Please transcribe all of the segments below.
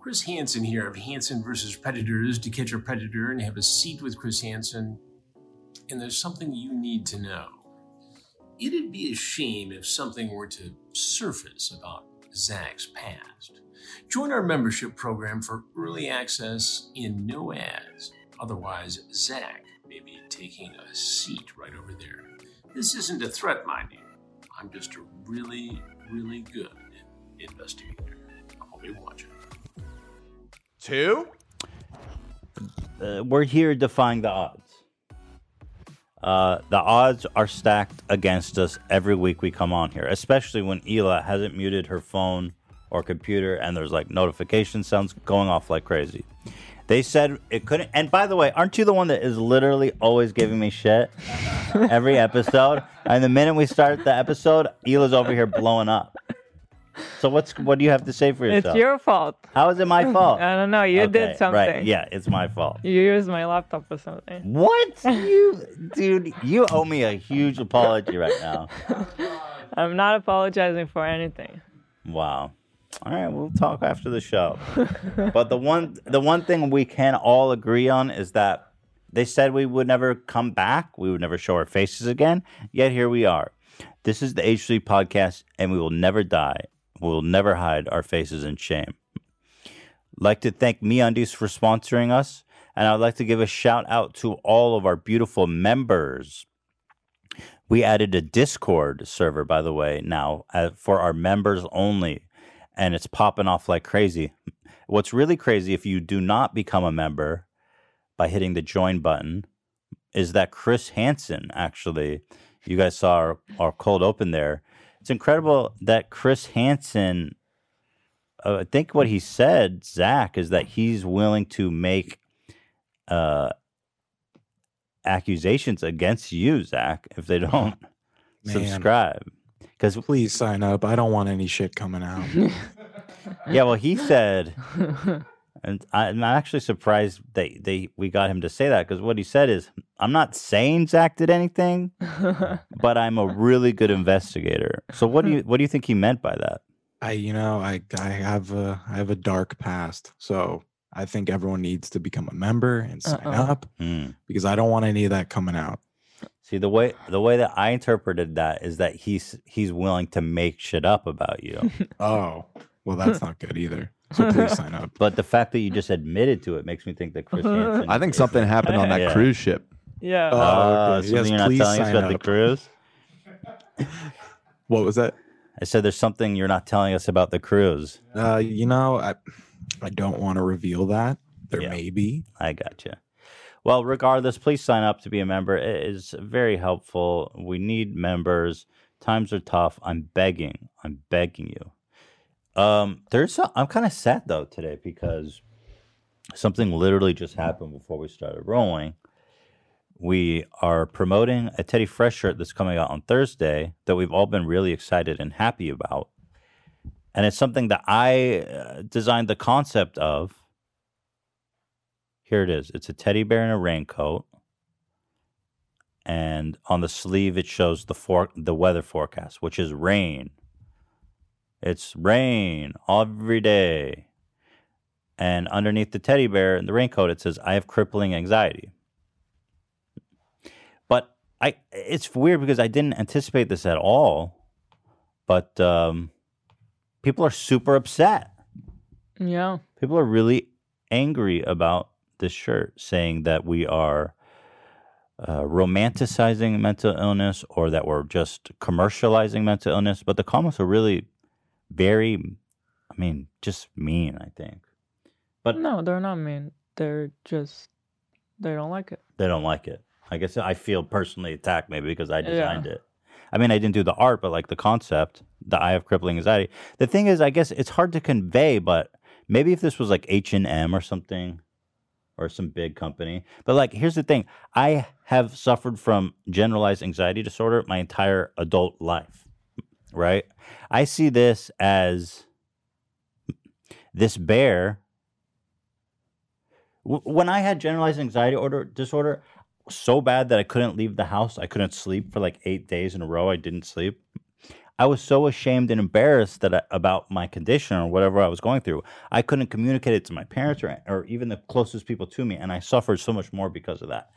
Chris Hansen here of Hansen versus Predators to catch a predator and have a seat with Chris Hansen. And there's something you need to know. It'd be a shame if something were to surface about Zach's past. Join our membership program for early access in no ads. Otherwise, Zach may be taking a seat right over there. This isn't a threat, mind you. I'm just a really, really good investigator. I'll be watching. Two? Uh, we're here defying the odds. Uh, the odds are stacked against us every week we come on here, especially when Hila hasn't muted her phone or computer and there's like notification sounds going off like crazy. They said it couldn't. And by the way, aren't you the one that is literally always giving me shit every episode? And the minute we start the episode, Hila's over here blowing up. So what's what do you have to say for yourself? It's your fault. How is it my fault? I don't know. You Okay, did something. Right? Yeah, it's my fault. You used my laptop or something. What you, dude? You owe me a huge apology right now. I'm not apologizing for anything. Wow. All right, we'll talk after the show. but the one the one thing we can all agree on is that they said we would never come back, we would never show our faces again, yet here we are. This is the H3 podcast and we will never die. Will never hide our faces in shame. Like to thank MeUndies for sponsoring us, and I'd like to give a shout out to all of our beautiful members. We added a Discord server, by the way, now uh, for our members only, and it's popping off like crazy. What's really crazy, if you do not become a member by hitting the join button, is that Chris Hansen actually, you guys saw our, our cold open there. It's incredible that Chris Hansen, uh, I think what he said, Zach, is that he's willing to make uh, accusations against you, Zach, if they don't Man. subscribe. Because please sign up. I don't want any shit coming out. yeah, well, he said, and I- I'm actually surprised they they we got him to say that because what he said is, I'm not saying Zach did anything, but I'm a really good investigator. So what do you what do you think he meant by that? I, you know, I I have a I have a dark past, so I think everyone needs to become a member and sign Uh-oh. up Hmm. because I don't want any of that coming out. See the way the way that I interpreted that is that he's he's willing to make shit up about you. oh, well, that's not good either. So please sign up. But the fact that you just admitted to it makes me think that Chris Hansen. I think something happened on that Yeah. cruise ship. Yeah. Oh, Ah, okay. so Yes, you're not please telling us sign about the up. cruise? What was that? I said there's something you're not telling us about the cruise. Uh, you know, I I don't want to reveal that. There Yeah. may be. I gotcha. Well, regardless, please sign up to be a member. It is very helpful. We need members. Times are tough. I'm begging. I'm begging you. Um, there's a, I'm kind of sad though today because something literally just happened before we started rolling. We are promoting a Teddy Fresh shirt that's coming out on Thursday that we've all been really excited and happy about. And it's something that I uh, designed the concept of here it is. It's a teddy bear in a raincoat. And on the sleeve it shows the for- the weather forecast, which is rain. It's rain every day. And underneath the teddy bear in the raincoat it says I have crippling anxiety. But I it's weird because I didn't anticipate this at all. But um people are super upset. Yeah. People are really angry about this shirt, saying that we are uh, romanticizing mental illness or that we're just commercializing mental illness. But the comments are really very, I mean, just mean, I think. But no, they're not mean. They're just they don't like it. they don't like it. I guess I feel personally attacked maybe because I designed it. I mean, I didn't do the art, but like the concept, the eye of crippling anxiety. The thing is, I guess it's hard to convey, but maybe if this was like H and M or something, or some big company. But like, here's the thing: I have suffered from generalized anxiety disorder my entire adult life. Right? I see this as this bear. When I had generalized anxiety order disorder, so bad that I couldn't leave the house. I couldn't sleep for like eight days in a row. I didn't sleep. I was so ashamed and embarrassed that I, about my condition or whatever I was going through. I couldn't communicate it to my parents or, or even the closest people to me, and I suffered so much more because of that.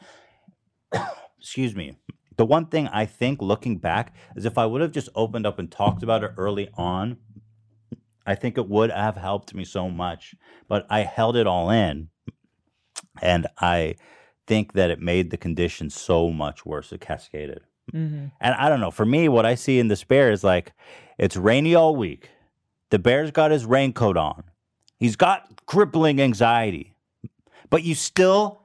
Excuse me. The one thing I think looking back is if I would have just opened up and talked about it early on, I think it would have helped me so much. But I held it all in, and I think that it made the condition so much worse. It cascaded. hmm And I don't know. For me, what I see in despair is like it's rainy all week. The bear's got his raincoat on. He's got crippling anxiety, but you still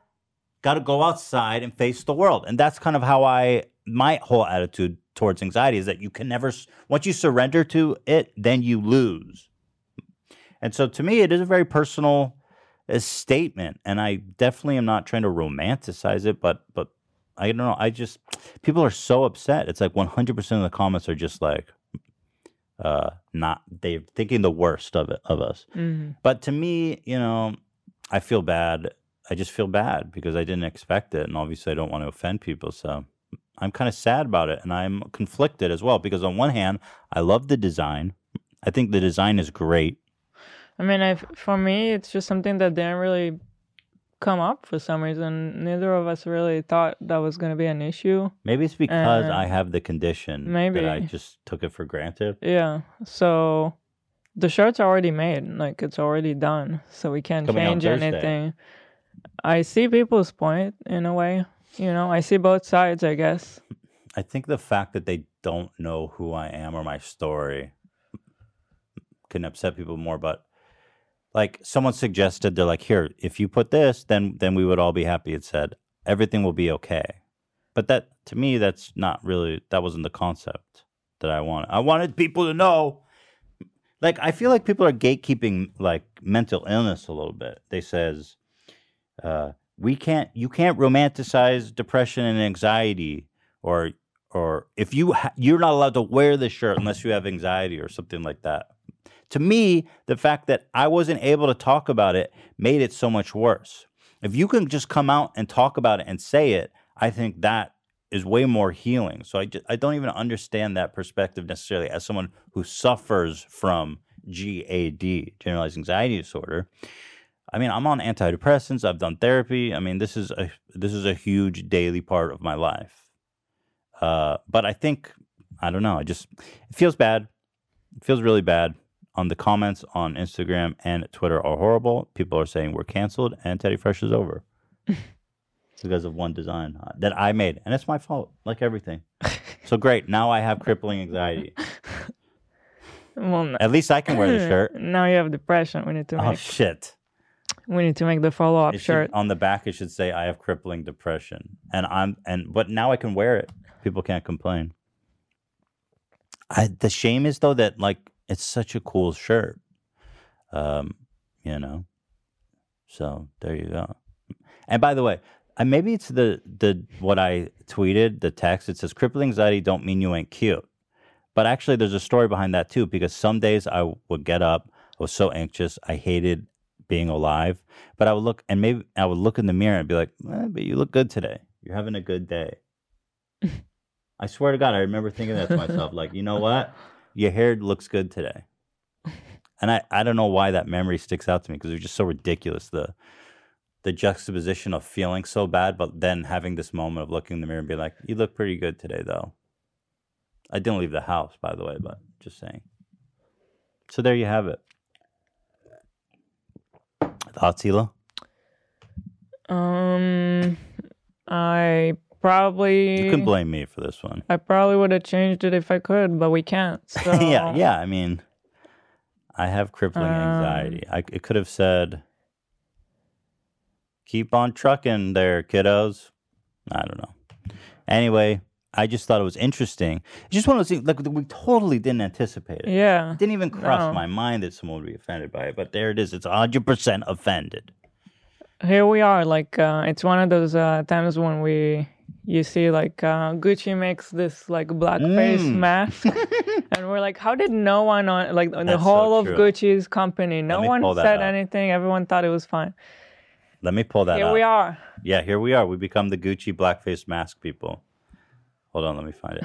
got to go outside and face the world. And that's kind of how I my whole attitude towards anxiety is that you can never once you surrender to it, then you lose. And so to me, it is a very personal uh, statement, and I definitely am not trying to romanticize it, but but I don't know. I just people are so upset. It's like 100% of the comments are just like uh not they're thinking the worst of it of us. hmm But to me, you know, I feel bad. I just feel bad because I didn't expect it and obviously I don't want to offend people, so I'm kind of sad about it and I'm conflicted as well because on one hand, I love the design. I think the design is great. I mean, I, for me, it's just something that didn't really come up for some reason. Neither of us really thought that was going to be an issue. Maybe it's because Uh, I have the condition that maybe. I just took it for granted. Yeah. So the shirt's already made. Like it's already done. So we can't Coming change anything. I see people's point in a way. You know, I see both sides, I guess. I think the fact that they don't know who I am or my story can upset people more. But like someone suggested, they're like, "Here, if you put this, then then we would all be happy." It said everything will be okay. But that to me, that's not really that wasn't the concept that I wanted. I wanted people to know. Like I feel like people are gatekeeping like mental illness a little bit. They says, uh, "We can't, you can't romanticize depression and anxiety." or or if you ha- you're not allowed to wear this shirt unless you have anxiety or something like that. To me, the fact that I wasn't able to talk about it made it so much worse. If you can just come out and talk about it and say it, I think that is way more healing. So I, ju- I don't even understand that perspective necessarily as someone who suffers from GAD, generalized anxiety disorder. I mean, I'm on antidepressants. I've done therapy. I mean, this is a this is a huge daily part of my life. Uh, but I think I don't know. I just it feels bad. It feels really bad. On the comments on Instagram and Twitter are horrible. People are saying we're canceled and Teddy Fresh is over because of one design uh, that I made, and it's my fault, like everything. so great. Now I have crippling anxiety. Well, no. At least I can wear the shirt. Now you have depression. We need to Oh make shit! We need to make the follow up It should- shirt. on the back it should say I have crippling depression, and I'm and but now I can wear it. People can't complain. I the shame is though that like it's such a cool shirt, um, you know. So there you go. And by the way, uh, maybe it's the the what I tweeted the text. It says crippling anxiety don't mean you ain't cute, but actually there's a story behind that too. Because some days I would get up, I was so anxious, I hated being alive. But I would look and maybe I would look in the mirror and be like, eh, "But you look good today. You're having a good day." I swear to God, I remember thinking that to myself, like, you know what? Your hair looks good today. And I, I don't know why that memory sticks out to me because it was just so ridiculous. The the juxtaposition of feeling so bad, but then having this moment of looking in the mirror and being like, you look pretty good today, though. I didn't leave the house, by the way, but just saying. So there you have it. Thoughts, Hila? Um, I probably You can blame me for this one. I probably would have changed it if I could, but we can't. So yeah, yeah. I mean, I have crippling Um, anxiety. I it could have said, "Keep on trucking, there, kiddos." I don't know. Anyway, I just thought it was interesting. It's just one of those things. Like we totally didn't anticipate it. Yeah. It didn't even cross No. my mind that someone would be offended by it. But there it is. It's hundred percent offended. Here we are. Like uh, it's one of those uh, times when we you see like uh, Gucci makes this like blackface Mm. mask, and we're like, how did no one on like on the That's so whole of. Gucci's company, no one said anything. Everyone thought it was fine. Let me pull that Here up. we are. Yeah, here we are. We become the Gucci blackface mask people. Hold on, let me find it.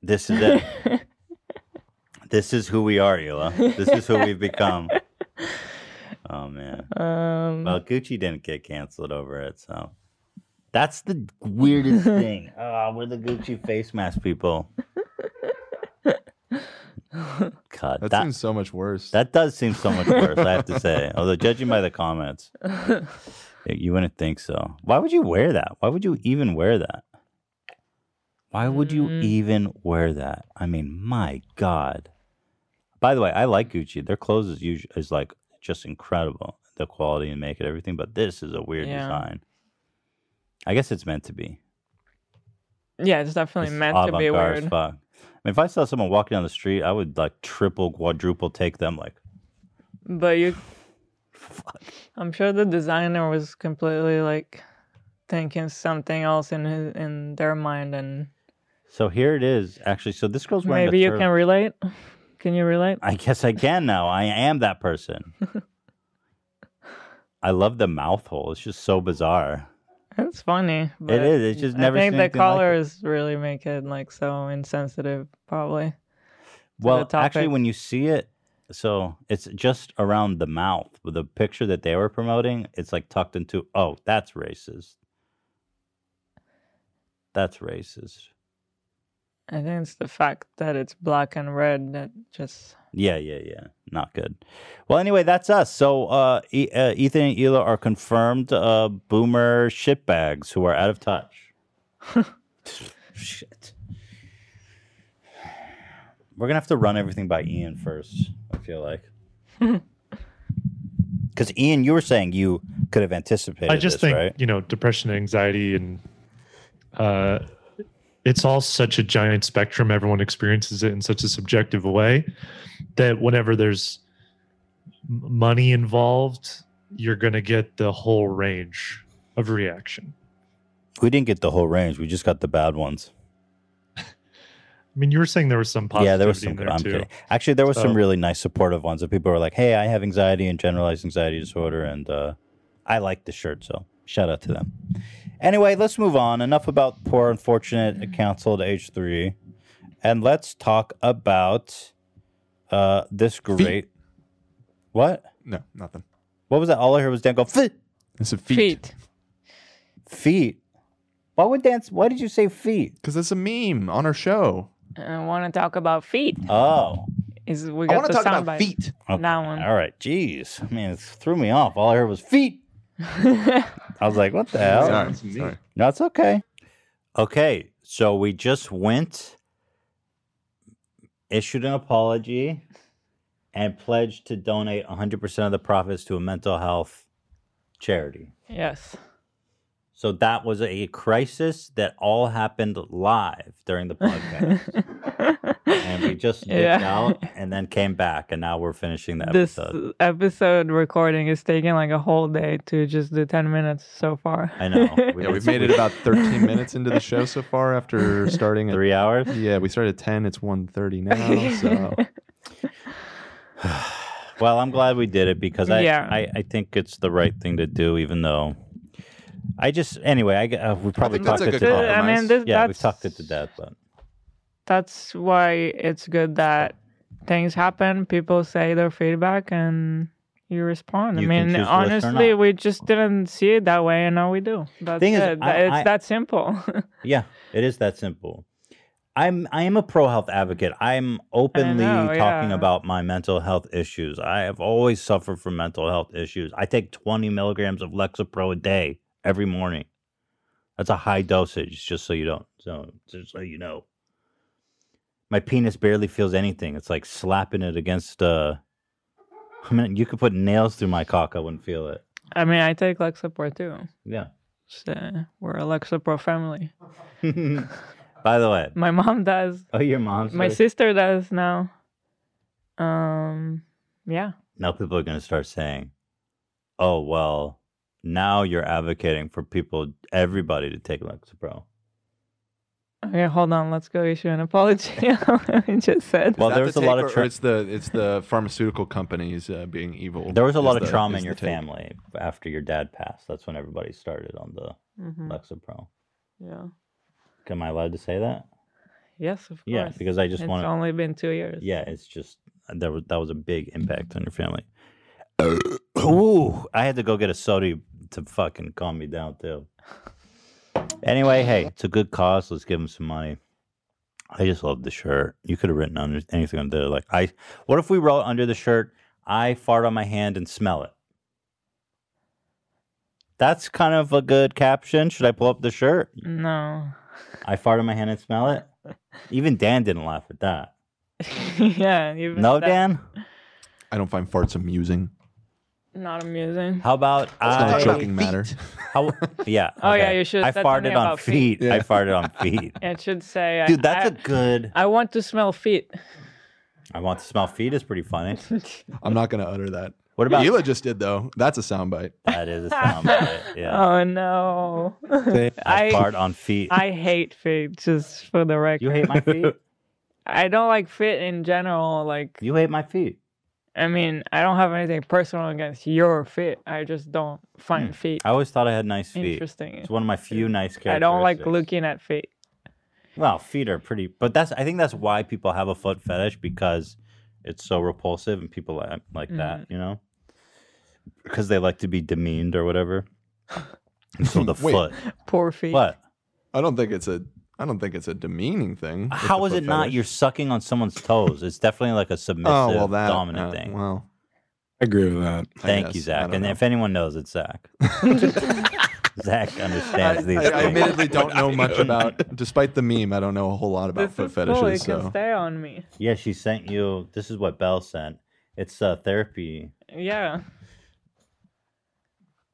This is it. this is who we are, Hila. This is who we've become. Oh man. Um, Well, Gucci didn't get canceled over it, so that's the weirdest thing. Oh, we're the Gucci face mask people. God, That, that seems so much worse. that does seem so much worse. I have to say, although judging by the comments, you wouldn't think so. Why would you wear that? Why would you even wear that? Why would you Mm. even wear that? I mean, my God. By the way, I like Gucci. Their clothes is usually is like just incredible, the quality and make it everything. But this is a weird Yeah. design. I guess it's meant to be. yeah, it's definitely It's meant to be weird. fuck. I mean, if I saw someone walking down the street, I would like triple, quadruple take them. Like, But you, fuck. I'm sure the designer was completely like thinking something else in his in their mind, and so here it is. Actually, so this girl's wearing. maybe a you tur- can relate. Can you relate? I guess I can now. I am that person. I love the mouth hole. It's just so bizarre. It's funny. But is. It's just never I think the anything like colors really make it like so insensitive, probably. Well, actually, when you see it, so it's just around the mouth. With the picture that they were promoting, it's like tucked into. Oh, that's racist. That's racist. I think it's the fact that it's black and red that just Yeah, yeah, yeah. Not good. Well, anyway, that's us. So, uh, e- uh, Ethan and Hila are confirmed uh, boomer shitbags who are out of touch. Shit. We're gonna have to run everything by Ian first. I feel like. Because Ian, you were saying you could have anticipated. I just this, think right? you know depression, anxiety, and uh, it's all such a giant spectrum. Everyone experiences it in such a subjective way that whenever there's money involved, you're going to get the whole range of reaction. we didn't get the whole range. We just got the bad ones. I mean, you were saying there was some positivity yeah, there was some. there I'm too. kidding. Actually, there was some really nice supportive ones that people were like, "Hey, I have anxiety and generalized anxiety disorder, and uh, I like the shirt." So shout out to them. Anyway, let's move on. Enough about poor, unfortunate canceled H3, and let's talk about uh, this great. What? no, nothing. What was that? All I heard was Dan go feet. It's a feat. feet. Feet. Why would dance? Why did you say feet? Because it's a meme on our show. I want to talk about feet. Oh, Is we I got want to the talk about bite. feet. okay. That one. All right. Jeez. I mean, it threw me off. All I heard was feet. I was like, what the hell? Sorry, sorry. No, it's okay. Okay, so we just went, issued an apology, and pledged to donate 100% of the profits to a mental health charity. yes. So that was a crisis that all happened live during the podcast. And we just dipped Yeah. out and then came back, and now we're finishing the this episode. episode recording is taking like a whole day to just do 10 minutes so far. I know. Yeah, we've made it about 13 minutes into the show so far after starting at three hours. Yeah, we started at 10. It's 1.30 now. So Well, I'm glad we did it because I, Yeah. I, I think it's the right thing to do, even though I just anyway I uh, we probably think that's talked a it good to I death. compromise. mean, this, Yeah, we've that's, talked it to death, but that's why it's good that things happen. People say their feedback and you respond. You I mean, choose to listen or honestly, we just didn't see it that way, and now we do. That's Thing is, it. I- it's I- that simple. yeah, it is that simple. I'm I am a pro health advocate. I'm openly know, talking yeah. about my mental health issues. I have always suffered from mental health issues. I take 20 milligrams of Lexapro a day every morning. That's a high dosage, just so you don't so just so you know. My penis barely feels anything. It's like slapping it against uh I mean you could put nails through my cock, I wouldn't feel it. I mean, I take Lexapro too. Yeah. So we're a Lexapro family. By the way, My mom does. oh your mom's My sister does now. Um, yeah. now people are going to start saying, "Oh well, now you're advocating for people, everybody to take Lexapro." Okay, hold on. Let's go issue an apology. I just said. Well, Is that there the was a lot of or- or tra- it's the it's the pharmaceutical companies uh, being evil. There was a is lot of the- trauma in your family after your dad passed. That's when everybody started on the Mhm, Lexapro. Yeah. Am I allowed to say that? Yes, of course. Yeah, because I just it's want to. only been two years. Yeah, it's just that was that was a big impact on your family. Ooh, I had to go get a soda to fucking calm me down too. Anyway, hey, it's a good cause. Let's give him some money. I just love the shirt. You could have written under anything under there. Like I, what if we wrote under the shirt? I fart on my hand and smell it. That's kind of a good caption. Should I pull up the shirt? No. I fart on my hand and smell it. Even Dan didn't laugh at that. yeah. Even No, that- Dan. I don't find farts amusing. Not amusing. How about It's not joking matter. How, yeah. Oh, yeah, you should I have said something farted on about feet. feet. I farted on feet. It should say. Dude, I, that's I, a good. I want to smell feet. I want to smell feet is pretty funny. I'm not gonna utter that. What about Hila just did though? That's a soundbite. that? Is a soundbite. Yeah. Oh no. I I fart on feet. I hate feet. Just for the record. you hate my feet. I don't like feet in general. Like You hate my feet. I mean, I don't have anything personal against your feet. I just don't find feet I always thought I had nice feet. interesting. It's one of my few nice characteristics. I don't like looking at feet. Well, feet are pretty, but that's. I think that's why people have a foot fetish because it's so repulsive and people like, like that. Mm-hmm. You know, because they like to be demeaned or whatever. And so the Wait. foot. Poor feet. What? I don't think it's a. I don't think it's a demeaning thing. How is How the is foot it not? You're sucking on someone's toes. It's definitely like a submissive, oh well, that dominant uh, thing. Well, I agree with that. Thank you, Zach. And know. if anyone knows, it's Zach. Zach understands these I, I things. admittedly don't know much about. Despite the meme, I don't know a whole lot about This foot is cool. It fetishes. can So stay on me. yeah, she sent you. This is what Belle sent. It's uh, therapy. Yeah.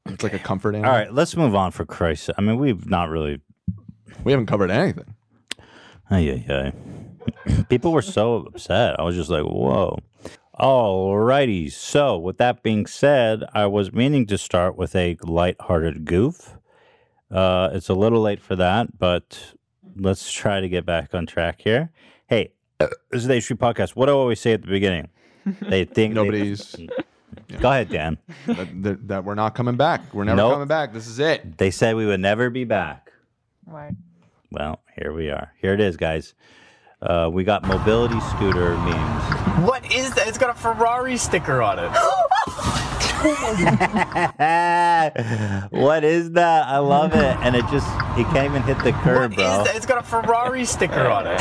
it's like a comfort animal. All right, let's move on for Christ's sake. I mean, we've not really. We haven't covered anything. Ay, ay. People were so upset. I was just like, whoa. Alrighty. So, with that being said, I was meaning to start with a lighthearted goof. Uh, it's a little late for that, but let's try to get back on track here. Hey, this is the H3 podcast. What do I always say at the beginning? They think they- Nobody's Go ahead, Dan. that, that, that we're not coming back. We're never Nope. coming back. This is it. They said we would never be back. Right. Well, here we are. Here it is, guys. Uh, we got mobility scooter memes. What is that? It's got a Ferrari sticker on it. what is that? I love it. And it just, it can't even hit the curb, What is bro. that? It's got a Ferrari sticker on it.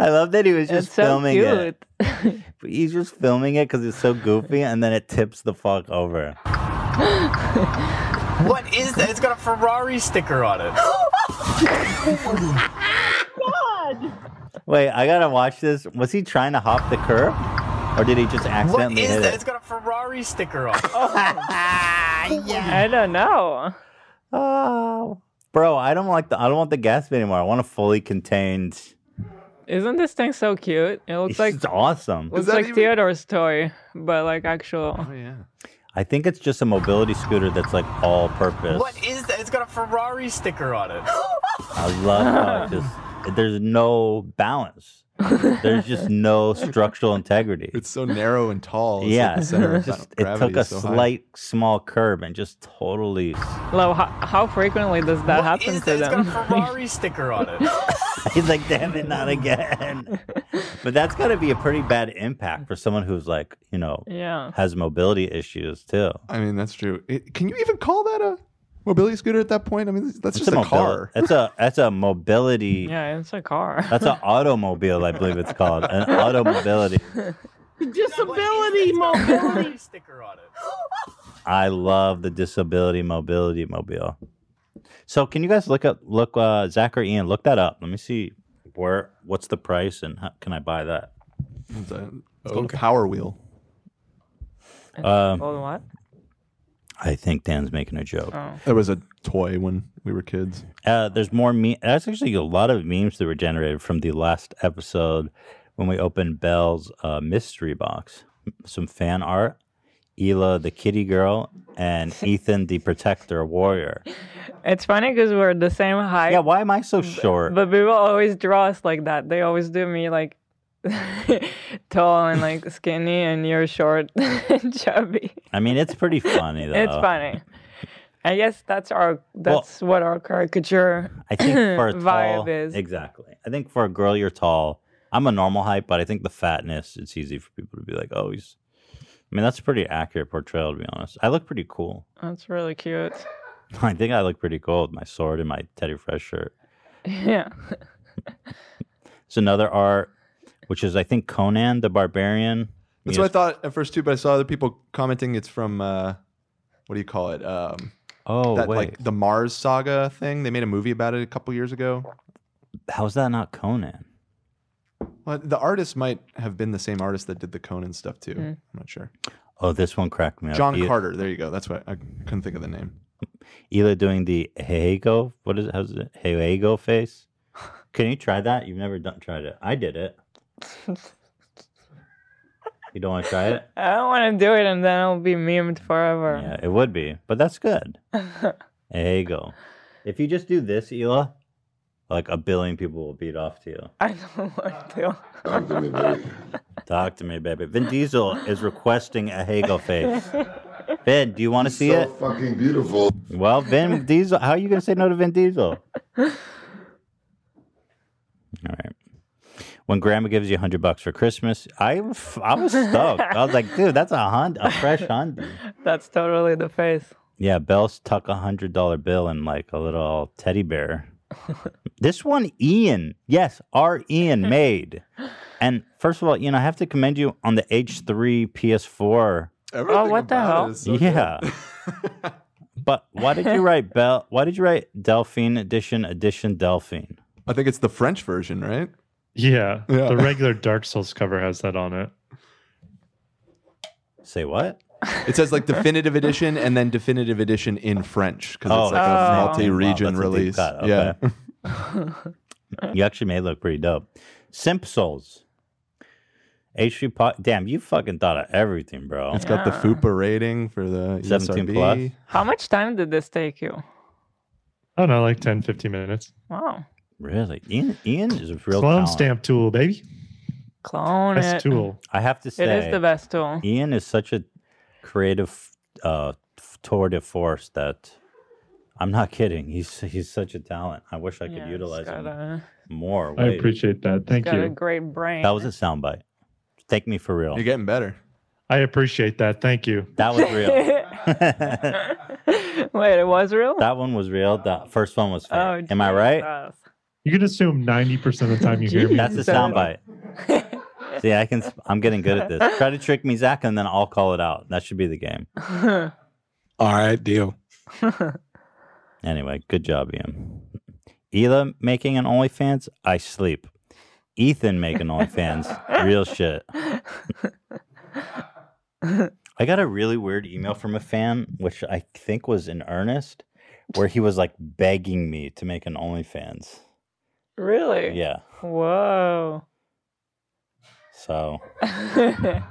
I love that he was just It's so filming cute. it. He's just filming it because it's so goofy and then it tips the fuck over. What is that? It's got a Ferrari sticker on it. Oh God. Wait, I gotta watch this. Was he trying to hop the curb? Or did he just What accidentally is hit that? it? It's got a Ferrari sticker on it. Oh. yeah. I don't know. Oh, bro, I don't like the. I don't want the Gatsby anymore. I want a fully contained. Isn't this thing so cute? It looks like it's awesome. looks like even- Theodore's toy, but like actual. Oh yeah. I think it's just a mobility scooter that's like all purpose. What is that? It's got a Ferrari sticker on it. I love how it just there's no balance. There's just no structural integrity. It's so narrow and tall. It's yeah, like the center of just, it took a is so high. slight small curb and just totally. Lo, how, how frequently does that What happen is to that? It's got a them? Ferrari sticker on it. He's like, damn it, not again. but that's got to be a pretty bad impact for someone who's like, you know, yeah. has mobility issues too. I mean, that's true. It, can you even call that a mobility scooter at that point? I mean, that's It's just a, mobil- car. That's a that's a mobility. Yeah, it's a car. That's an automobile, I believe it's called. An automobility. Disability mobility sticker on it. I love the disability mobility mobile. So can you guys look up look uh Zach or Ian, look that up. Let me see where what's the price and how can I buy that? It's, a, it's called a power wheel. Um, Oh, what? I think Dan's making a joke. Oh. It was a toy when we were kids. Uh, there's more me. That's actually a lot of memes that were generated from the last episode when we opened Belle's uh, mystery box. Some fan art. Hila, the kitty girl, and Ethan, the protector warrior. It's funny because we're the same height. Yeah, why am I so short? But people always draw us like that. They always do me like tall and like skinny, and you're short and chubby. I mean, it's pretty funny though. It's funny. I guess that's our that's what our caricature I think for vibe tall, is. exactly. I think for a girl, you're tall. I'm a normal height, but I think the fatness, it's easy for people to be like, oh, he's. I mean, that's a pretty accurate portrayal, to be honest. I look pretty cool. That's really cute. I think I look pretty cool with my sword and my Teddy Fresh shirt. Yeah. It's another art, which is I think Conan the Barbarian. That's He what I thought at first too, but I saw other people commenting it's from uh, what do you call it? Um, Oh that wait, like the Mars saga thing. They made a movie about it a couple years ago. how's that not Conan? Well, the artist might have been the same artist that did the Conan stuff too. Hmm. I'm not sure. Oh, this one cracked me up. John E- Carter. There you go. That's what I couldn't think of the name. Hila doing the Hego. What is it? How's it? Hego face. Can you try that? You've never done tried it. I did it. You don't want to try it? I don't want to do it, and then it'll be memed forever. Yeah, it would be, but that's good. Hego. If you just do this, Hila, like a billion people will beat off to you. I don't want to. Talk to me, baby. Vin Diesel is requesting a Hego face. Vin, do you want to see so it? fucking beautiful. Well, Vin Diesel, how are you going to say no to Vin Diesel? All right. When grandma gives you a hundred bucks for Christmas, I, was- I was stoked. I was like, dude, that's a hunt, a fresh hunt. That's totally the face. Yeah, Bells tuck a hundred dollar bill in like a little teddy bear. This one, Ian, yes, our Ian made. And first of all, you know, I have to commend you on the H3 PS4. Everything oh, what the hell? so yeah. But why did you write Bell? Why did you write Delphine Edition Edition Delphine? I think it's the French version, right? Yeah, Yeah. the regular Dark Souls cover has that on it. Say what? It says like definitive edition and then definitive edition in French because Oh, it's like oh. a Wow, multi-region that's a deep release. cut, Yeah. You actually made it look pretty dope. Simp Souls. H3 po- Damn, you fucking thought of everything, bro. It's got the Yeah. FUPA rating for the 17 ESRB. plus? How much time did this take you? Oh no, like 10, 15 minutes. Wow. Really? Ian, Ian is a real Clone talent. stamp tool, baby. Clone Best it. tool. I have to say, It is the best tool. Ian is such a creative uh, tour de force that I'm not kidding. He's he's such a talent. I wish I could Yeah, utilize got him a, more. I appreciate that. Thank got a you. great brain. that was a soundbite. Take me for real. You're getting better. I appreciate that. Thank you. That was real. Wait, it was real? that one was real. The first one was fake. oh, Am I right? You can assume 90% of the time you hear me. That's a Jesus. soundbite. See, I can. I'm getting good at this. Try to trick me, Zach, and then I'll call it out. That should be the game. All right, deal. Anyway, good job, Ian. Hila making an OnlyFans, I sleep. Ethan making OnlyFans, real shit. I got a really weird email from a fan, which I think was in earnest, where he was like begging me to make an OnlyFans. really? Yeah. Whoa. So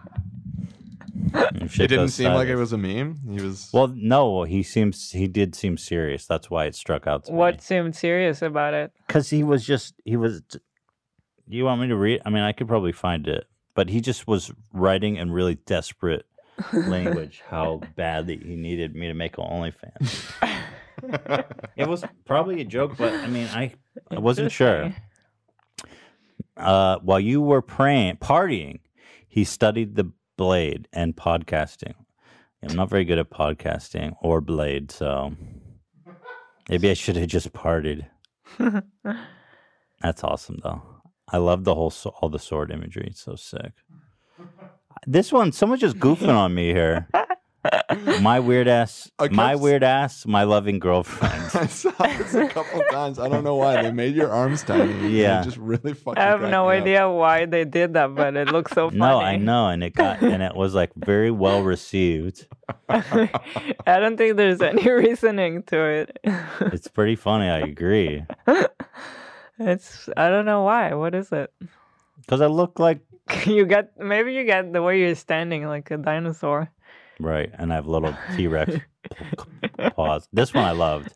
It didn't seem like it was a meme. He was. Well, no, he seems he did seem serious. That's why it struck out to me. what seemed serious about it? because he was just he was do you want me to read i mean i could probably find it but he just was writing in really desperate language how badly he needed me to make an OnlyFans. it was probably a joke, but I mean, I, I wasn't sure. Uh, while you were praying, partying, he studied the blade and podcasting. I'm not very good at podcasting or blade, so maybe I should have just partied. That's awesome, though. I love the whole all the sword imagery. It's so sick. This one, someone's just goofing on me here. My weird ass, I my weird ass, my loving girlfriend. I saw this a couple times. I don't know why they made your arms tiny. and it Yeah. just really fucking. I have no me up. idea why they did that, but it looks so funny. No, I know, and it got and it was like very well received. I don't think there's any reasoning to it. It's pretty funny. I agree it's I don't know why. What is it? because I look like You get maybe you get the way you're standing like a dinosaur. Right, and I have little T Rex paws. This one I loved.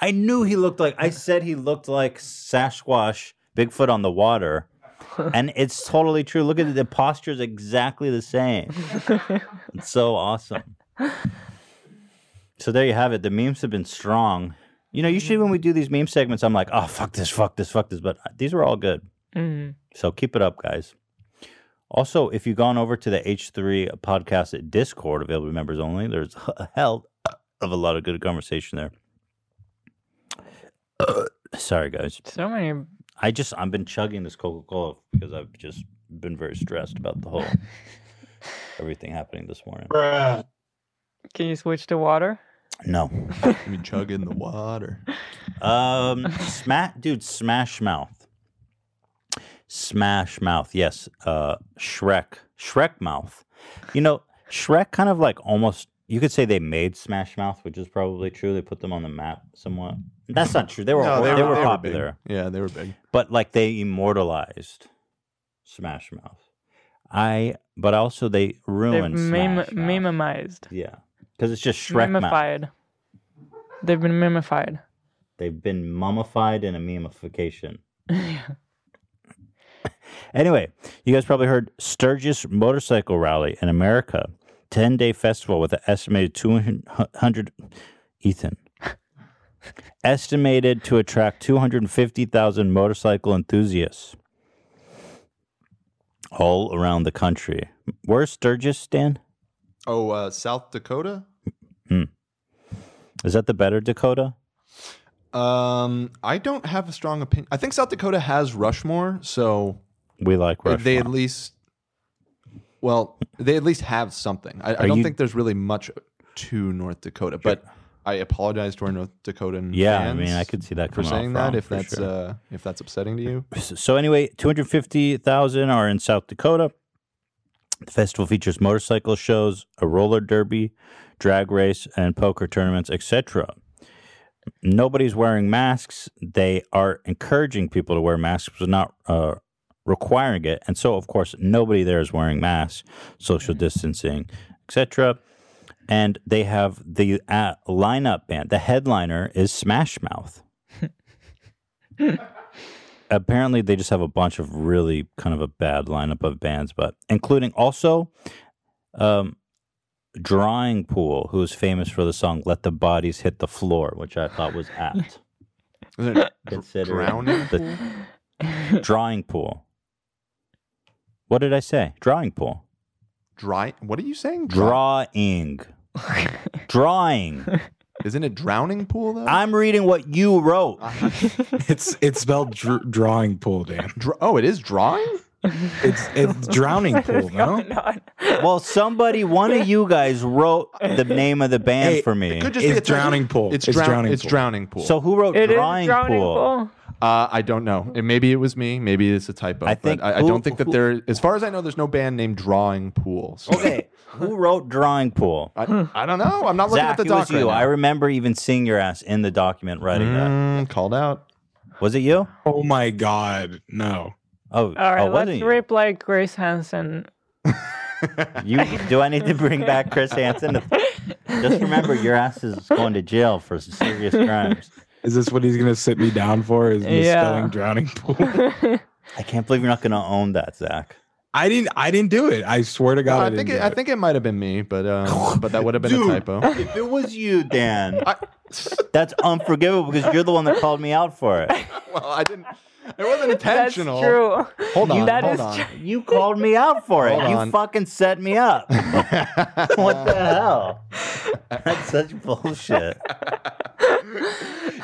I knew he looked like. I said he looked like Sasquatch, Bigfoot on the water, and it's totally true. Look at it. The is exactly the same. It's so awesome. So there you have it. The memes have been strong. You know, usually when we do these meme segments, I'm like, oh, fuck this, fuck this, fuck this. But these were all good. Mhm. So keep it up, guys. Also, if you've gone over to the H3 podcast at Discord, available to members only, there's a hell of a lot of good conversation there. sorry, guys. So many. I just, I've been chugging this Coca Cola because I've just been very stressed about the whole everything happening this morning. Can you switch to water? No. I mean, chug in the water. Um, smash, dude, Smash Mouth. Smash Mouth, yes. Uh, Shrek, Shrek Mouth. You know, Shrek kind of like almost. You could say they made Smash Mouth, which is probably true. They put them on the map somewhat. That's not true. They were No, they, they were, were- they were popular. Yeah, they were big. but like they immortalized Smash Mouth. I, but also they They've ruined mem- Smash Mouth. memized. Yeah, because it's just Shrek Mouth. Memified. They've been memified. They've been mummified in a memification. Anyway, you guys probably heard Sturgis Motorcycle Rally in America, 10 day festival with an estimated 200, Ethan, estimated to attract 250,000 motorcycle enthusiasts all around the country. Where's Sturgis, Dan? Oh, uh, South Dakota. Is that the better Dakota? Um, I don't have a strong opinion. I think South Dakota has Rushmore, so We like they at least, well, they at least have something. I, I don't you- think there's really much to North Dakota, but I apologize to our North Dakotan Yeah, I mean, I could see that for saying that wrong, if that's sure. uh, if that's upsetting to you. So anyway, 250,000 are in South Dakota. The festival features motorcycle shows, a roller derby, drag race, and poker tournaments, etc. Nobody's wearing masks. They are encouraging people to wear masks, but not uh, requiring it. And so, of course, nobody there is wearing masks, social distancing, etc. And they have the uh, lineup band. The headliner is Smash Mouth apparently they just have a bunch of really kind of a bad lineup of bands, but including also um, Drawing Pool, who is famous for the song "Let the Bodies Hit the Floor," which I thought was apt. Is it dr- Considering drowning? the Drawing Pool. What did I say? Drawing Pool. Dry. What are you saying? Dry- Drawing. Drawing. Isn't it drowning pool though? I'm reading what you wrote. Uh-huh. It's it's spelled dr- drawing pool, Dan. Dr- oh, it is drawing. It's it's drowning pool, no? Well, somebody, one of you guys wrote the name of the band Hey, for me. Could just be It's a drowning pool. It's, It's drown- drowning It's pool. drowning pool. So who wrote It is drawing, drowning pool? Pool. Uh, I don't know. It, maybe it was me. Maybe it's a typo. I but think I, I don't think that who- there. As far as I know, there's no band named Drawing Pool. So Okay, who wrote drawing pool? I, I don't know. I'm not looking Zach, at the it was doc right you. I remember even seeing your ass in the document writing that. Mm, called out. Was it you? Oh my god, no. Oh, All right, oh, let's wasn't you? rip like Grace Hansen. you? Do I need to bring back Chris Hansen? Just remember, your ass is going to jail for serious crimes. Is this what he's gonna sit me down for? Is misspelling Yeah. drowning pool? I can't believe you're not going to own that, Zach. I didn't I didn't do it. I swear to God, I, I didn't think do it, I think it might have been me, but um, but that would have been Dude. a typo. If it was you, Dan, I, that's unforgivable because you're the one that called me out for it. well, I didn't. It wasn't intentional. That's true. Hold on. That hold is on. true. You called me out for it. Hold you on. fucking set me up. what the hell? That's such bullshit.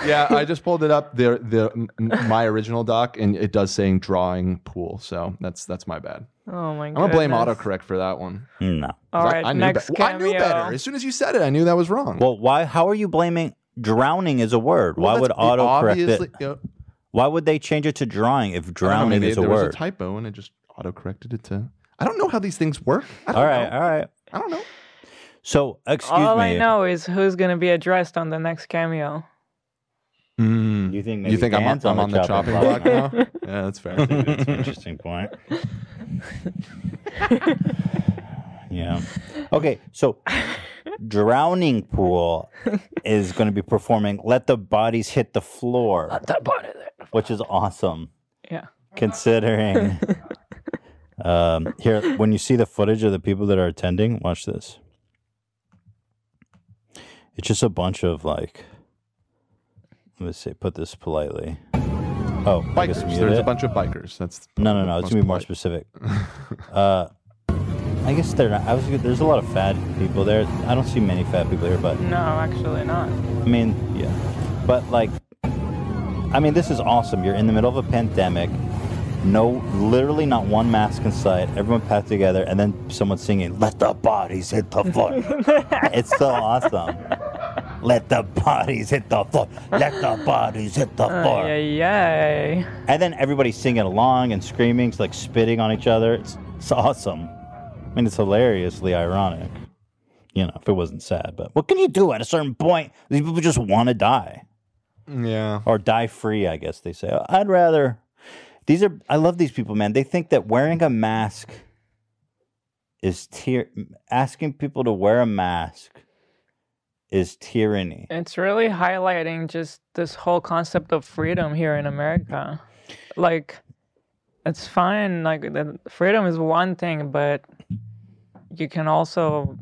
yeah, I just pulled it up. The the my original doc, and it does saying drawing pool. So that's that's my bad. Oh my I'm gonna blame autocorrect for that one. No. All I- right, I, knew next be- well, I knew better. As soon as you said it, I knew that was wrong. Well, why? How are you blaming drowning is a word? Well, why would autocorrect it? you know, Why would they change it to drawing if I don't know, drowning maybe is a there word? was a typo, and it just auto corrected it to. I don't know how these things work. I don't all right, know. all right. I don't know. So, excuse All me. I know is who's gonna be addressed on the next cameo. Mm. You think maybe You think I'm, Dan's I'm on the chopping block now? now? yeah, that's fair. That's an interesting point. yeah. Okay, so Drowning Pool is going to be performing "Let the Bodies Hit the Floor," Let That body there. which is awesome. Yeah. Considering, um, here when you see the footage of the people that are attending, watch this. It's just a bunch of like. Let me say, Put this politely. Oh, I guess Bikers. mute There's it. a bunch of bikers. That's No, no, no. It's most gonna be more polite. specific. uh, I guess they're not. I was. There's a lot of fat people there. I don't see many fat people here, but No, actually not. I mean, yeah. But like, I mean, this is awesome. You're in the middle of a pandemic. No, literally not one mask in sight. Everyone packed together, and then someone singing, "Let the bodies hit the floor." it's so awesome. Let the bodies hit the floor. Let the bodies hit the floor. Ay, ay, ay. And then everybody's singing along and screaming, like spitting on each other. It's, it's awesome. I mean, it's hilariously ironic. You know, if it wasn't sad, but what can you do at a certain point? These people just want to die Yeah. or die free, I guess they say. I'd rather. These are, I love these people, man. They think that wearing a mask is tyr asking people to wear a mask is tyranny. It's really highlighting just this whole concept of freedom here in America. Like, it's fine. Like, the freedom is one thing, but you can also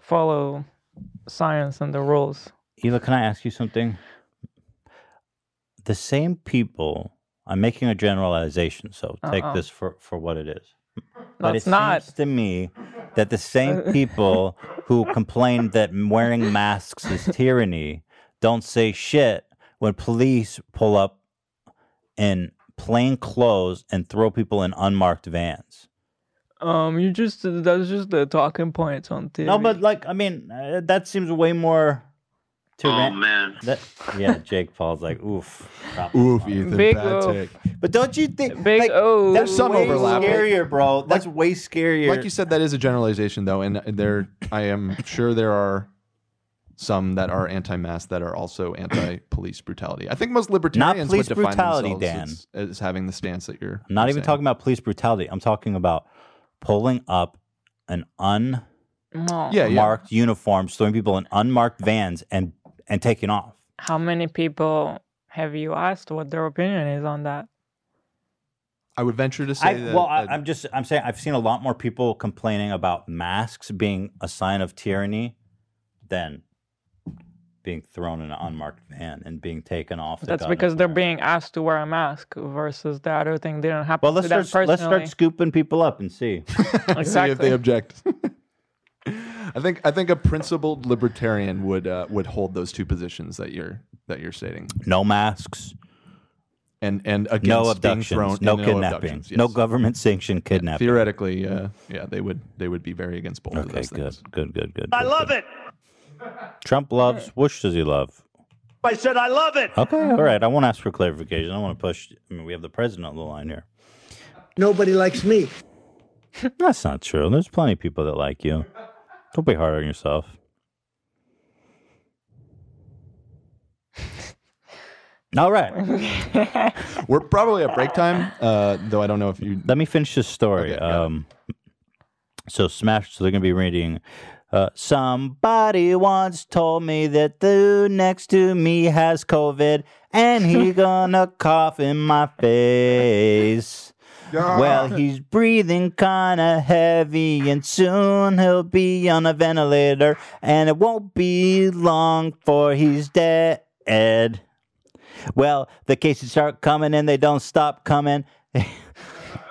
follow science and the rules. Hila, can I ask you something? The same people, I'm making a generalization, so take Uh-uh. this for, for what it is. But it's it not. seems to me that the same people who complain that wearing masks is tyranny don't say shit when police pull up in plain clothes and throw people in unmarked vans. Um, you just that's just the talking points on TV. No, but like, I mean, uh, that seems way more. Tyran- Oh man. That, yeah, Jake Paul's like, oof. Oof. Ethan. Big bad oof. take. But don't you think Big like, O. that's some way overlap. scarier, bro? That's way scarier. Like you said, that is a generalization, though, and there, I am sure there are some that are anti-mask that are also anti-police brutality. I think most libertarians not police would define brutality, themselves As, as having the stance that you're. I'm not you're even talking about police brutality. I'm talking about pulling up an unmarked No. Yeah, yeah. uniform, throwing people in unmarked vans, and and taking off. How many people have you asked what their opinion is on that? I would venture to say I, that. well, I, that- I'm just I'm saying I've seen a lot more people complaining about masks being a sign of tyranny than being thrown in an unmarked van and being taken off. The That's because they're being asked to wear a mask versus the other thing didn't happen Well, let's to them start let's start scooping people up and see. see if they object. I think I think a principled libertarian would uh, would hold those two positions that you're that you're stating, No masks, and and against no being abductions, thrown, no and kidnapping, abductions, no government sanctioned kidnapping. Theoretically, uh, yeah, they would they would be very against both of Okay, those good, things. good, good, good. I good, love good. it. Trump loves. Which does he love? I said I love it. Okay, all right. I won't ask for clarification. I want to push. I mean, we have the president on the line here. Nobody likes me. That's not true. There's plenty of people that like you. Don't be hard on yourself. All right. We're probably at break time, uh, though I don't know if you. Let me finish this story. Okay, um, so Smash. So they're gonna be reading. Uh, somebody once told me that the dude next to me has COVID, and he gonna cough in my face. Well, he's breathing kinda heavy, and soon he'll be on a ventilator, and it won't be long for he's dead. Well, the cases start coming and they don't stop coming.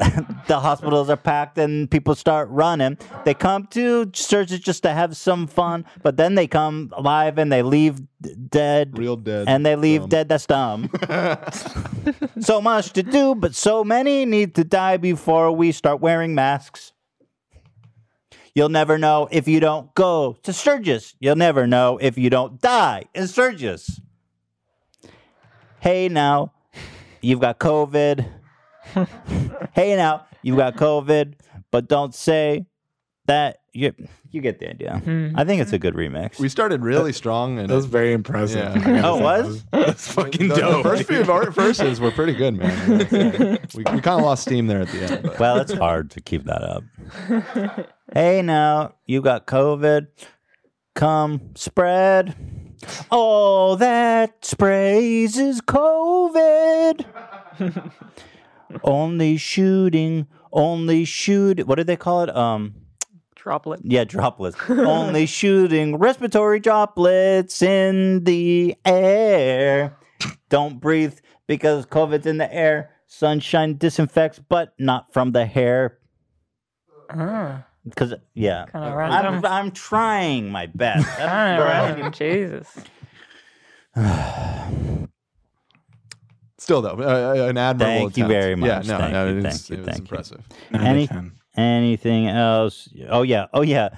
the hospitals are packed and people start running. They come to churches just to have some fun, but then they come alive and they leave dead. Real dead. And they leave Dumb. dead. That's dumb. so much to do, but so many need to die before we start wearing masks. You'll never know if you don't go to Sturgis. You'll never know if you don't die in Sturgis. Hey now, you've got COVID. hey now, you've got COVID, but don't say that you you get the idea. Mm-hmm. I think it's a good remix. We started really strong, and That was very impressive. Yeah. Oh, it was? That's fucking the, the dope. first few var- verses were pretty good, man. we we kind of lost steam there at the end. But. well, it's hard to keep that up. hey now, you got COVID. Come spread. All that sprays is COVID. Only shooting, only shoot. What do they call it? Um, Droplet. Yeah, droplets. Only shooting respiratory droplets in the air. Don't breathe because COVID's in the air. Sunshine disinfects, but not from the hair. Ah, Because yeah, Kinda I'm. I'm trying my best. all right, right. Jesus. Still though, uh, an admirable. Thank you very much. Yeah, no, Thank no, you, it was, you, it was thank impressive. Nine out of Any, anything else? Oh yeah, oh yeah.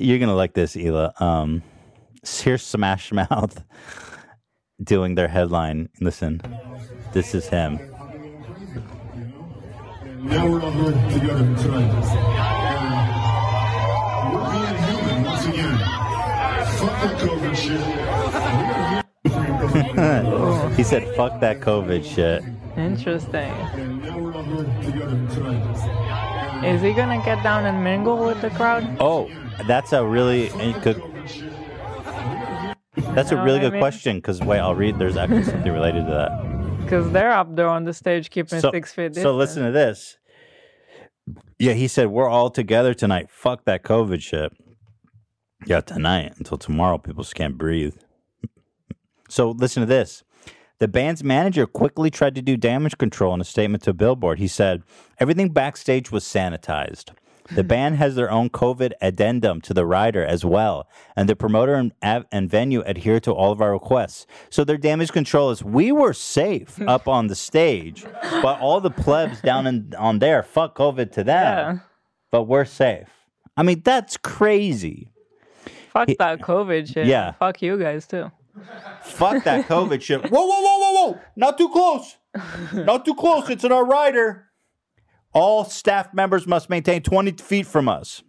You're gonna like this, Hila. Um, here's Smash Mouth doing their headline. Listen, this is him. Now we're all here together tonight. And we're being human once again. Fuck that COVID shit. He said, "Fuck that COVID shit." Interesting. And now we're all here together tonight. Is he gonna get down and mingle with the crowd? Oh, that's a really good. That's a really good mean? question. Because wait, I'll read. There's actually something related to that. Because they're up there on the stage keeping So, six feet distance. so listen to this. Yeah, he said we're all together tonight. Fuck that COVID shit. Yeah, tonight until tomorrow, people just can't breathe. So listen to this. The band's manager quickly tried to do damage control in a statement to Billboard. He said everything backstage was sanitized. The hmm. band has their own COVID addendum to the rider as well, and the promoter and, av- and venue adhere to all of our requests. So their damage control is we were safe hmm. up on the stage, but all the plebs down in, on there, fuck COVID to them, Yeah. but we're safe. I mean, that's crazy. Fuck that COVID shit. yeah. Fuck you guys too. Fuck that COVID shit. Whoa, whoa, whoa, whoa, whoa. Not too close. Not too close. It's in our rider. All staff members must maintain 20 feet from us.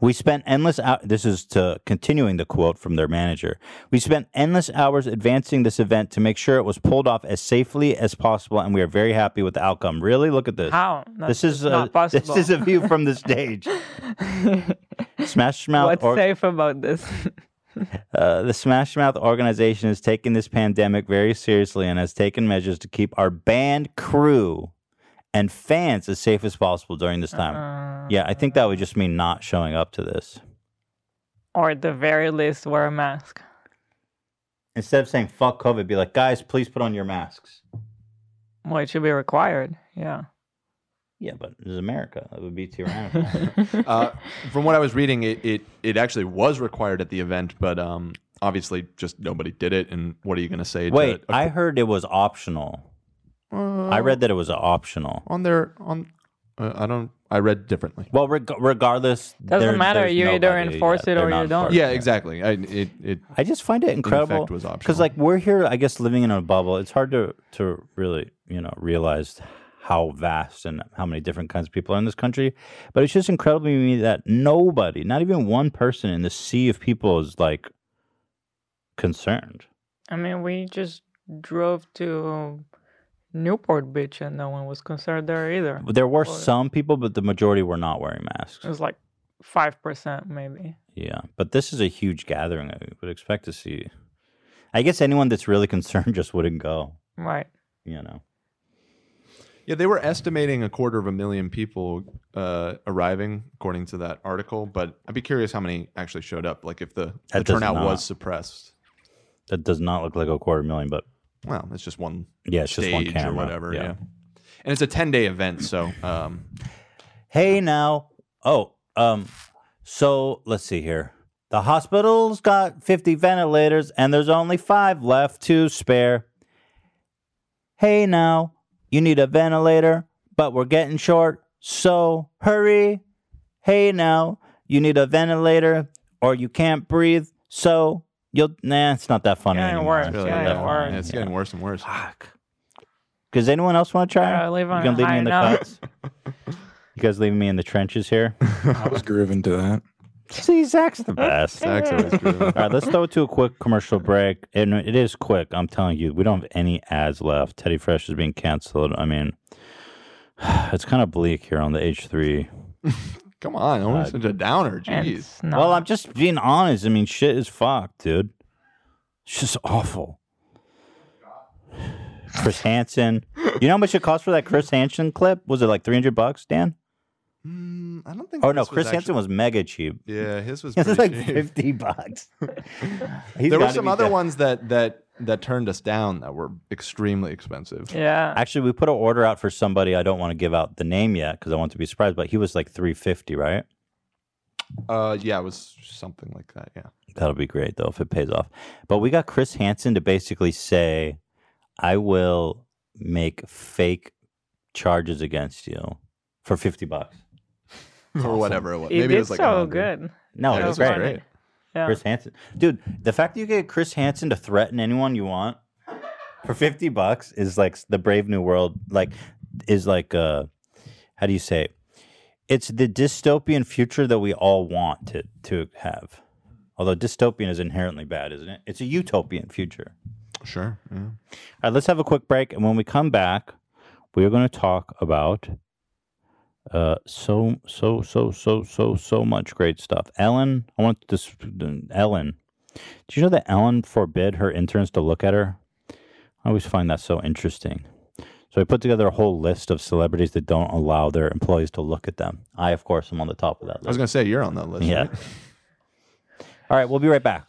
We spent endless hours. This is to continuing the quote from their manager. We spent endless hours advancing this event to make sure it was pulled off as safely as possible, and we are very happy with the outcome. Really, look at this. How? this is not uh, a, possible. this is a view from the stage. Smash Mouth. What's or- safe about this? uh, the Smash Mouth organization has taken this pandemic very seriously and has taken measures to keep our band crew and fans as safe as possible during this time. yeah, I think that would just mean not showing up to this. or at the very least, wear a mask. Instead of saying fuck COVID, be like, guys, please put on your masks. Well, it should be required. Yeah. Yeah, but this is America. It would be tyrannical. uh, from what I was reading, it, it it actually was required at the event, but um, obviously just nobody did it. And what are you going to say? Wait, to, I heard it was optional. I read that it was optional. on their on. Uh, I don't. I read differently. Well, reg- regardless, Doesn't there- matter. You either enforce yet. it or you don't. Yeah, exactly. I it it. I just find it incredible effect was optional. because like we're here, I guess, living in a bubble. It's hard to to really you know realize how vast and how many different kinds of people are in this country. But it's just incredible to me that nobody, not even one person in the sea of people, is like concerned. I mean, we just drove to Newport Beach and no one was concerned there either. There were Or- some people, but the majority were not wearing masks. It was like 5% maybe. Yeah, but this is a huge gathering. I would expect to see. I guess anyone that's really concerned just wouldn't go. Right. You know. Yeah, they were estimating a quarter of a million people uh, arriving, according to that article. But I'd be curious how many actually showed up. Like if the, the That does turnout not. was suppressed. That does not look like a quarter million, but Well, it's just one. Yeah, it's just one stage camera, or whatever. yeah. Yeah. and it's a ten day event, so um, Hey now. Oh, um, so let's see here. The hospital's got 50 ventilators and there's only five left to spare. Hey now, you need a ventilator, but we're getting short, so hurry. Hey now, you need a ventilator or you can't breathe, so you'll. Nah, it's not that funny Getting anymore. worse, It's really, getting that worse. yeah, it's getting worse and worse. Fuck. Does anyone else want to try? Uh, leave on you on gonna leave me in the note. cuts? You guys leaving me in the trenches here? I was grooving to that. See, Zach's the uh, best. Zach's always grooving. All right, let's throw it to a quick commercial break. And it is quick. I'm telling you, we don't have any ads left. Teddy Fresh is being canceled. I mean, it's kind of bleak here on the H3. Come on, almost uh, such a downer. Jeez. not. Well, I'm just being honest. I mean, shit is fucked, dude. It's just awful. Chris Hansen. You know how much it cost for that Chris Hansen clip? Was it like 300 bucks, Dan? Mm, I don't think. Oh no, Chris actually- Hansen was mega cheap. Yeah, his was It was like cheap. fifty bucks. There were some other dead. ones that that that turned us down that were extremely expensive. Yeah. Actually, we put an order out for somebody. I don't want to give out the name yet because I want to be surprised. But he was like three fifty, right? Uh, yeah, it was something like that. Yeah. That'll be great though if it pays off. But we got Chris Hansen to basically say, "I will make fake charges against you for fifty bucks." or whatever it was. He Maybe did it was like so 100. good. No, Yeah, it it was was great. great. Yeah. Chris Hansen, dude, the fact that you get Chris Hansen to threaten anyone you want for fifty bucks is like the Brave New World. Like, is like, uh, how do you say? It? It's the dystopian future that we all want to to have. Although dystopian is inherently bad, isn't it? It's a utopian future. Sure. Yeah. All right, let's have a quick break, and when we come back, we are going to talk about uh so so so so so so much great stuff. Ellen, I want this. Ellen, did you know that Ellen forbid her interns to look at her? I always find that so interesting. So I put together a whole list of celebrities that don't allow their employees to look at them. I, of course, am on the top of that list. I was gonna say you're on that list. Yeah. right? All right, we'll be right back.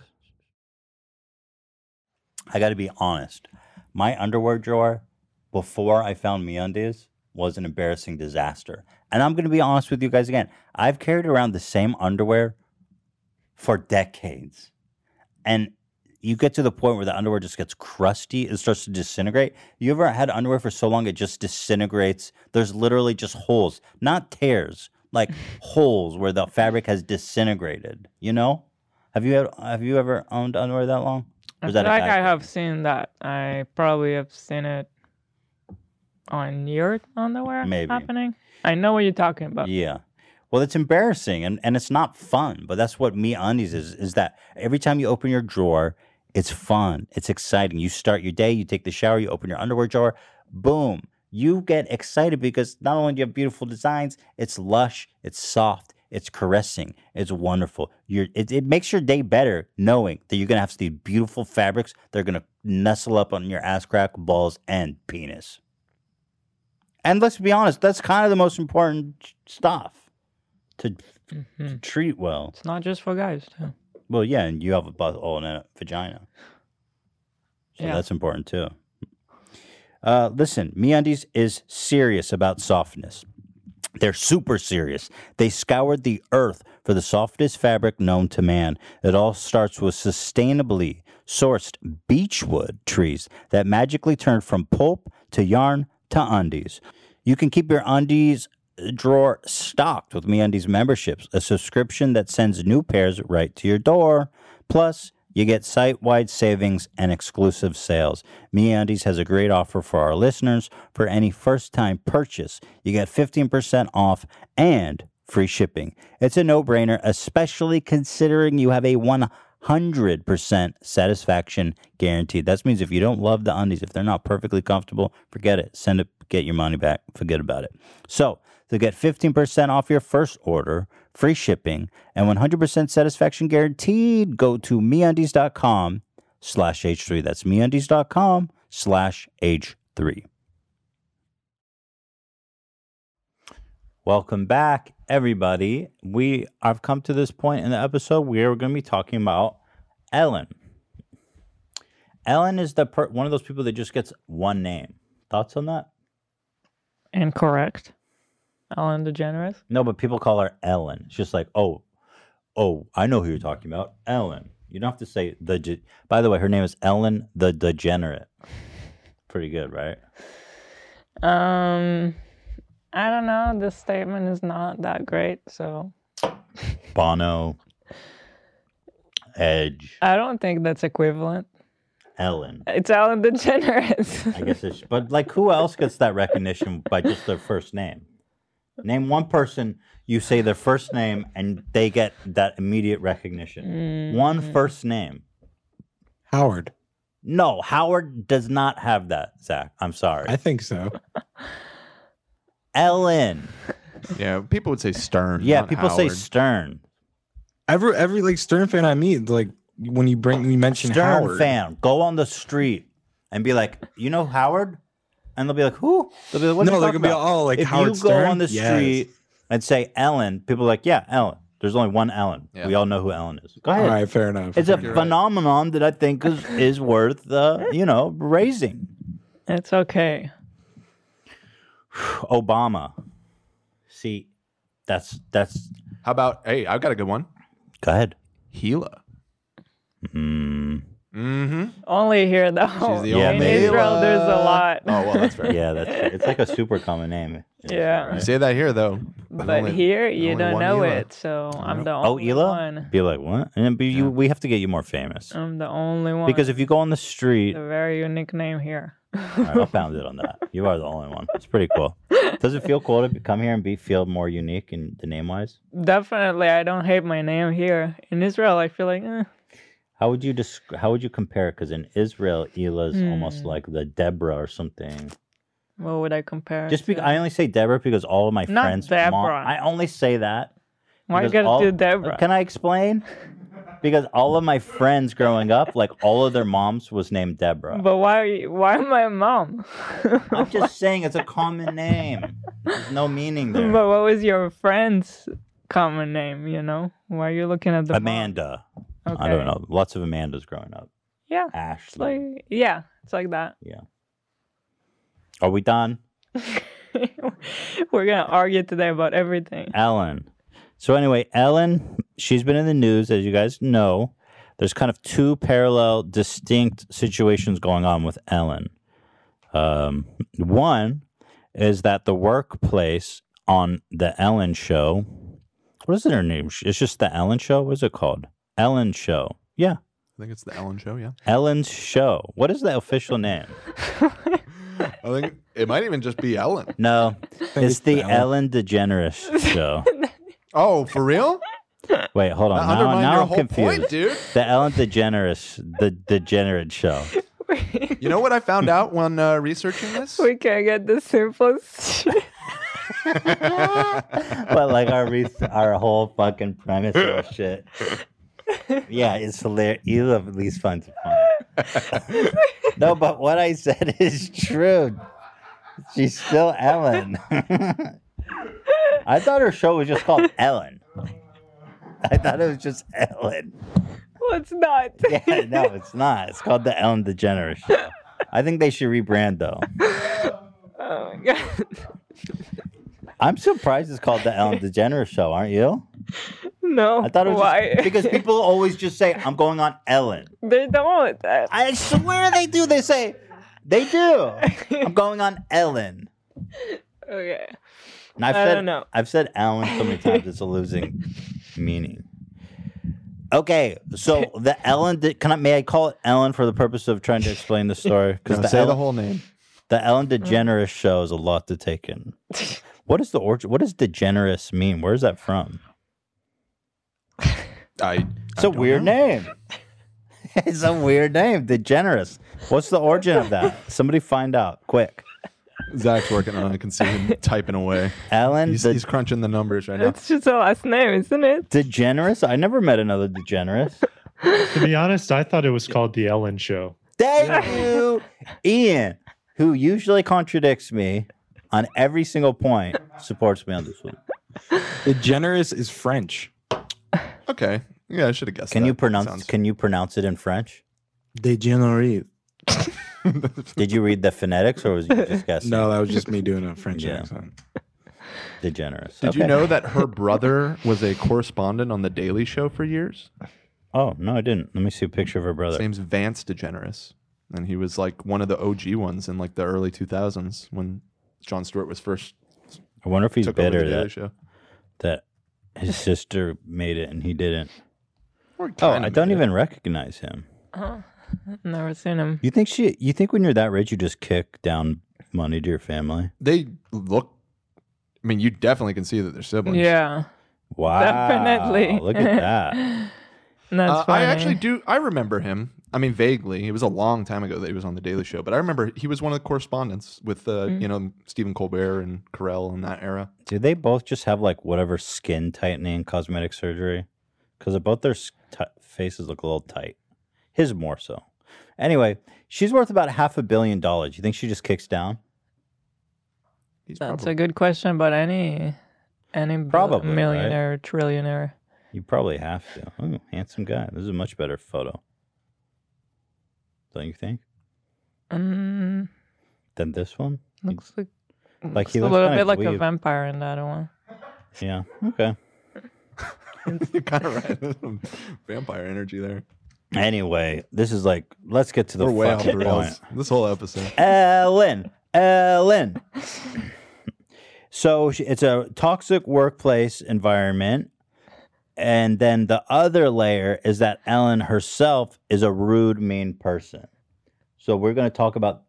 I got to be honest. My underwear drawer before I found MeUndies was an embarrassing disaster. And I'm going to be honest with you guys again. I've carried around the same underwear for decades. And you get to the point where the underwear just gets crusty, it starts to disintegrate. You ever had underwear for so long it just disintegrates? There's literally just holes, not tears, like holes where the fabric has disintegrated, you know? Have you ever, have you ever owned underwear that long? I feel like I have seen that. I probably have seen it on your underwear Maybe. happening. I know what you're talking about. Yeah. Well, it's embarrassing and, and it's not fun, but that's what MeUndies is, is that every time you open your drawer, it's fun. It's exciting. You start your day, you take the shower, you open your underwear drawer, boom. You get excited because not only do you have beautiful designs, it's lush, it's soft, it's caressing, it's wonderful. You're, it, it makes your day better knowing that you're going to have these beautiful fabrics that are going to nestle up on your ass crack, balls, and penis. And let's be honest, that's kind of the most important stuff to, to treat well. It's not just for guys too. Well, yeah, and you have a butthole and a vagina. So Yeah. that's important too. Uh, listen, MeUndies is serious about softness. They're super serious. They scoured the earth for the softest fabric known to man. It all starts with sustainably sourced beechwood trees that magically turn from pulp to yarn to undies. You can keep your undies uh, drawer stocked with MeUndies memberships, a subscription that sends new pairs right to your door. Plus, you get site-wide savings and exclusive sales. MeUndies has a great offer for our listeners. For any first-time purchase, you get 15% off and free shipping. It's a no-brainer, especially considering you have a 100% satisfaction guaranteed. That means if you don't love the undies, if they're not perfectly comfortable, forget it. Send it, get your money back. Forget about it. So, to get 15% off your first order, free shipping, and 100% satisfaction guaranteed, go to meundies.com slash H3. That's meundies.com slash H3. Welcome back, everybody. We I've come to this point in the episode where we're going to be talking about Ellen. Ellen is the per- one of those people that just gets one name. Thoughts on that? Incorrect. Ellen DeGeneres. No, but people call her Ellen. It's just like, oh, oh, I know who you're talking about, Ellen. You don't have to say the. ge- By the way, her name is Ellen the Degenerate. Pretty good, right? Um, I don't know. This statement is not that great, so Bono, Edge, I don't think that's equivalent. Ellen. It's Ellen DeGeneres. I guess it's, but like, who else gets that recognition by just their first name? Name one person you say their first name and they get that immediate recognition. Mm-hmm. One first name. Howard. No, Howard does not have that, Zach. I'm sorry. I think so. Ellen. Yeah, people would say Stern. Yeah, not people say Howard. Stern. Every every like Stern fan I meet, like when you bring you mention Stern Howard, fan. Go on the street and be like, you know Howard? And they'll be like, who? They'll be like, what No, they're gonna be all, like, if Howard you go on the Yes. street and say Ellen, people are like, yeah, Ellen. There's only one Ellen. Yeah. We all know who Ellen is. Go ahead. All right, fair enough. It's a You're right. phenomenon that I think is, is worth, uh, you know, raising. It's okay. Obama. See, that's that's. How about hey? I've got a good one. Go ahead. Hila. Mm. Mm-hmm. Only here though. She's the Yeah, In maybe. Israel, there's a lot. Oh well, that's fair. Yeah, that's it's like a super common name. Yeah. You say that here though. But only- here you don't know Hila. it, so I'm the Oh, only Hila? one. Be like what? And then be you, we have to get you more famous I'm the only one. because if you go on the street, a very unique name here. Right, I'll pound it on that. You are the only one. It's pretty cool. Does it feel cool to come here and be feel more unique in the name wise? Definitely, I don't hate my name here. In Israel, I feel like, eh, How would you desc- How would you compare? Because in Israel, Hila's almost Hmm. like the Deborah or something. what would I compare? Just because I only say Deborah because all of my Not friends. Deborah. I only say that. Why you gotta all- do Deborah? Can I explain? Because all of my friends growing up, like all of their moms was named Deborah. But why? Why my mom? I'm just saying it's a common name. There's no meaning there. But what was your friend's common name? You know, why are you looking at the? Amanda. I don't know. Lots of Amandas growing up. Yeah, Ashley. like yeah, it's like that. Yeah. Are we done? We're gonna argue today about everything. Ellen. So anyway, Ellen, she's been in the news, as you guys know. There's kind of two parallel, distinct situations going on with Ellen. Um, one is that the workplace on the Ellen Show. What is it her name? It's just the Ellen Show. What is it called? Ellen Show. Yeah, I think it's the Ellen Show. Yeah. Ellen's Show. What is the official name? I think it might even just be Ellen. No, it's, it's the the Ellen DeGeneres Show. Oh, for real? Wait, hold on. That Now, undermined now your I'm confused. point, dude. The Ellen DeGeneres, the Degenerate Show. You know what I found out when uh, researching this? We can't get the simplest shit. but like our re- our whole fucking premise of shit. Yeah, it's hilarious. You at least finds it funny. no, but what I said is true. She's still Ellen. I thought her show was just called Ellen. I thought it was just Ellen. Well, it's not. Yeah, no, it's not. It's called the Ellen DeGeneres Show. I think they should rebrand though. Oh my god. I'm surprised it's called the Ellen DeGeneres Show, aren't you? No. I thought it was why? just because people always just say, "I'm going on Ellen." they don't. I swear they do. They say they do. I'm going on Ellen. okay. And I've I said don't know. I've said Ellen so many times it's a losing meaning. Okay, so the Ellen. De- can I? May I call it Ellen for the purpose of trying to explain the story? No, the say Ellen, the whole name. the Ellen mm. DeGeneres show is a lot to take in. What is the origin? What does DeGeneres mean? Where's that from? I. It's a weird name. it's a weird name, DeGeneres. What's the origin of that? Somebody find out quick. Zach's working on it. I can see him typing away. Ellen, He's, the he's crunching the numbers right now. It's just a last name, isn't it? DeGeneres. I never met another DeGeneres. To be honest, I thought it was called the Ellen Show. Thank you, Ian, who usually contradicts me on every single point, supports me on this one. DeGeneres is French. Okay. Yeah, I should have guessed. Can that. you pronounce? Sounds- Can you pronounce it in French? Degenerate. Did you read the phonetics, or was you just guessing? No, that was just me doing a French Yeah. accent. DeGeneres. Did you Okay. know that her brother was a correspondent on the Daily Show for years? Oh no, I didn't. Let me see a picture of her brother. His name's Vance DeGeneres, and he was like one of the OG ones in like the early 2000s when Jon Stewart was first. I wonder if he's took over the bitter Daily that Show. that his sister made it and he didn't. Oh, I don't it. even recognize him. Uh-huh. Never seen him. You think she? You think when you're that rich, you just kick down money to your family? They look. I mean, you definitely can see that they're siblings. Yeah, Wow, definitely. Look at that. That's Uh, funny. I actually do. I remember him. I mean, vaguely. It was a long time ago that he was on the Daily Show, but I remember he was one of the correspondents with, uh, Mm. you know, Stephen Colbert and Carell in that era. Do they both just have like whatever skin tightening cosmetic surgery? Because both their s- t- faces look a little tight. His more so. Anyway, she's worth about half a billion dollars. You think she just kicks down? He's That's probably, a good question, but any any bil- Probably, right? millionaire, trillionaire. You probably have to. Oh, handsome guy. This is a much better photo. Don't you think? Mm, Than this one? looks like Like looks he a little bit like a vampire in that one. Yeah. Okay. You're kind of right. Vampire energy there. Anyway, this is like let's get to the We're way off fucking the rails. point. This whole episode. Ellen, Ellen. So she- it's a toxic workplace environment. And then the other layer is that Ellen herself is a rude, mean person. So we're going to talk about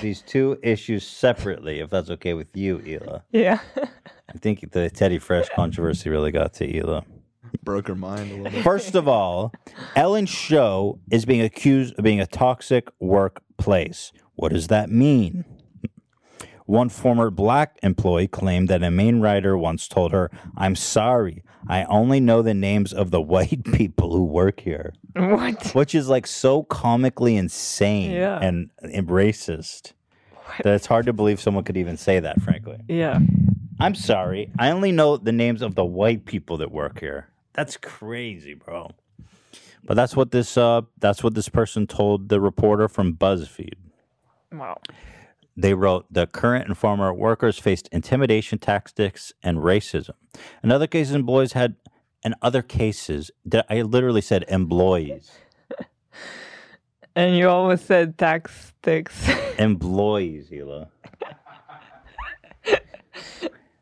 these two issues separately, if that's okay with you, Hila. Yeah. I think the Teddy Fresh controversy really got to Hila. Broke her mind a little bit. First of all, Ellen's show is being accused of being a toxic workplace. What does that mean? One former black employee claimed that a main writer once told her, I'm sorry, I only know the names of the white people who work here. What? Which is like so comically insane Yeah. and, and racist that it's hard to believe someone could even say that, frankly. Yeah. I'm sorry. I only know the names of the white people that work here. That's crazy, bro. But that's what this uh that's what this person told the reporter from BuzzFeed. Wow. They wrote the current and former workers faced intimidation tactics and racism. In other cases, employees had in other cases that I literally said employees. And you always said tactics. employees, Hila.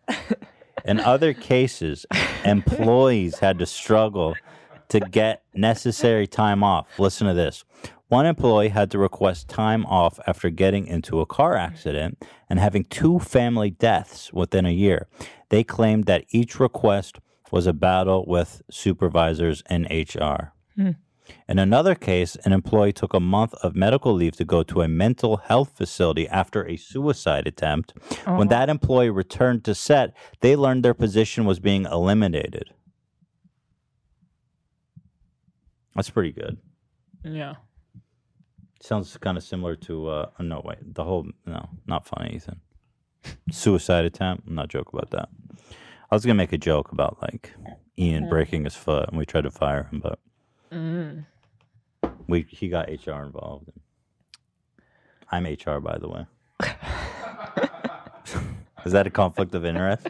In other cases, employees had to struggle to get necessary time off. Listen to this. One employee had to request time off after getting into a car accident and having two family deaths within a year. They claimed that each request was a battle with supervisors and HR. Hmm. In another case, an employee took a month of medical leave to go to a mental health facility after a suicide attempt. When Oh. that employee returned to set, they learned their position was being eliminated. That's pretty good. yeah. Sounds kind of similar to uh no wait, the whole no, not funny, Ethan. Suicide attempt. I'm not joke about that. I was gonna make a joke about like Ian breaking his foot and we tried to fire him, but Mm. we he got HR involved. I'm HR by the way. Is that a conflict of interest?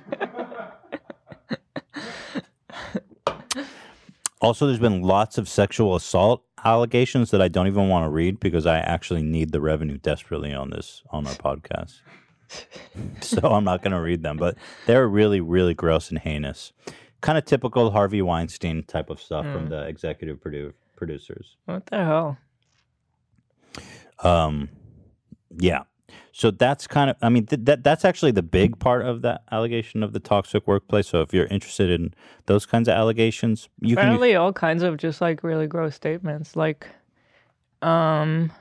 Also, there's been lots of sexual assault allegations that I don't even want to read because I actually need the revenue desperately on this on our podcast. so I'm not going to read them, but they're really, really gross and heinous. Kind of typical Harvey Weinstein type of stuff from Mm. the executive produ- producers. What the hell? Um, yeah. So that's kind of, I mean, th- that that's actually the big part of that allegation of the toxic workplace. So if you're interested in those kinds of allegations, you can. Apparently, all kinds of just like really gross statements. Like, um,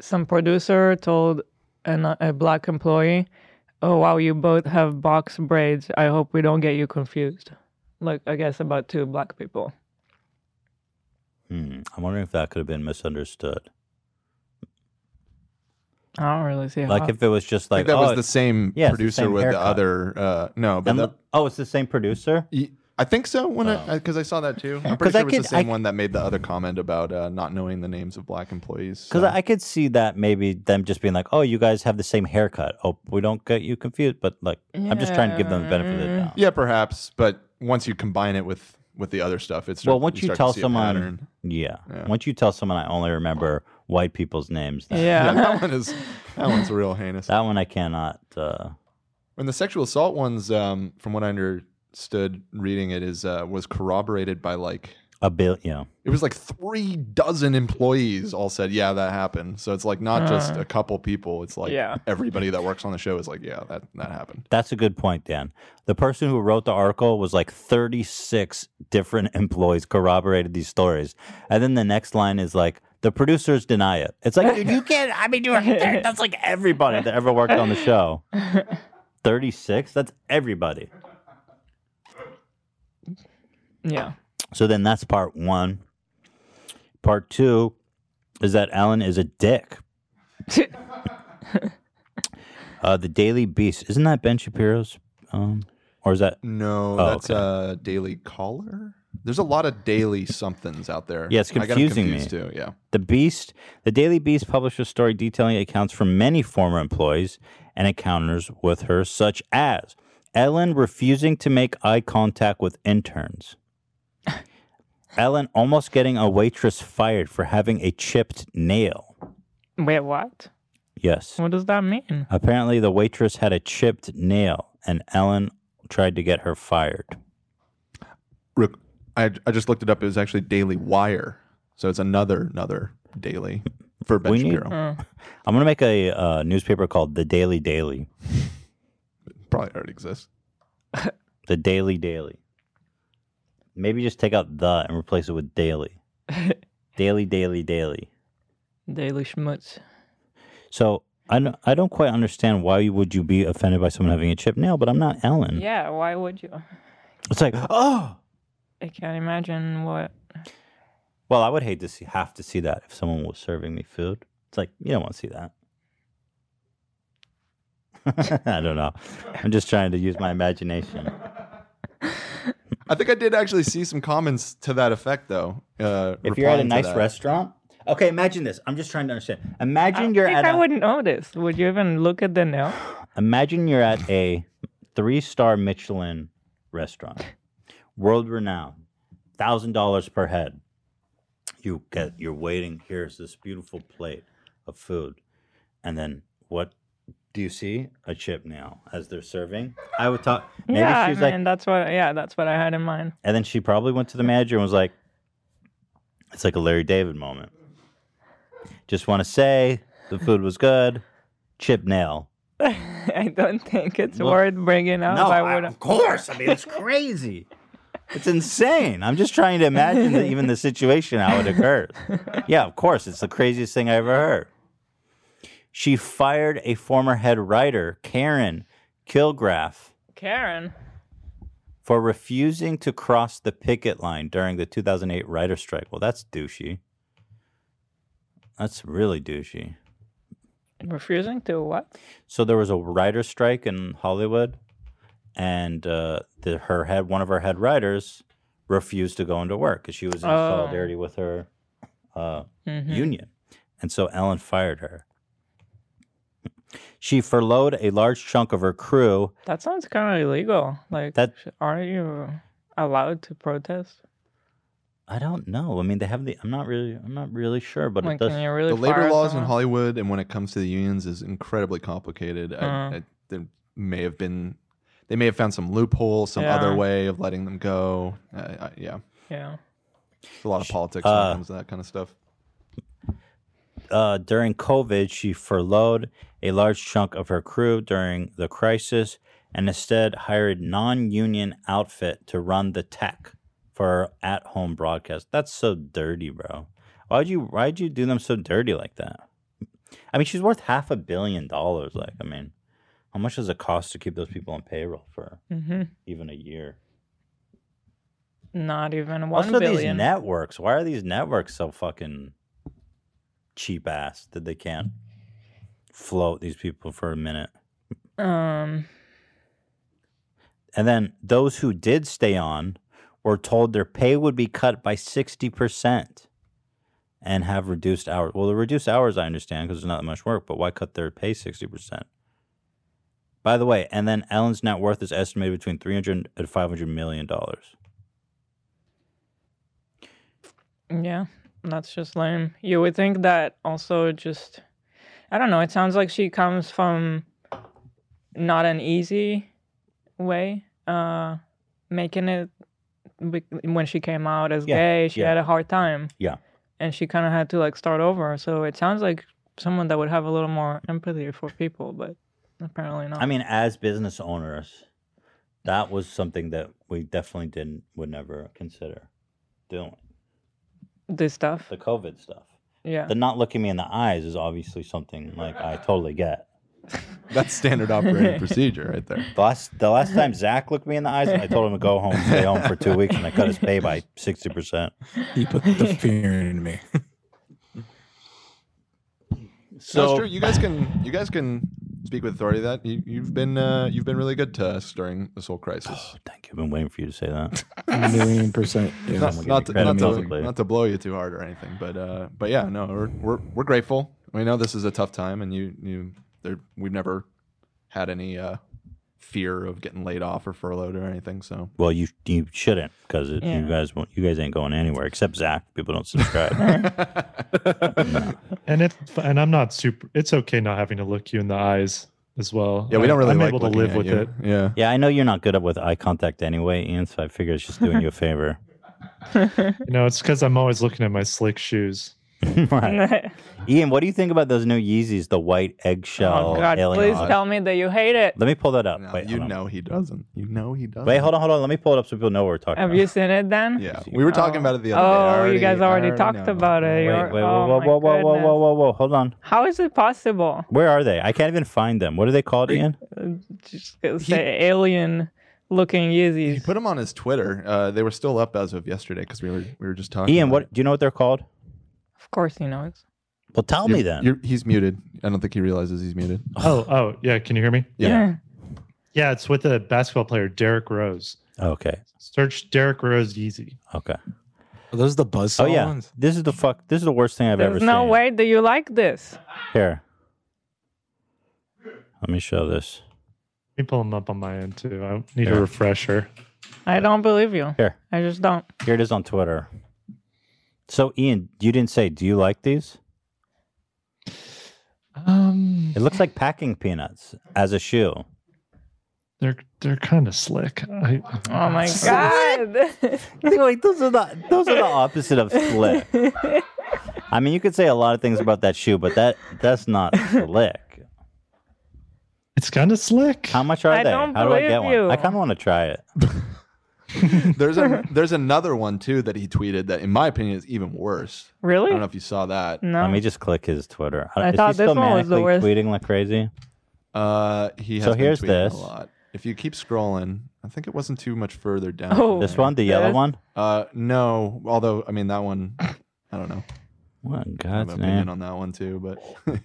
some producer told an, a black employee, "Oh wow, you both have box braids. I hope we don't get you confused." Like, I guess about two black people. Hmm, I'm wondering if that could have been misunderstood. I don't really see Like how. if it was just I like think that oh, was the same yeah, it's the producer same with haircut. the other. Uh, no, but the, the- oh, it's the same producer. I think so. When I because I saw that too. I'm pretty I sure it was could- the same I- one that made the other comment about uh, not knowing the names of black employees. Because so. I could see that maybe them just being like, "Oh, you guys have the same haircut. Oh, we don't get you confused." But like, I'm just trying to give them the benefit of the doubt. Yeah, perhaps. But once you combine it with with the other stuff, it's well, once you, start to tell someone, yeah. Yeah. once you tell someone, I only remember white people's names. then- Yeah. that one is that one's real heinous. that one I cannot. Uh, And the sexual assault ones, um, from what I understood reading it, is uh, was corroborated by like a bill, you know. it was like three dozen employees all said, yeah, that happened. So it's like not just Uh. a couple people. It's like Yeah. everybody that works on the show is like, yeah, that that happened. That's a good point, Dan. The person who wrote the article was like 36 different employees corroborated these stories. And then the next line is like, the producers deny it. It's like, dude, you can't, I mean, you're, that's like everybody that ever worked on the show. 36? That's everybody. yeah. So then that's part one. Part two is that Alan is a dick. uh, the Daily Beast. Isn't that Ben Shapiro's um, or is that No, Oh, that's okay. uh Daily Caller. There's a lot of daily somethings out there. Yeah, it's I confusing me. confused Too. Yeah. The Beast, the Daily Beast published a story detailing accounts from many former employees and encounters with her, such as Ellen refusing to make eye contact with interns. Ellen almost getting a waitress fired for having a chipped nail. Wait, what? Yes. What does that mean? Apparently, the waitress had a chipped nail, and Ellen tried to get her fired. Rick, I I just looked it up. It was actually Daily Wire, so it's another another daily for Ben We need- Shapiro. I'm going to make a uh, newspaper called The Daily Daily. Probably already exists. The Daily Daily. Maybe just take out the and replace it with daily. daily, daily, daily. Daily schmutz. So I don't, I don't quite understand why would you be offended by someone having a chip nail, but I'm not Ellen. Yeah, why would you? It's like, oh, I can't imagine what. well, I would hate to see have to see that if someone was serving me food. It's like you don't want to see that. I don't know. I'm just trying to use my imagination. I think I did actually see some comments to that effect, though. Uh, If you're at a nice that. restaurant, okay. Imagine this. I'm just trying to understand. Imagine I you're think at I a, wouldn't know this. Would you even look at the nail? Imagine you're at a three star Michelin restaurant, world renowned, thousand dollars per head. You get you're waiting. Here's this beautiful plate of food, and then what do you see? A chip nail as they're serving. I would talk. Maybe yeah, she's I like, mean, that's what. Yeah, that's what I had in mind. and then she probably went to the manager and was like, "It's like a Larry David moment." Just want to say the food was good. Chip nail. I don't think it's Well, worth bringing up. no, I I- of course. I mean, it's crazy. It's insane. I'm just trying to imagine even the situation how it occurs. Yeah, of course. It's the craziest thing I ever heard. She fired a former head writer, Karen Kilgariff, Karen. for refusing to cross the picket line during the 2008 writer strike. Well, that's douchey. That's really douchey. Refusing to what? So there was a writer strike in Hollywood, and uh, the, her head, one of her head writers, refused to go into work because she was in Oh. solidarity with her uh, Mhm. union, and so Ellen fired her. She furloughed a large chunk of her crew. That sounds kind of illegal. Like, That- are you allowed to protest? I don't know. I mean, they have the. I'm not really. I'm not really sure, but Like, it does. can really the labor fire laws in? Hollywood and when it comes to the unions is incredibly complicated. I, Uh-huh. I, there may have been, they may have found some loophole, some other way of letting them go. Uh, I, yeah, Yeah. There's a lot of politics when Uh, it comes to that kind of stuff. Uh, during COVID, she furloughed a large chunk of her crew during the crisis and instead hired non-union outfit to run the tech for at-home broadcast. That's so dirty, bro. Why'd you why'd you do them so dirty like that? I mean, she's worth half a billion dollars. Like, I mean, how much does it cost to keep those people on payroll for hmm even a year? Not even one also, these billion. networks. Why are these networks so fucking cheap ass that they can't float these people for a minute? um. And then those who did stay on were told their pay would be cut by 60% and have reduced hours. Well, the reduced hours, I understand because there's not that much work, but why cut their pay 60%? By the way, and then Ellen's net worth is estimated between 300 and 500 million dollars. Yeah, that's just lame. You would think that also just, I don't know. It sounds like she comes from not an easy way, uh, making it when she came out as Yeah, gay. She yeah. had a hard time, Yeah. and she kind of had to like start over. So it sounds like someone that would have a little more empathy for people, but apparently not. I mean, as business owners, that was something that we definitely didn't would never consider doing. This stuff. The COVID stuff. Yeah. The not looking me in the eyes is obviously something like I totally get. That's standard operating procedure right there. The last the last time Zach looked me in the eyes, I told him to go home, stay home for two weeks, and I cut his pay by sixty percent. He put the fear in me. So So true. You guys can you guys can speak with authority that you, you've been uh, you've been really good to us during this whole crisis. Thank you. I've been waiting for you to say that. A million percent. Yeah. not, not, to, not, to, not to blow you too hard or anything, but uh, but yeah, no, we're, we're we're grateful. We know this is a tough time, and you you there we've never had any uh, fear of getting laid off or furloughed or anything. So Well, you you shouldn't because Yeah. you guys won't, you guys ain't going anywhere except Zach. People don't subscribe. And it and I'm not super. It's okay not having to look you in the eyes as well. yeah, we don't really I'm like able to live with you. it. Yeah, yeah, I know you're not good at with eye contact anyway, Ian. So I figure it's just doing you a favor. You know, it's because I'm always looking at my slick shoes. right. Ian, what do you think about those new Yeezys, the white eggshell oh God, alien? please tell me that you hate it. Let me pull that up. No, Wait, you hold on. know he doesn't. You know he doesn't. Wait, hold on, hold on. Let me pull it up so people know what we're talking Have about. Have you seen it then? Yeah, we were talking Oh. about it the other day. Oh, you guys I already talked know. about it. Wait, You're- wait, oh whoa, my whoa, whoa, whoa, whoa, whoa, whoa, whoa. Hold on. How is it possible? Where are they? I can't even find them. What are they called, Ian? Just gonna say alien looking Yeezys. He put them on his Twitter. Uh, they were still up as of yesterday because we were we were just talking. Ian, what do you know what they're called? Of course he knows. Well, tell me You're- then. you're- he's muted. I don't think he realizes he's muted. Oh, oh, oh yeah. Can you hear me? Yeah. Yeah, it's with a basketball player, Derrick Rose. Oh, okay. Search Derrick Rose Yeezy. Okay. Are those the buzz Oh yeah. ones? This is the fuck. This is the worst thing I've There's ever no seen. No way Do you like this. Here. Let me show this. Let me pull them up on my end too. I need Yeah. a refresher. I don't believe you. Here. I just don't. Here it is on Twitter. So Ian, you didn't say. Do you like these? Um, It looks like packing peanuts as a shoe. they're they're kind of slick. I, Oh my god. Wait, those are the those are the opposite of slick. I mean, you could say a lot of things about that shoe, but that that's not slick. It's kind of slick. How much are I they? don't How do I get believe one? I kind of want to try it. there's a there's another one too that he tweeted that, in my opinion, is even worse. Really? I don't know if you saw that. No. Let me just click his Twitter. I Is thought he this still one was the manically worst. tweeting like crazy? Uh, he has So been here's tweeting this. a lot. If you keep scrolling, I think it wasn't too much further down. Oh. This one, the yellow This? one. Uh, no. Although I mean that one, I don't know. What in I have God's an opinion name? on that one too, but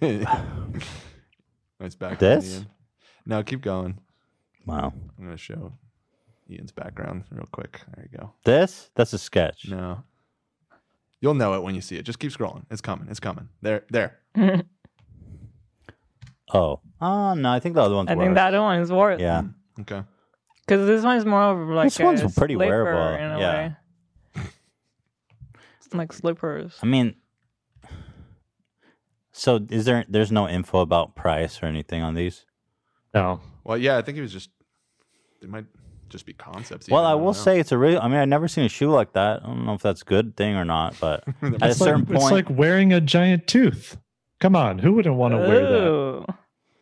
nice back. This? Ian. No, keep going. Wow. I'm gonna show Ian's background real quick. There you go. This? That's a sketch. No. You'll know it when you see it. Just keep scrolling. It's coming. It's coming. There. There. Oh. Oh no, I think the other one's I worse. think that one is worse. Yeah. Okay. Because this one's more of like This one's pretty slipper wearable, in a yeah. way. It's like slippers. I mean, so is there? There's no info about price or anything on these. no. Well, yeah. I think it was just. They might just be concepts. Well, even, I don't will know. say it's a real. I mean, I've never seen a shoe like that. I don't know if that's a good thing or not, but at a It's like, it's like wearing a giant tooth. Come on, who wouldn't want to wear that? Ooh,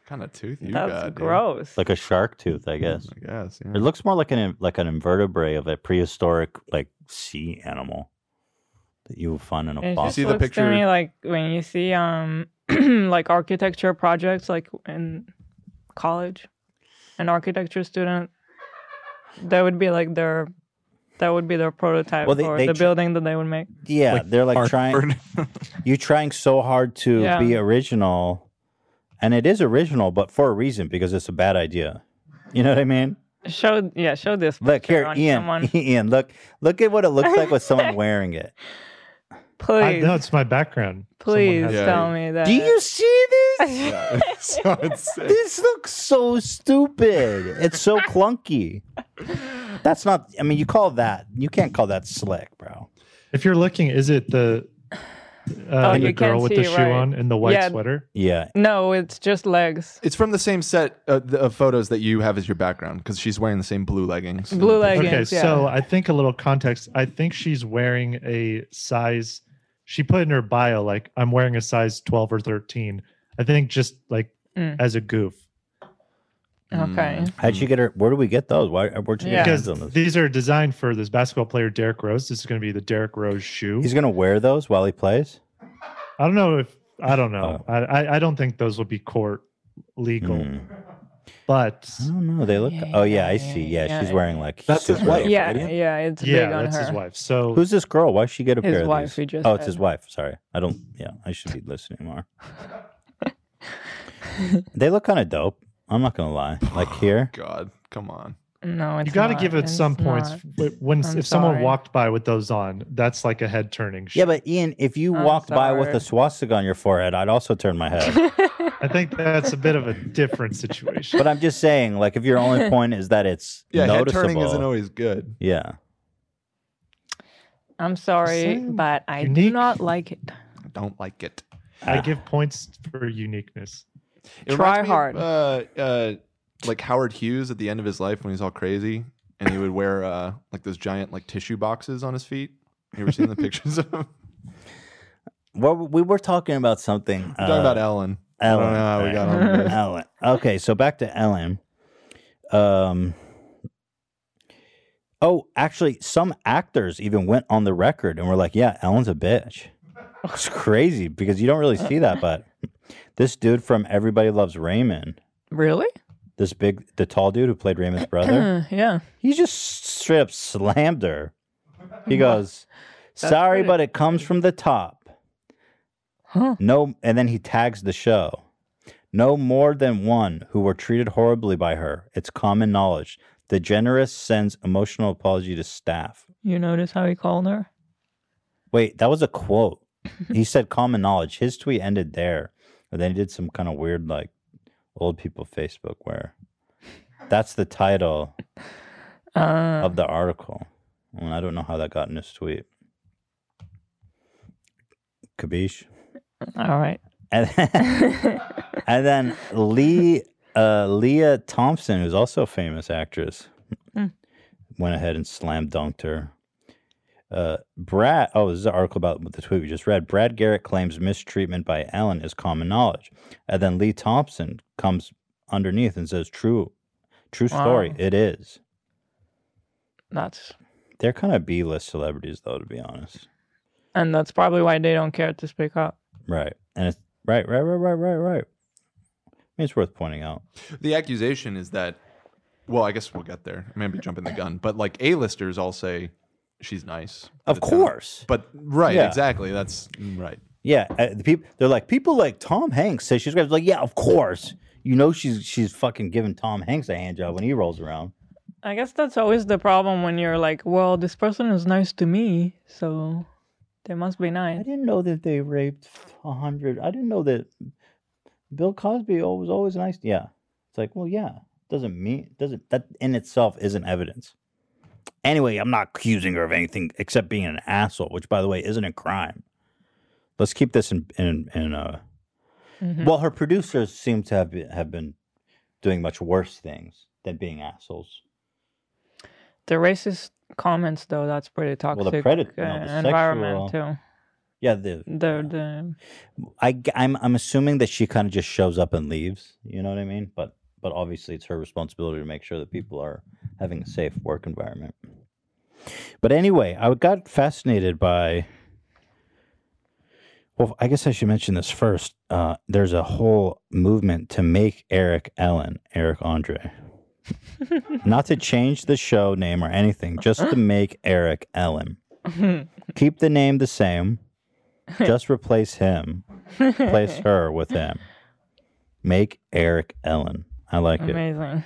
kind of tooth you that's got. dude. gross. like a shark tooth, I guess. I guess. Yeah. It looks more like an like an invertebrate of a prehistoric like sea animal that you would find in a It fossil. just see the looks picture- to me like when you see um like architecture projects like in college, an architecture student, that would be like their that would be their prototype Well, they- for they the tr- building that they would make. Yeah, Like they're like trying. You're trying so hard to Yeah. be original, and it is original, but for a reason because it's a bad idea. You know what I mean? Show yeah, show this. Look here, on Ian. someone. Ian, look, look at what it looks like with someone wearing it. I, Please, no, it's my background. Please has- Yeah. tell me that. Do you see this? Yeah. so This looks so stupid. It's so clunky. That's not. I mean, you call that. You can't call that slick, bro. If you're looking, is it the uh, Oh, the you girl can't with the shoe right. on and the white Yeah. sweater? Yeah. No, it's just legs. it's from the same set uh, th- of photos that you have as your background because she's wearing the same blue leggings. Blue leggings. Okay, yeah. so I think a little context. I think she's wearing a size. She put in her bio like I'm wearing a size 12 or 13. I think just like Mm. as a goof okay. How'd you get her? Where do we get those? Why? Where'd you Yeah. get because those these are designed for this basketball player Derrick Rose. This is going to be the Derrick Rose shoe. He's gonna wear those while he plays. I don't know if I don't Oh. know. I, I I don't think those will be court legal, Mm. But I don't know. They look. oh yeah, I see. Yeah, yeah, she's yeah. wearing like. That's his wife. Yeah, right, yeah, it's yeah, big on that's her. his wife. So Who's this girl? Why she get a His pair wife, of he these? just oh, it's said. his wife. Sorry, I don't. Yeah, I should be listening more. They look kind of dope. I'm not gonna lie. Like oh, here, God, come on. No, it's you got to give it It's some points not. wh- when I'm if someone walked by with those on. That's like a head turning. yeah, but Ian, if you I'm walked by with a swastika on your forehead, I'd also turn my head. I think that's a bit of a different situation. but I'm just saying, like, if your only point is that it's Yeah, head noticeable, turning isn't always good. yeah. I'm sorry, Same. but I do not like it. I don't like it. I give points for uniqueness. It Try hard. Of, uh, uh, like Howard Hughes at the end of his life when he's all crazy, and he would wear uh, like those giant like tissue boxes on his feet. You ever seen the pictures of him? Well, we were talking about something. We're talking about uh, Ellen. Ellen. I don't know how we got on this. Ellen. Okay, so back to Ellen. Um. Oh, actually, some actors even went on the record and were like, "Yeah, Ellen's a bitch." It's crazy because you don't really see that, but this dude from Everybody Loves Raymond, Really? This big, the tall dude who played Raymond's brother, yeah. he just straight up slammed her. He goes, "Sorry, but it comes from the top." Huh. No, and then he tags the show. No more than one who were treated horribly by her. It's common knowledge. DeGeneres sends emotional apology to staff. You notice how he called her? Wait, that was a quote. he said common knowledge. His tweet ended there. And then he did some kind of weird, like, old people Facebook where that's the title Uh, of the article. And I don't know how that got in his tweet. Kabish. all right. And and then Lee uh, Lea Thompson, who's also a famous actress, Hmm. went ahead and slam dunked her. Uh, Brad, oh, this is an article about the tweet we just read. Brad Garrett claims mistreatment by Ellen is common knowledge, and then Lee Thompson comes underneath and says, "True, true story. Wow. It is." That's They're kind of B-list celebrities, though, to be honest. and that's probably why they don't care to speak up. Right, and it's right, right, right, right, right, right. I mean, it's worth pointing out. The accusation is that, well, I guess we'll get there. I may be jumping the gun, but like A-listers all say she's nice. Of it's not. course. But right, Yeah. exactly. That's right. Yeah, uh, the people they're like people like Tom Hanks say she's great. Like, yeah, of course. You know she's she's fucking giving Tom Hanks a hand job when he rolls around. I guess that's always the problem when you're like, well, this person is nice to me, so they must be nice. I didn't know that they raped a hundred. I didn't know that Bill Cosby was always nice. Yeah, it's like, well, yeah, doesn't mean doesn't that in itself isn't evidence. Anyway, I'm not accusing her of anything except being an asshole, which, by the way, isn't a crime. Let's keep this in in in uh. Mhm. Well, her producers seem to have been, have been doing much worse things than being assholes. The racist comments, though, that's pretty toxic. Well, the predator, uh, no, the environment sexual- too. Yeah, the The the I am I'm assuming that she kind of just shows up and leaves. You know what I mean? But but obviously it's her responsibility to make sure that people are having a safe work environment. But anyway, I got fascinated by. Well, I guess I should mention this first. Uh, there's a whole movement to make Eric Ellen Eric Andre. Not to change the show name or anything, just to make Eric Ellen. Keep the name the same. Just replace him. Replace her with him. Make Eric Ellen. I like it. amazing.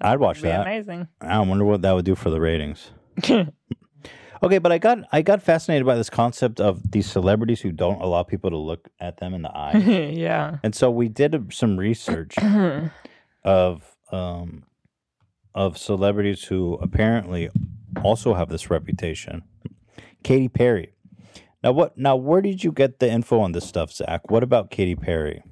I'd watch that. amazing. I wonder what that would do for the ratings. Okay, but I got I got fascinated by this concept of these celebrities who don't allow people to look at them in the eye. yeah. and so we did some research of um of celebrities who apparently also have this reputation. Katy Perry. Now what now where did you get the info on this stuff, Zach? What about Katy Perry?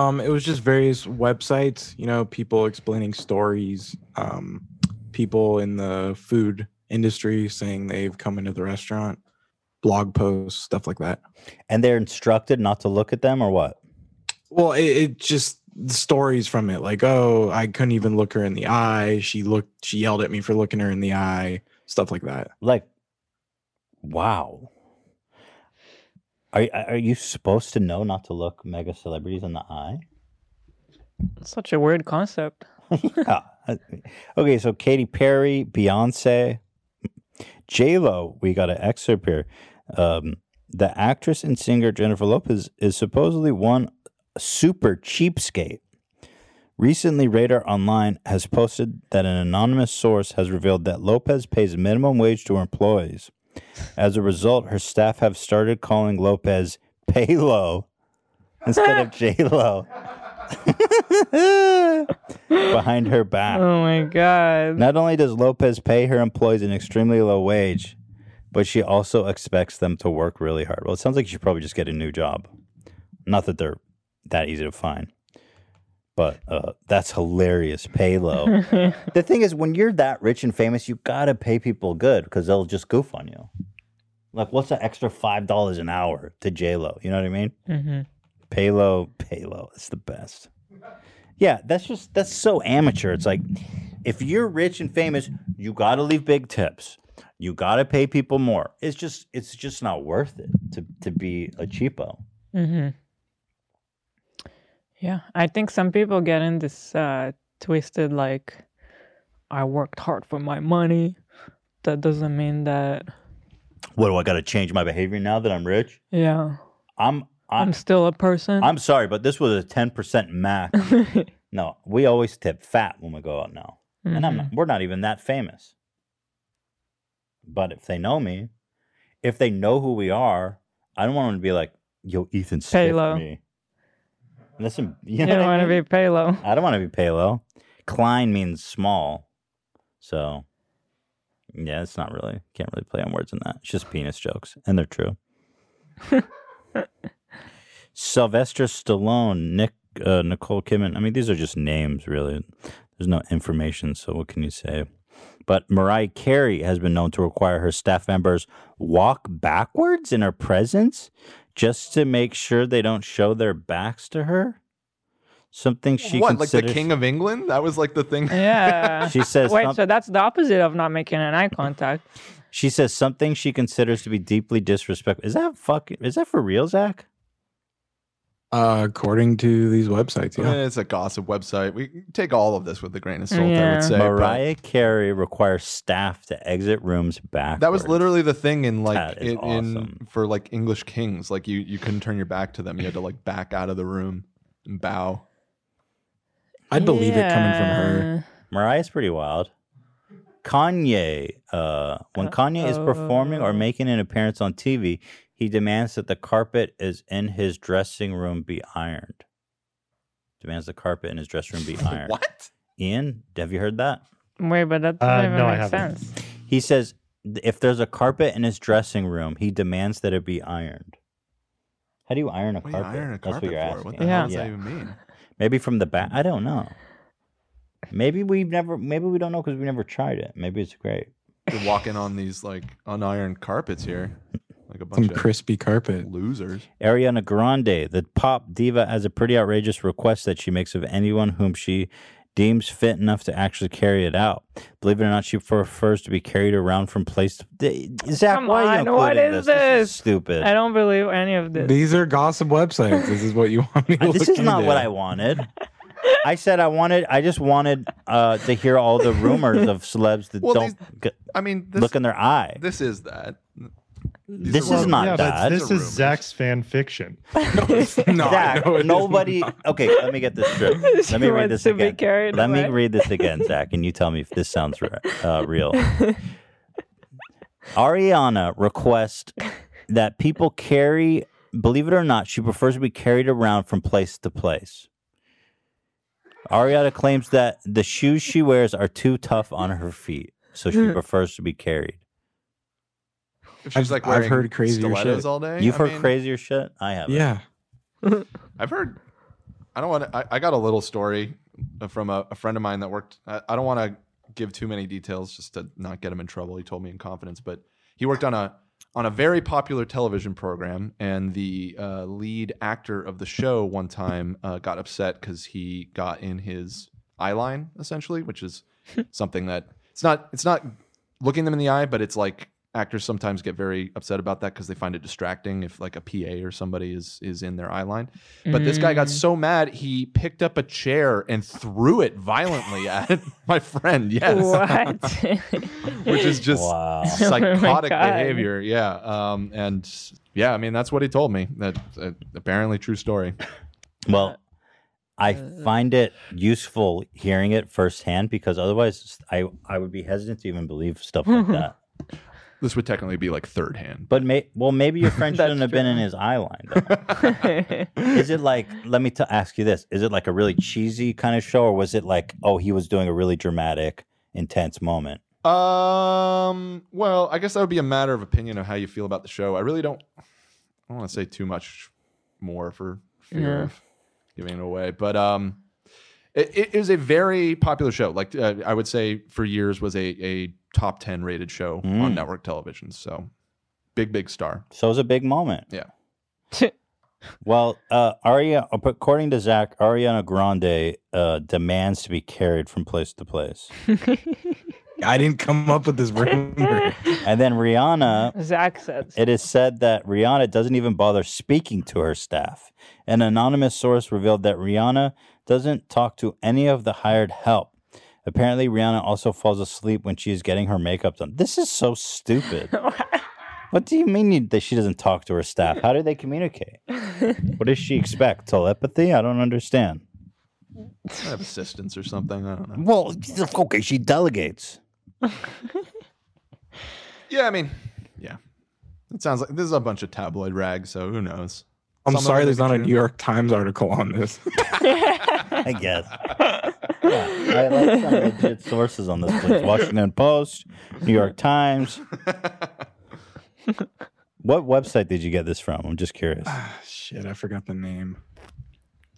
Um, it was just various websites, you know, people explaining stories, um, people in the food industry saying they've come into the restaurant, blog posts, stuff like that. And they're instructed not to look at them or what? Well, it, it just the stories from it, like, oh, I couldn't even look her in the eye. She looked, she yelled at me for looking her in the eye, stuff like that. Like wow. Are are you supposed to know not to look mega celebrities in the eye? Such a weird concept. yeah. Okay, so Katy Perry, Beyonce, J Lo. We got an excerpt here. Um, the actress and singer Jennifer Lopez is supposedly one super cheapskate. Recently, Radar Online has posted that an anonymous source has revealed that Lopez pays minimum wage to her employees. As a result, her staff have started calling Lopez Paylo instead of J Lo behind her back. Oh my god. Not only does Lopez pay her employees an extremely low wage, but she also expects them to work really hard. Well, it sounds like you should probably just get a new job. Not that they're that easy to find, but uh, that's hilarious. Pay low. the thing is, when you're that rich and famous, you gotta pay people good because they'll just goof on you. Like, what's the extra five dollars an hour to J Lo? You know what I mean? hmm Pay low, pay low. It's the best. Yeah, that's just that's so amateur. It's like if you're rich and famous, you got to leave big tips. You got to pay people more. It's just it's just not worth it to to be a cheapo. hmm Yeah, I think some people get in this uh, twisted like, I worked hard for my money. That doesn't mean that. What do I got to change my behavior now that I'm rich? Yeah, I'm I'm, I'm still a person. I'm sorry, but this was a 10% max. no, we always tip fat when we go out now. And I'm not, we're not even that famous. But if they know me, if they know who we are, I don't want them to be like, yo, Ethan stiffed Pay-low. me. Listen, you, you know don't want to mean? be paylow. I don't want to be palo. Klein means small. So, yeah, it's not really, can't really play on words in that. It's just penis jokes, and they're true. Sylvester Stallone, Nick, uh, Nicole Kidman. I mean, these are just names, really. There's no information, so what can you say? But Mariah Carey has been known to require her staff members walk backwards in her presence just to make sure they don't show their backs to her. Something she what, like the king of England? That was like the thing. Yeah. She says Wait, some- so that's the opposite of not making an eye contact. She says something she considers to be deeply disrespectful. Is that fucking? Is that for real, Zach? Uh, according to these websites, yeah. Eh, It's a gossip website. We take all of this with a grain of salt, I would say. but Mariah Carey requires staff to exit rooms back. That was literally the thing in like That is in, in for like English kings. Like you you couldn't turn your back to them. You had to like back out of the room and bow. I'd believe it coming from her. Mariah's pretty wild. Kanye, uh, when Kanye is performing or making an appearance on TV, he demands that the carpet is in his dressing room be ironed. Demands the carpet in his dressing room be ironed. what? Ian, have you heard that? Wait, but that doesn't Uh, even no, I make haven't. sense. He says th- if there's a carpet in his dressing room, he demands that it be ironed. How do you iron a What do you carpet? iron a That's what you're for? asking. What the hell does that even mean? Maybe from the back. I don't know. Maybe we've never. Maybe we don't know because we never tried it. Maybe it's great. You're walking on these like unironed carpets here, like a bunch Some of crispy carpet. losers. Ariana Grande, the pop diva, has a pretty outrageous request that she makes of anyone whom she deems fit enough to actually carry it out. Believe it or not, she prefers to be carried around from place to. D- Zach, Come why are you on, what including is this? This is stupid. I don't believe any of this. These are gossip websites. This is what you want me to Uh, this look is not what. I wanted. I said I wanted. I just wanted uh, to hear all the rumors of celebs that Well, don't these- g- I mean, this, look in their eye. This is that. These This is not yeah, that. this is Zach's fan fiction. no, Zach, no, it is nobody. Okay, let me get this straight. Let me read this again. carried Let me read this again, Zach, and you tell me if this sounds re- uh, real. Ariana requests that people carry. Believe it or not, she prefers to be carried around from place to place. Ariana claims that the shoes she wears are too tough on her feet, so she prefers to be carried. If she's I've- like I've heard crazier shit. all day. You've I heard mean, crazier shit. I have. Yeah. I've heard. I don't want to. I, I got a little story from a, a friend of mine that worked. I, I don't want to give too many details just to not get him in trouble. He told me in confidence, but he worked on a on a very popular television program, and the uh, lead actor of the show one time uh, got upset because he got in his eye line, essentially, which is something that it's not. It's not looking them in the eye, but it's like actors sometimes get very upset about that because they find it distracting if like a PA or somebody is is in their eye line. But this guy got Mm. so mad he picked up a chair and threw it violently at my friend. Yes, What? which is just Wow. Oh psychotic God. behavior. Yeah, um, and Yeah, I mean that's what he told me. That uh, apparently true story. Well, I find it useful hearing it firsthand because otherwise I I would be hesitant to even believe stuff like that. This would technically be like third hand. But may, well, maybe your friend shouldn't have been in his eye line. Is it like? Let me t- ask you this: Is it like a really cheesy kind of show, or was it like, oh, he was doing a really dramatic, intense moment? Um. Well, I guess that would be a matter of opinion of how you feel about the show. I really don't. I don't want to say too much more for fear Yeah. of giving it away, but um, it, was a very popular show. Like uh, I would say, for years was a a top ten rated show on Mm. network television. So big, big star. So it was a big moment. Yeah. Well, uh, Aria, according to Zach, Ariana Grande uh, demands to be carried from place to place, I didn't come up with this rumor. and then Rihanna. Zach said. It is said that Rihanna doesn't even bother speaking to her staff. An anonymous source revealed that Rihanna doesn't talk to any of the hired help. Apparently, Rihanna also falls asleep when she is getting her makeup done. This is so stupid. what do you mean you, that she doesn't talk to her staff? How do they communicate? what does she expect? Telepathy? I don't understand. I have assistants or something. I don't know. Well, okay, she delegates. Yeah, I mean, yeah. It sounds like this is a bunch of tabloid rags. So who knows? I'm Some sorry, there's not a. New York Times article on this. I guess. Yeah, I like some legit sources on this place. Washington Post, New York Times. what website did you get this from? I'm just curious. Shit, I forgot the name.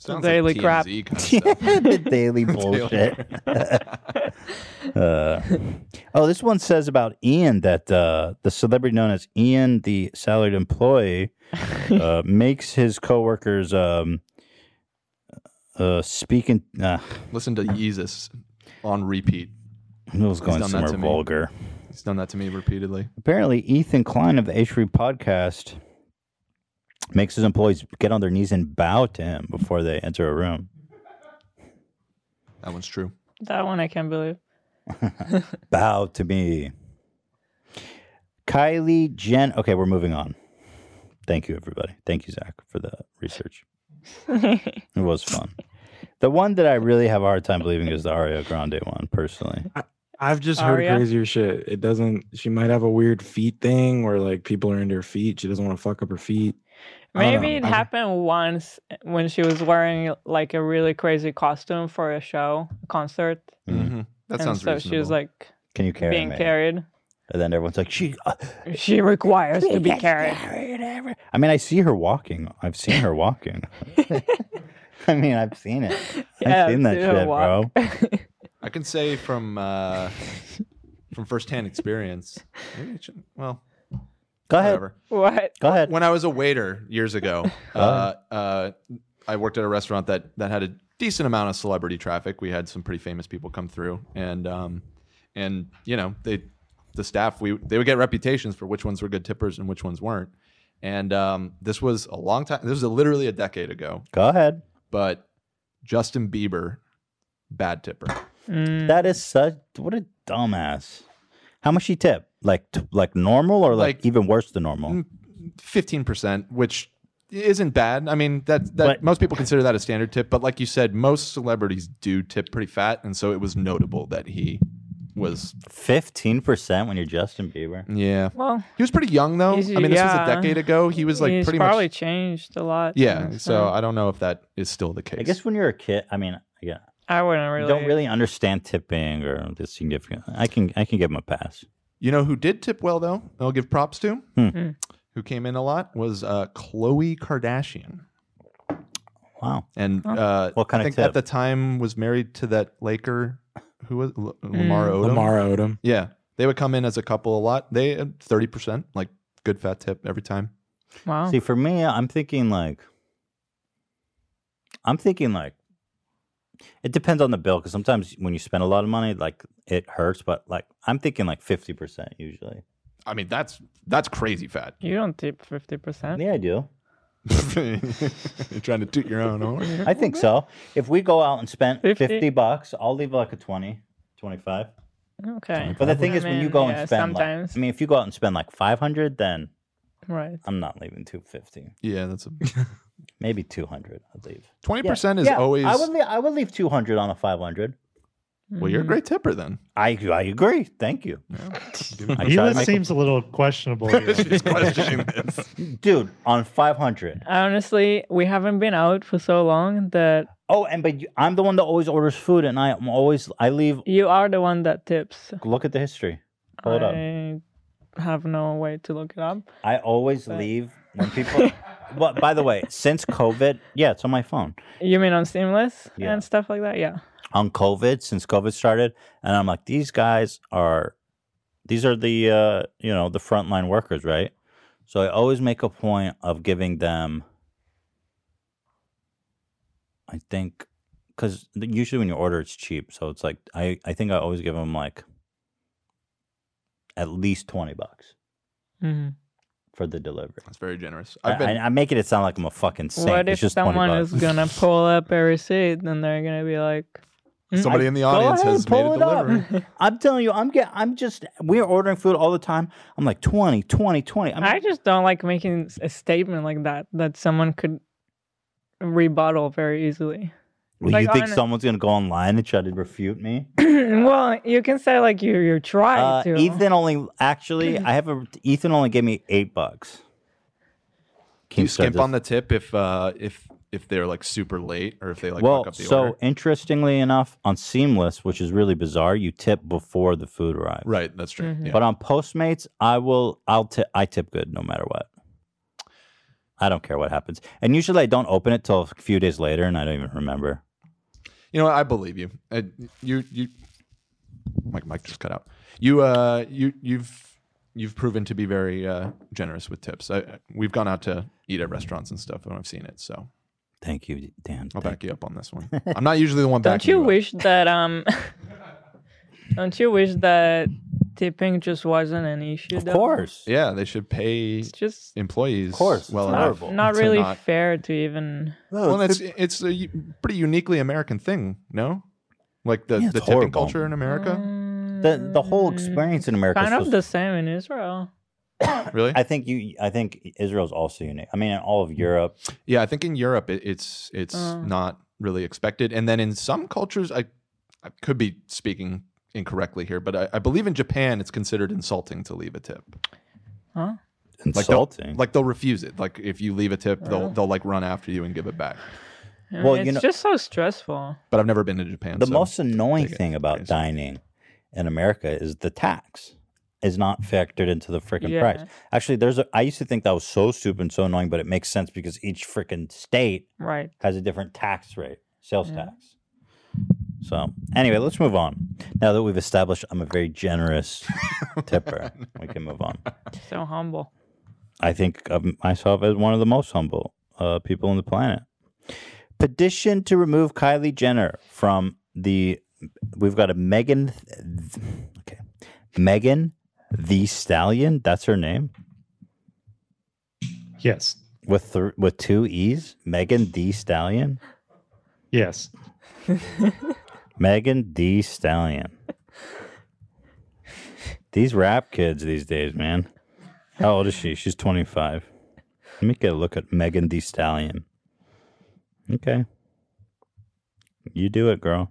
Sounds Daily like crap. TMZ kind of the daily bullshit. uh, oh, this one says about Ian that uh, the celebrity known as Ian, the salaried employee, uh, makes his coworkers um, uh, speaking. Uh, Listen to Jesus on repeat. it was going somewhere to me. vulgar. He's done that to me repeatedly. Apparently, Ethan Klein of the H3 podcast makes his employees get on their knees and bow to him before they enter a room. That one's true. That one I can't believe. bow to me. Kylie Jen. Okay, we're moving on. Thank you, everybody. Thank you, Zach, for the research. It was fun. The one that I really have a hard time believing is the Aria Grande one, personally. I've just heard crazier shit. It doesn't. She might have a weird feet thing where like people are into her feet. She doesn't want to fuck up her feet. Maybe it. I- happened once when she was wearing like a really crazy costume for a show, a concert. Mm-hmm. That and sounds so reasonable. she was like Can you carry being me? carried. And then everyone's like, she. uh, She requires to be carried. I mean, I see her walking. I've seen her walking. I mean, I've seen it. Yeah, I've seen that I've seen shit, bro. I can say from uh, from firsthand experience. Maybe it well, Go ahead. whatever. what? Go ahead. When I was a waiter years ago, uh, uh, I worked at a restaurant that that had a decent amount of celebrity traffic. We had some pretty famous people come through, and um, and you know they the staff we they would get reputations for which ones were good tippers and which ones weren't. And um, this was a long time. This was literally a decade ago. Go ahead. But Justin Bieber, bad tipper. Mm, That is such. What a dumbass. How much he tip? Like, t- like normal or like, Like- even worse than normal? fifteen percent, which isn't bad. I mean, that that But- most people consider that a standard tip, but like you said, most celebrities do tip pretty fat, and so it was notable that he was. Fifteen percent when you're Justin Bieber. Yeah, well, he was pretty young though. I mean, this was a decade ago. He was like he's pretty probably much. changed a lot. Yeah, since so then. I don't know if that is still the case. I guess when you're a kid, I mean, yeah, I wouldn't really. don't really understand tipping or the significant. I can, I can give him a pass. You know who did tip well though? I'll give props to. Hmm. Hmm. Who came in a lot was uh, Khloe Kardashian, Wow. and Oh. uh, What kind I of tip? at the time was married to that Laker. Who was L- Lamar Mm. Odom? Lamar Odom. Yeah, they would come in as a couple a lot. They thirty percent, like good fat tip every time. Wow. See, for me, I'm thinking like, I'm thinking like, it depends on the bill because sometimes when you spend a lot of money, like it hurts. But like, I'm thinking like fifty percent usually. I mean, that's that's crazy fat. you don't tip fifty percent. Yeah, I do. You're trying to toot your own horn. I think so. If we go out and spend 50? 50 bucks, I'll leave like a 20, 25. Okay. But the thing I is, when you go yeah, and spend, like, sometimes. I mean, if you go out and spend like 500, then Right. I'm not leaving 250. Yeah, that's a Maybe 200. I'd leave. 20% is Yeah, always. I would leave, I would leave 200 on a 500. Well, you're a mm. great tipper then. I I agree. Thank you. I try to Hila make- seems a little questionable. here. She's questioning this. dude on 500. Honestly, we haven't been out for so long that Oh, and but you, I'm the one that always orders food, and I, I'm always I leave. you are the one that tips. Look at the history. Hold up. I have no way to look it up. I always But- leave when people. but by the way, since COVID, yeah, it's on my phone. You mean on Seamless Yeah. and stuff like that? Yeah. On COVID, since COVID started, and I'm like, these guys are, these are the uh, you know the frontline workers, right? So I always make a point of giving them. I think, because usually when you order, it's cheap, so it's like I I think I always give them like. At least twenty bucks hmm for the delivery. That's very generous. I, I've been. I, I'm making it sound like I'm a fucking saint. What it's if just 20 someone is gonna pull up a receipt and they're gonna be like, "Hmm, Somebody I- in the audience ahead, has made pull a it delivery. I'm telling you, I'm get, I'm just we're ordering food all the time. I'm like 20, 20, 20. I mean, I just don't like making a statement like that that someone could rebuttal very easily. well, like you think someone's gonna go online and try to refute me? well, you can say like you you're trying Uh, to. Ethan only actually, I have a Ethan only gave me eight bucks. Do you skimp on the tip if uh if if they're like super late or if they like well, fuck up the order. so order? interestingly enough, on Seamless, which is really bizarre, you tip before the food arrives. Right, that's true. Mhm. Yeah. But on Postmates, I will I'll tip I tip good no matter what. I don't care what happens. And usually I don't open it till a few days later and I don't even remember. You know, what? I believe you. Uh, you you. Mike, Mike just cut out. You uh you you've you've proven to be very uh, generous with tips. I, I- we've gone out to eat at restaurants and stuff, and I've seen it. So Thank you, Dan. I'll Thank back you up on this one. I'm not usually the one don't backing you up. wish that um? don't you wish that tipping just wasn't an issue? Of though? course. Yeah, they should pay It's just employees. Of course, well it's enough. horrible. not really not- fair to even. well, it's it's a u- pretty uniquely American thing, no? Like the Yeah, the tipping horrible. culture in America. The the whole experience in America Kind is of so- the same in Israel. Really? I think you I think Israel's also unique. I mean in all of Europe. Yeah, I think in Europe it, it's it's Uh. not really expected, and then in some cultures, I I could be speaking incorrectly here, but I, I believe in Japan it's considered insulting to leave a tip. Huh? Like they'll, Insulting. like they'll refuse it. Like if you leave a tip, they'll they'll like run after you and give it back. I mean, Well, it's you know- just so stressful. But I've never been to Japan. the so most annoying thing about dining in America is the tax is not factored into the freaking Yeah. price. Actually, there's a I used to think that was so stupid and so annoying, but it makes sense because each freaking state Right. has a different tax rate, sales Yeah. tax. So anyway, let's move on. Now that we've established I'm a very generous tipper, we can move on. So humble. I think of myself as one of the most humble uh, people on the planet. Petition to remove Kylie Jenner from the. We've got a Megan. Okay, Megan Thee Stallion. That's her name Yes. with th- with two e's. Megan Thee Stallion. Yes. Megan Thee Stallion. These rap kids these days, man. How old is she? She's 25. Let me get a look at Megan Thee Stallion. Okay. You do it, girl.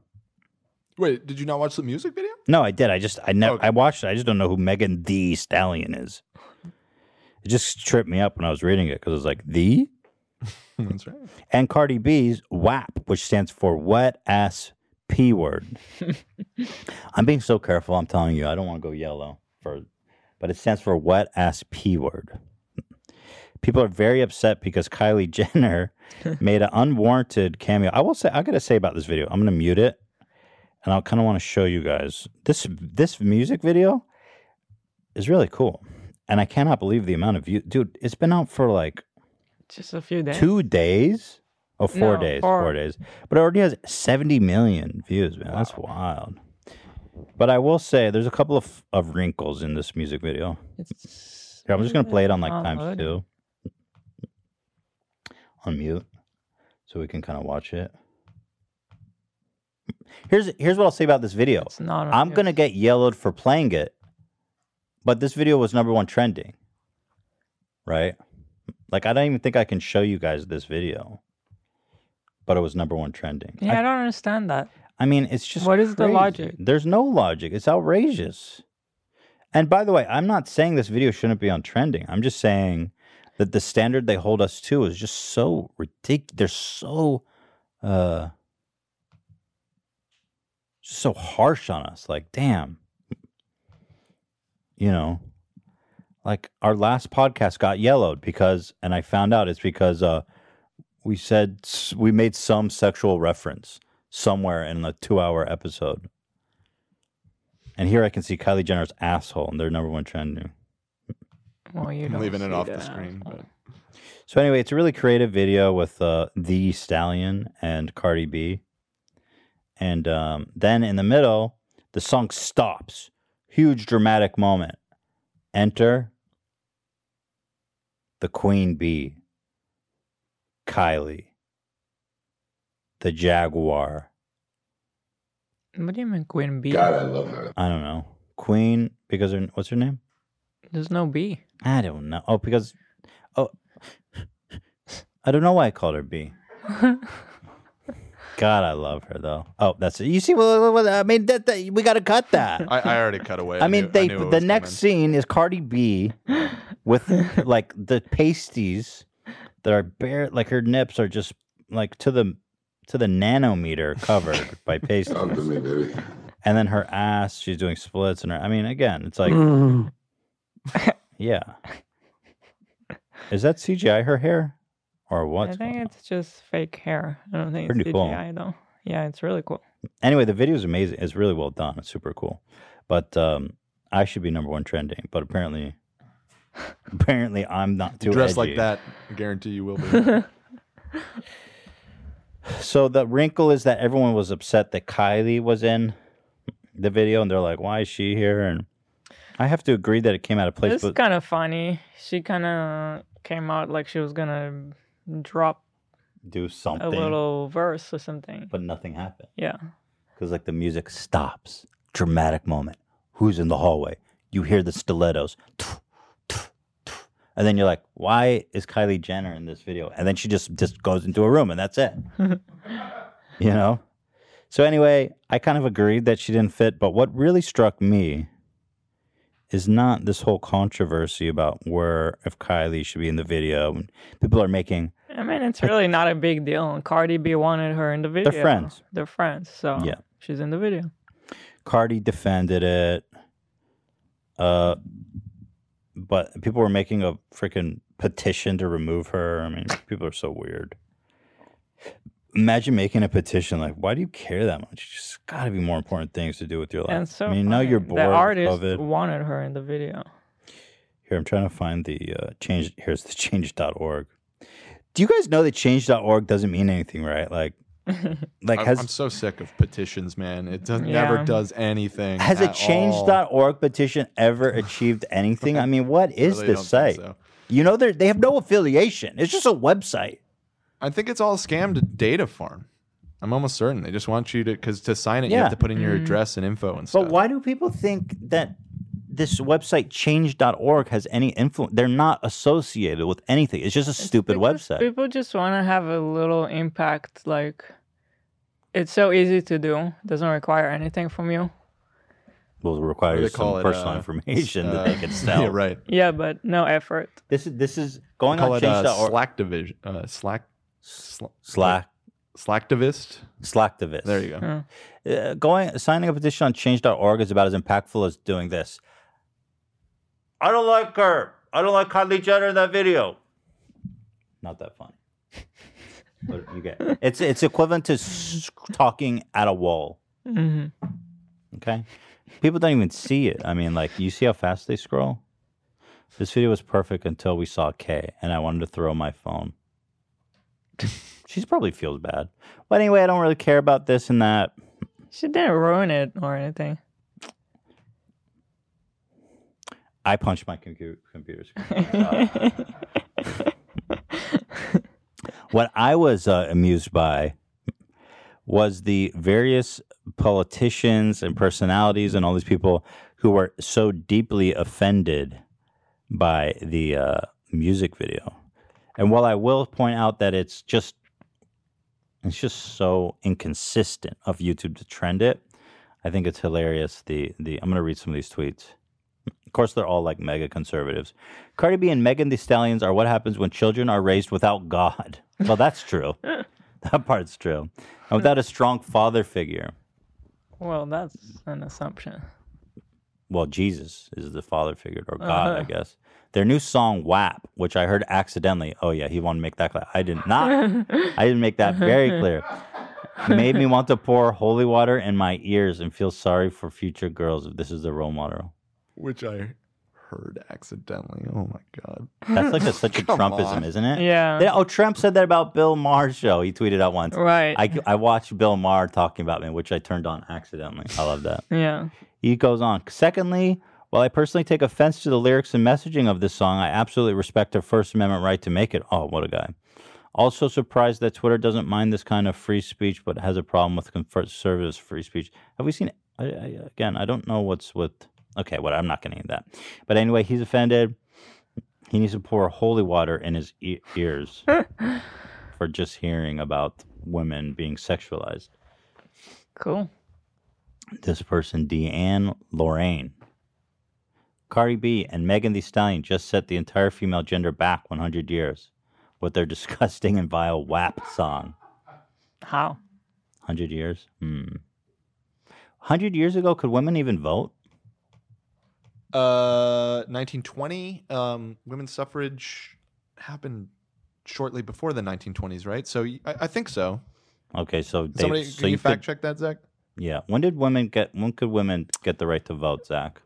Wait, did you not watch the music video? No, I did. I just I never Okay. I watched it. I just don't know who Megan Thee Stallion is. It just tripped me up when I was reading it because it was like the That's right. and Cardi B's WAP, which stands for wet ass p word. I'm being so careful. I'm telling you, I don't want to go yellow for, but it stands for wet ass p word. People are very upset because Kylie Jenner made an unwarranted cameo. I will say, I gotta say about this video. I'm gonna mute it, and I kind of want to show you guys this this music video is really cool, and I cannot believe the amount of views. Dude, it's been out for like Just a few days. two days. Oh, four No, days. four. Four days. But it already has 70 million views, man. That's wild. But I will say there's a couple of, of wrinkles in this music video. It's Here, I'm just going to play it on like times two. On mute. So we can kind of watch it. Here's here's what I'll say about this video. It's not on I'm gonna get yellowed for playing it, but this video was number one trending. right? Like I don't even think I can show you guys this video, but it was number one trending. Yeah, I, don't understand that. I mean, it's just What is the logic? There's no logic. It's outrageous. And by the way, I'm not saying this video shouldn't be on trending. I'm just saying that the standard they hold us to is just so ridiculous. They're so uh just so harsh on us. Like, damn. You know, like our last podcast got yellowed because and I found out it's because uh we said we made some sexual reference somewhere in the 2-hour episode. And here I can see Kylie Jenner's asshole and their number one trending. Well, you I'm leaving it off the that. screen, but So anyway, it's a really creative video with uh, Thee Stallion and Cardi B, and um, then in the middle, the song stops. Huge dramatic moment. Enter the Queen Bee, Kylie, the Jaguar. What do you mean Queen Bee? i love her. I don't know. Queen because her, what's her name? There's no B. I don't know. Oh, because oh, I don't know why I called her B. God, I love her though. Oh, that's it. You see, well, well, I mean, that, that we got to cut that. I, I already cut away. I mean, knew- they knew the next coming. scene is Cardi B with like the pasties that are bare, like her nips are just like to the to the nanometer covered by pasties. Talk to me, baby. And then her ass, she's doing splits, and her. I mean, again, it's like, mm. yeah. Is that CGI her hair, or what? I think it's just fake hair. I don't think Pretty it's cool. CGI though. Yeah, it's really cool. Anyway, the video is amazing. It's really well done. It's super cool. But um, I should be number one trending. But apparently, apparently, I'm not too You dress edgy. like that, I guarantee you will be. So the wrinkle is that everyone was upset that Kylie was in the video, and they're like, "Why is she here?" And I have to agree that it came out of place. It's But kind of funny. She kind of came out like she was gonna drop do something, a little verse or something. but nothing happened. Yeah. because like the music stops, dramatic moment. Who's in the hallway? You hear the stilettos, and then you're like, "Why is Kylie Jenner in this video?" And then she just just goes into a room, and that's it. you know. So anyway, I kind of agreed that she didn't fit, but what really struck me is not this whole controversy about where if Kylie should be in the video. People are making I mean, it's really not a big deal. Cardi B wanted her in the video. They're friends. They're friends. So Yeah. she's in the video. Cardi defended it. Uh, but people were making a freaking petition to remove her. I mean, people are so weird. Imagine making a petition like, why do you care that much? You just got to be more important things to do with your life. And so I mean, now funny. you're bored The artist of it. wanted her in the video. Here, I'm trying to find the uh, change. Here's the change.org. Do you guys know that change.org doesn't mean anything, right? Like, like I'm, has I'm so sick of petitions, man. It does, Yeah. never does anything. Has a at all. change.org petition ever achieved anything? I mean, what is Really this site? so. You know, they they have no affiliation. It's just a website. I think it's all a scam to data farm. I'm almost certain they just want you to because to sign it you have to put in your Mhm. address and info and stuff. But why do people think that this website change.org has any influence? They're not associated with anything. It's just a stupid website. People just want to have a little impact. Like, it's so easy to do. Doesn't require anything from you. Will What require do they some call it, personal uh, information that uh, they can sell. yeah, right. Yeah, but no effort. This is this is going Call on it uh, change.org. Slack division. Uh, Slack. Sla- Slack. Slacktivist. Slacktivist. There you go. Uh, going signing a petition on change.org is about as impactful as doing this. I don't like her. I don't like Kylie Jenner in that video. Not that funny. But you get it's it's equivalent to talking at a wall. hmm Okay, people don't even see it. I mean, like you see how fast they scroll. This video was perfect until we saw K, and I wanted to throw my phone. She probably feels bad. But anyway, I don't really care about this and that. She didn't ruin it or anything. I punched my computer screen. what I was uh, amused by was the various politicians and personalities and all these people who were so deeply offended by the uh, music video. And while I will point out that it's just it's just so inconsistent of YouTube to trend it, I think it's hilarious. The the I'm gonna read some of these tweets. Of course, they're all like mega conservatives. Cardi B and Megan Thee Stallions are what happens when children are raised without God. Well, that's true. that part's true. And without a strong father figure. Well, that's an assumption. well, Jesus is the father figure or God, I Uh-huh. guess. Their new song WAP, which I heard accidentally. Oh yeah, he wanted to make that clear. I did not. I didn't make that very clear. Made me want to pour holy water in my ears and feel sorry for future girls if this is the role model. Which I heard accidentally. Oh my god. That's like a, such a Come Trumpism, on. isn't it? Yeah. They- oh, Trump said that about Bill Maher's show. He tweeted out once. Right. I, I watched Bill Maher talking about me, which I turned on accidentally. I love that. Yeah. He goes on. Secondly, while I personally take offense to the lyrics and messaging of this song, I absolutely respect their First Amendment right to make it. Oh, what a guy. Also surprised that Twitter doesn't mind this kind of free speech, but has a problem with conservative free speech. Have we seen? I, I, again, I don't know what's with. Okay, what I'm not getting into that. But anyway, he's offended. He needs to pour holy water in his e- ears for just hearing about women being sexualized. Cool. This person, Deanne Lorraine. Cardi B and Megan Thee Stallion just set the entire female gender back 100 years with their disgusting and vile WAP song. How? 100 years? Hmm. 100 years ago, could women even vote? Uh, 1920, um, women's suffrage happened shortly before the 1920s, right? So I think so. Okay, so they, Somebody, so can you could- fact check that, Zach? Yeah. When did women get? When could women get the right to vote, Zach?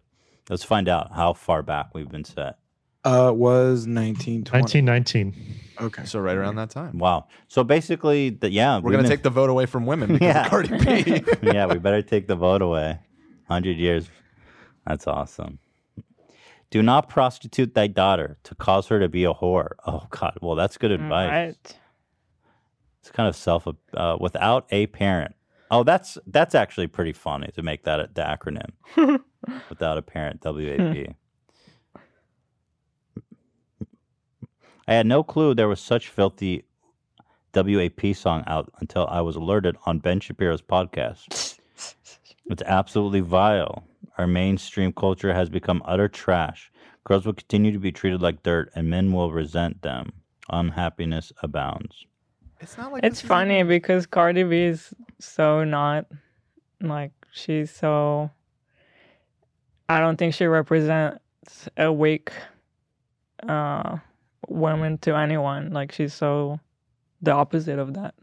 Let's find out how far back we've been set. Uh, it was 1920. 1919. Okay. So right around that time. Wow. So basically, the, yeah, We're gonna take the vote away from women because Yeah. of Cardi B. yeah, we better take the vote away. 100 years. That's awesome. Do not prostitute thy daughter to cause her to be a whore. Oh, God. Well, that's good advice. Right. It's kind of self uh, without a parent. Oh, that's that's actually pretty funny to make that the acronym. without a parent, WAP. Hmm. I had no clue there was such filthy WAP song out until I was alerted on Ben Shapiro's podcast. It's absolutely vile. Our mainstream culture has become utter trash. Girls will continue to be treated like dirt, and men will resent them. Unhappiness abounds. It's not like It's funny because Cardi B is so not like she's so. I don't think she represents awake uh, women to anyone. Like she's so the opposite of that.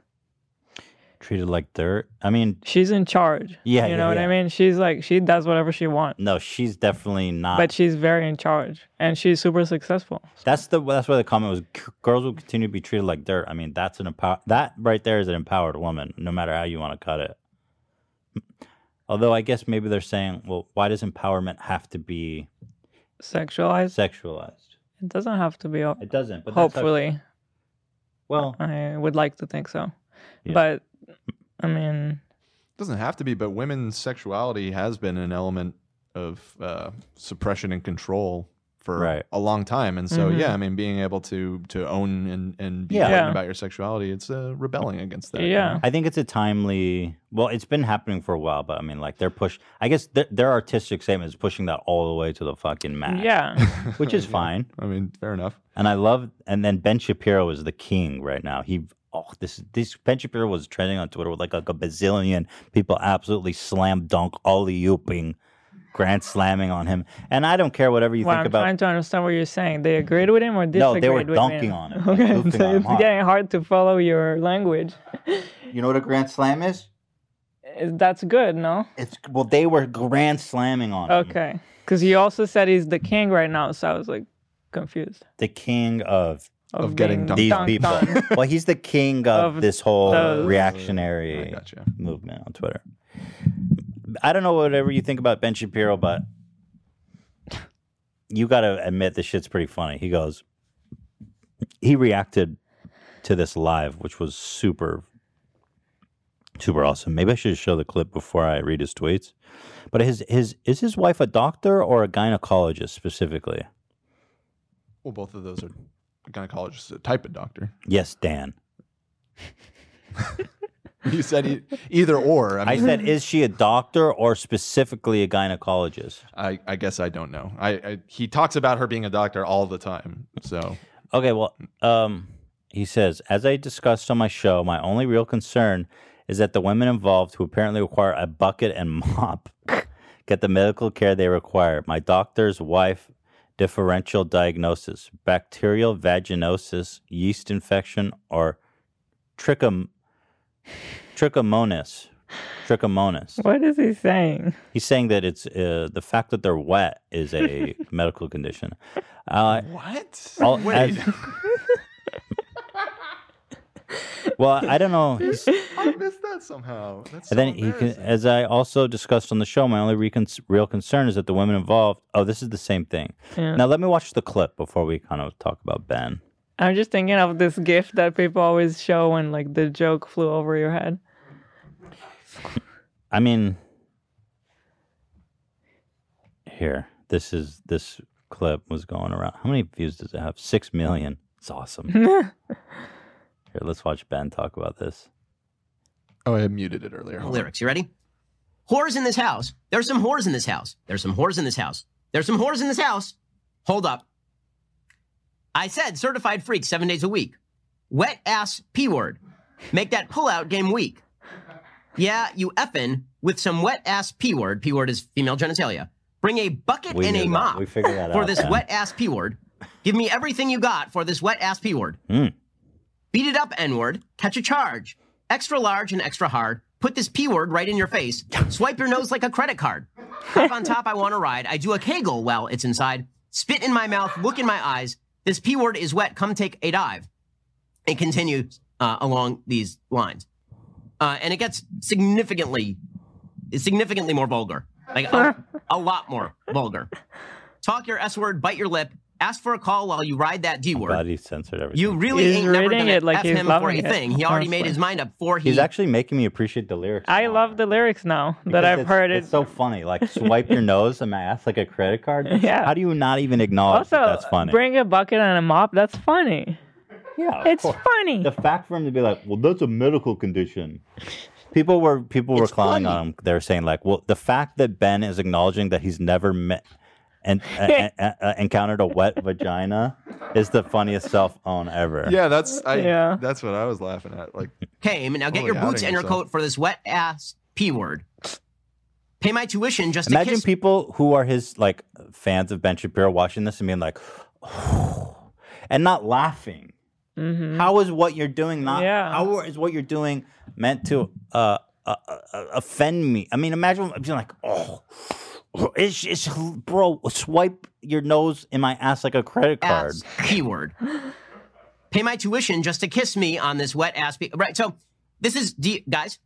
Treated like dirt. I mean, She's in charge. Yeah, you yeah, know what yeah. I mean. She's like she does whatever she wants, no, she's definitely not. but she's very in charge and she's super successful. That's the that's why the comment was girls will continue to be treated like dirt. I mean, that's an empower that right there is an empowered woman, no matter how you want to cut it. Although I guess maybe they're saying, well, why does empowerment have to be Sexualized. sexualized? It doesn't have to be. It doesn't. But that's Hopefully. well, I would like to think so, Yeah. but I mean, it doesn't have to be, but women's sexuality has been an element of uh, suppression and control for Right. a long time. And so, Mhm. yeah, I mean, being able to to own and and be Yeah. Yeah. about your sexuality, it's uh, rebelling against that. you Yeah. know? I think it's a timely. Well, it's been happening for a while, but I mean, like they're push. I guess their, their artistic statement is pushing that all the way to the fucking max. yeah. which is Yeah. fine. I mean, fair enough. And I love, and then Ben Shapiro is the king right now. He, oh, this, this Ben Shapiro was trending on Twitter with like, like a bazillion people absolutely slam dunk, all the ooping, grand slamming on him. And I don't care whatever you well, think I'm about. trying to understand what you're saying. They agreed with him or disagreed? No, disagreed they were with dunking him? on him, Okay, hoofing so on it's hard. getting hard to follow your language. You know what a grand slam is? Is- That's good, no? It's well, they were grand slamming on him. Okay, because he also said he's the king right now, so I was like confused. The king of Of, Of getting dunked these dunked people. on. well, he's the king of, Of this whole those. Reactionary gotcha. movement on Twitter. I don't know whatever you think about Ben Shapiro, but you got to admit this shit's pretty funny. He goes, he reacted to this live, which was super, super awesome. Maybe I should show the clip before I read his tweets. But his his is his wife a doctor or a gynecologist specifically? Well, both of those are gynecologist, a type of doctor. Yes, Dan. You said e- either or. I mean- said, is she a doctor or specifically a gynecologist? I, I guess I don't know. I, I he talks about her being a doctor all the time. So Okay, well, um, he says, as I discussed on my show, my only real concern is that the women involved who apparently require a bucket and mop get the medical care they require. My doctor's wife differential diagnosis, bacterial vaginosis, yeast infection, or trichom trichomonas. Trichomonas. What is he saying? He's saying that it's uh, the fact that they're wet is a medical condition. Uh, what? I'll- Wait. as- well, I don't know. He's- I missed that somehow. That's so and then he can, as I also discussed on the show, my only recon- real concern is that the women involved. Oh, this is the same thing. Yeah. Now let me watch the clip before we kind of talk about Ben. I'm just thinking of this gift that people always show when like the joke flew over your head. I mean, here, this is this clip was going around. How many views does it have? Six million. It's awesome. here, let's watch Ben talk about this. Oh, I muted it earlier. Hold on. lyrics. You ready? Whores in this house. There's some whores in this house. There's some whores in this house. There's some whores in this house. Hold up. I said certified freak seven days a week. Wet ass P word. Make that pullout game weak. Yeah, you effin' with some wet ass P word. P word is female genitalia. Bring a bucket We and a mop We figured that for out, this wet ass P word. Give me everything you got for this wet ass P word. Mm. Beat it up, N word. Catch a charge. Extra large and extra hard. Put this P word right in your face. Swipe your nose like a credit card. Up on top, I want to ride. I do a kegel while it's inside. Spit in my mouth, look in my eyes. This P word is wet. Come take a dive. It continues uh, along these lines. Uh, and it gets significantly, significantly more vulgar. Like a, a lot more vulgar. Talk your S word, bite your lip. Ask for a call while you ride that D word. Glad he censored everything. You really He's ain't never reading gonna it like F he's him for a it, thing. He already made his mind up for he. He's actually making me appreciate the lyrics. I love the lyrics now that Because I've heard it. It's so funny. Like swipe your nose in my ass like a credit card. Yeah. How do you not even acknowledge also, that that's funny? bring a bucket and a mop. That's funny. Yeah, it's course. funny. the fact for him to be like, well, that's a medical condition. People were people were It's clowning funny. on him. They were saying like, well, the fact that Ben is acknowledging that he's never met and uh, uh, uh, encountered a wet vagina is the funniest self own ever. Yeah, that's I. Yeah. That's what I was laughing at. Like, came. Now get your boots and your coat for this wet ass P word. Pay my tuition just to Imagine kiss. people who are his like fans of Ben Shapiro watching this and being like, and not laughing. hmm How is what you're doing not? Yeah. How is what you're doing meant to uh, uh, uh, offend me? I mean, imagine being like, oh, it's, it's bro, swipe your nose in my ass like a credit card. ass P word. Pay my tuition just to kiss me on this wet ass P. Right. So this is D- guys.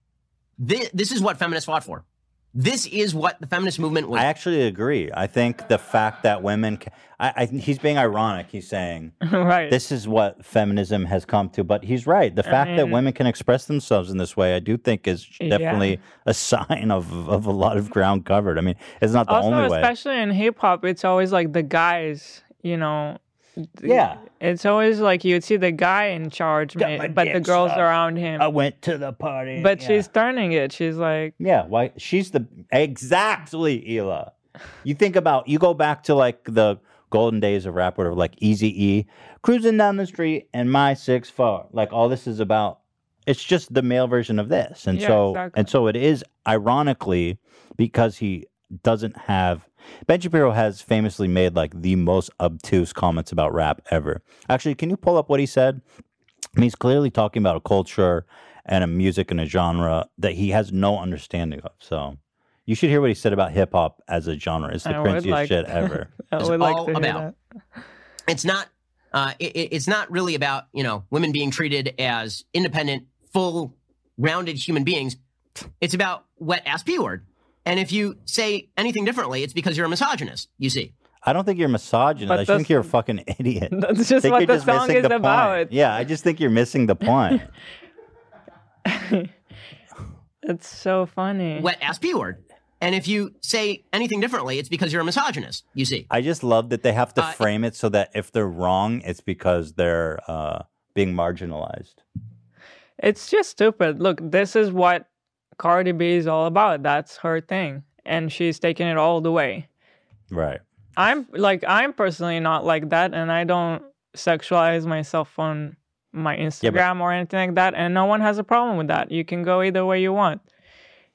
This, this is what feminists fought for. This is what the feminist movement was. I actually agree. I think the fact that women, ca- I, I, he's being ironic. He's saying right. this is what feminism has come to, but he's right. The fact that women can express themselves in this way, I do think, is Yeah. definitely a sign of of a lot of ground covered. I mean, it's not the also, only way. especially in hip hop, it's always like the guys, you know. Yeah. It's always like you'd see the guy in charge, ma- but the girls sucked. around him. I went to the party, but yeah. she's turning it. She's like, Yeah, why she's the exactly Hila. You think about you go back to like the golden days of rap, whatever, like Easy E, cruising down the street and my six four. Like all this is about it's just the male version of this. And Yeah, so exactly. and so it is ironically because he doesn't have Ben Shapiro has famously made like the most obtuse comments about rap ever. Actually, can you pull up what he said? I mean, he's clearly talking about a culture and a music and a genre that he has no understanding of. So you should hear what he said about hip hop as a genre. It's the I would cringiest like- shit ever. I It's like all to about. that. it's not uh, it, it- it's not really about you know women being treated as independent full rounded human beings it's about wet ass p word and if you say anything differently it's because you're a misogynist you see I don't think you're misogynist. But I think you're a fucking idiot. That's just think what the just song missing is the about. Point. Yeah, I just think you're missing the point. It's so funny. wet ass p word And if you say anything differently, it's because you're a misogynist, you see. I just love that they have to Uh, frame it so that if they're wrong, it's because they're uh, being marginalized. It's just stupid. Look, this is what Cardi B is all about. That's her thing. And she's taking it all the way. Right. I'm like I'm personally not like that and I don't sexualize myself on my Instagram or anything like that and no one has a problem with that. You can go either way you want.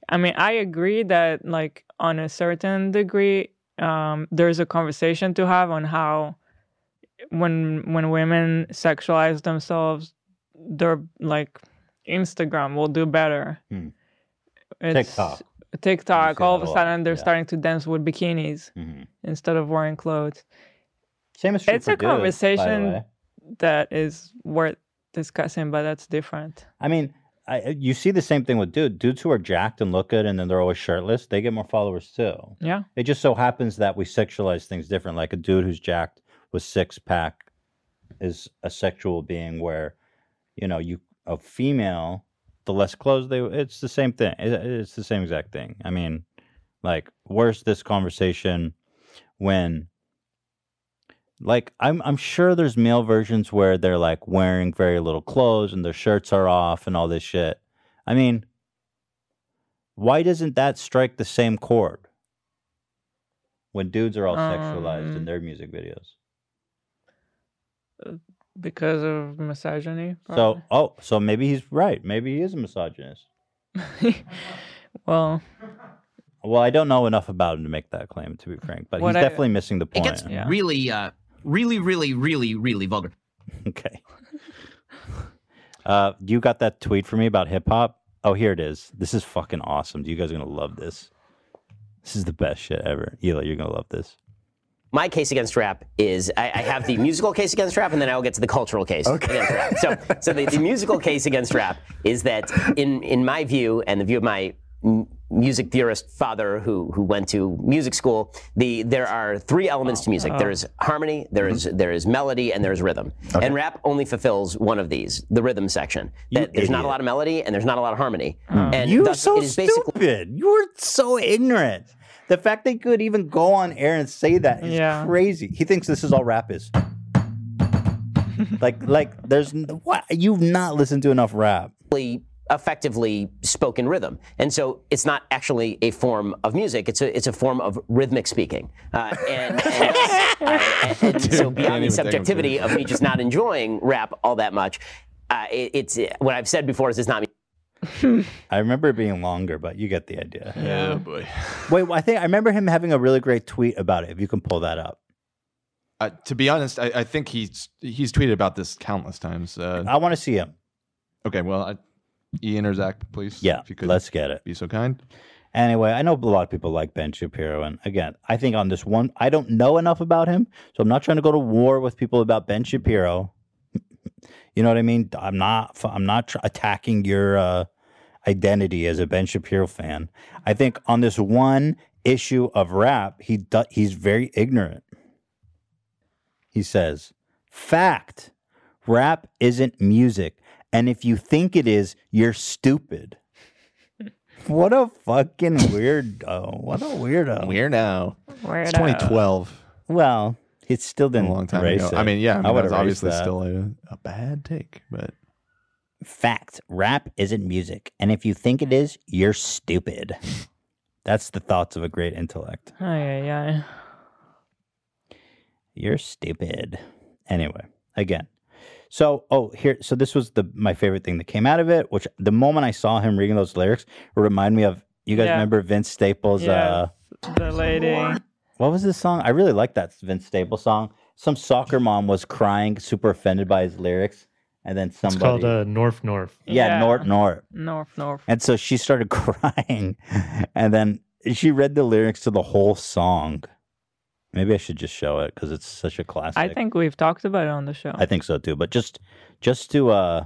I mean, I agree that like on a certain degree um there's a conversation to have on how when when women sexualize themselves their like Instagram will do better. Hmm. It's- TikTok. TikTok, all of a sudden they're yeah. starting to dance with bikinis Mhm. instead of wearing clothes. Same as It's a dudes, conversation that is worth discussing, but that's different. I mean, I, you see the same thing with dudes. Dudes who are jacked and look good and then they're always shirtless, they get more followers too. Yeah. It just so happens that we sexualize things different. Like a dude who's jacked with six pack is a sexual being, where you know you a female, the less clothes they, it's the same thing. It, it's the same exact thing. I mean, like, where's this conversation when? Like I'm I'm sure there's male versions where they're like wearing very little clothes and their shirts are off and all this shit. I mean, why doesn't that strike the same chord when dudes are all sexualized in Um, their music videos? Because of misogyny. So, oh, so maybe he's right. Maybe he is a misogynist. well, Well, I don't know enough about him to make that claim, to be frank, but he's I- definitely missing the point. It point. gets really, uh, really, really, really, really vulgar. Okay. Uh, you got that tweet for me about hip hop? Oh, here it is. This is fucking awesome. You guys are gonna love this. This is the best shit ever. Eli, you're gonna love this. My case against rap is I, I have the musical case against rap, and then I will get to the cultural case against rap. So, so the, the musical case against rap is that, in in my view, and the view of my music theorist father, who who went to music school, the there are three elements to oh. music. There is harmony, there is mm-hmm. there is melody, and there is rhythm. okay. And rap only fulfills one of these, the rhythm section. That there's not a lot of melody and there's not a lot of harmony. Mm. And You're thus so it is basically stupid. You were so ignorant. The fact they could even go on air and say that is Yeah. crazy. He thinks this is all rap is. like, like, there's what you've not listened to enough rap. effectively spoken rhythm, and so it's not actually a form of music. It's a it's a form of rhythmic speaking, uh, and, and, uh, and- and so Dude, can't beyond the even take him subjectivity of me just not enjoying rap all that much, uh, it, it's what I've said before is it's not me. I remember it being longer, but you get the idea. Yeah, boy. Wait, I think I remember him having a really great tweet about it. If you can pull that up, Uh, to be honest, I, I think he's he's tweeted about this countless times. Uh, I want to see him. Okay, well, I, Ian or Zach, please. Yeah, if you could let's get it. Be so kind. Anyway, I know a lot of people like Ben Shapiro, and again, I think on this one, I don't know enough about him, so I'm not trying to go to war with people about Ben Shapiro. You know what I mean? I'm not. I'm not tr- attacking your uh, identity as a Ben Shapiro fan. I think on this one issue of rap, he do, he's very ignorant. He says, "Fact: Rap isn't music, and if you think it is, you're stupid." What a fucking weirdo! What a weirdo! Weirdo. It's 2012. Well, he still didn't a long time erase ago. it. I mean, yeah, I mean, would that's obviously that. still a, a bad take, but Fact: Rap isn't music, and if you think it is, you're stupid. That's the thoughts of a great intellect. Oh, yeah, yeah. You're stupid. Anyway, again. So, oh, here. So this was the my favorite thing that came out of it. Which the moment I saw him reading those lyrics, it reminded me of. You guys Yeah. remember Vince Staples? Uh, The lady. What was this song? I really like that Vince Staples song. Some soccer mom was crying, super offended by his lyrics, and then It's somebody. called uh, Norf Norf. yeah, Yeah. Norf Norf. North, north. And so she started crying, and then she read the lyrics to the whole song. Maybe I should just show it because it's such a classic. I think we've talked about it on the show. I think so too. But just just to uh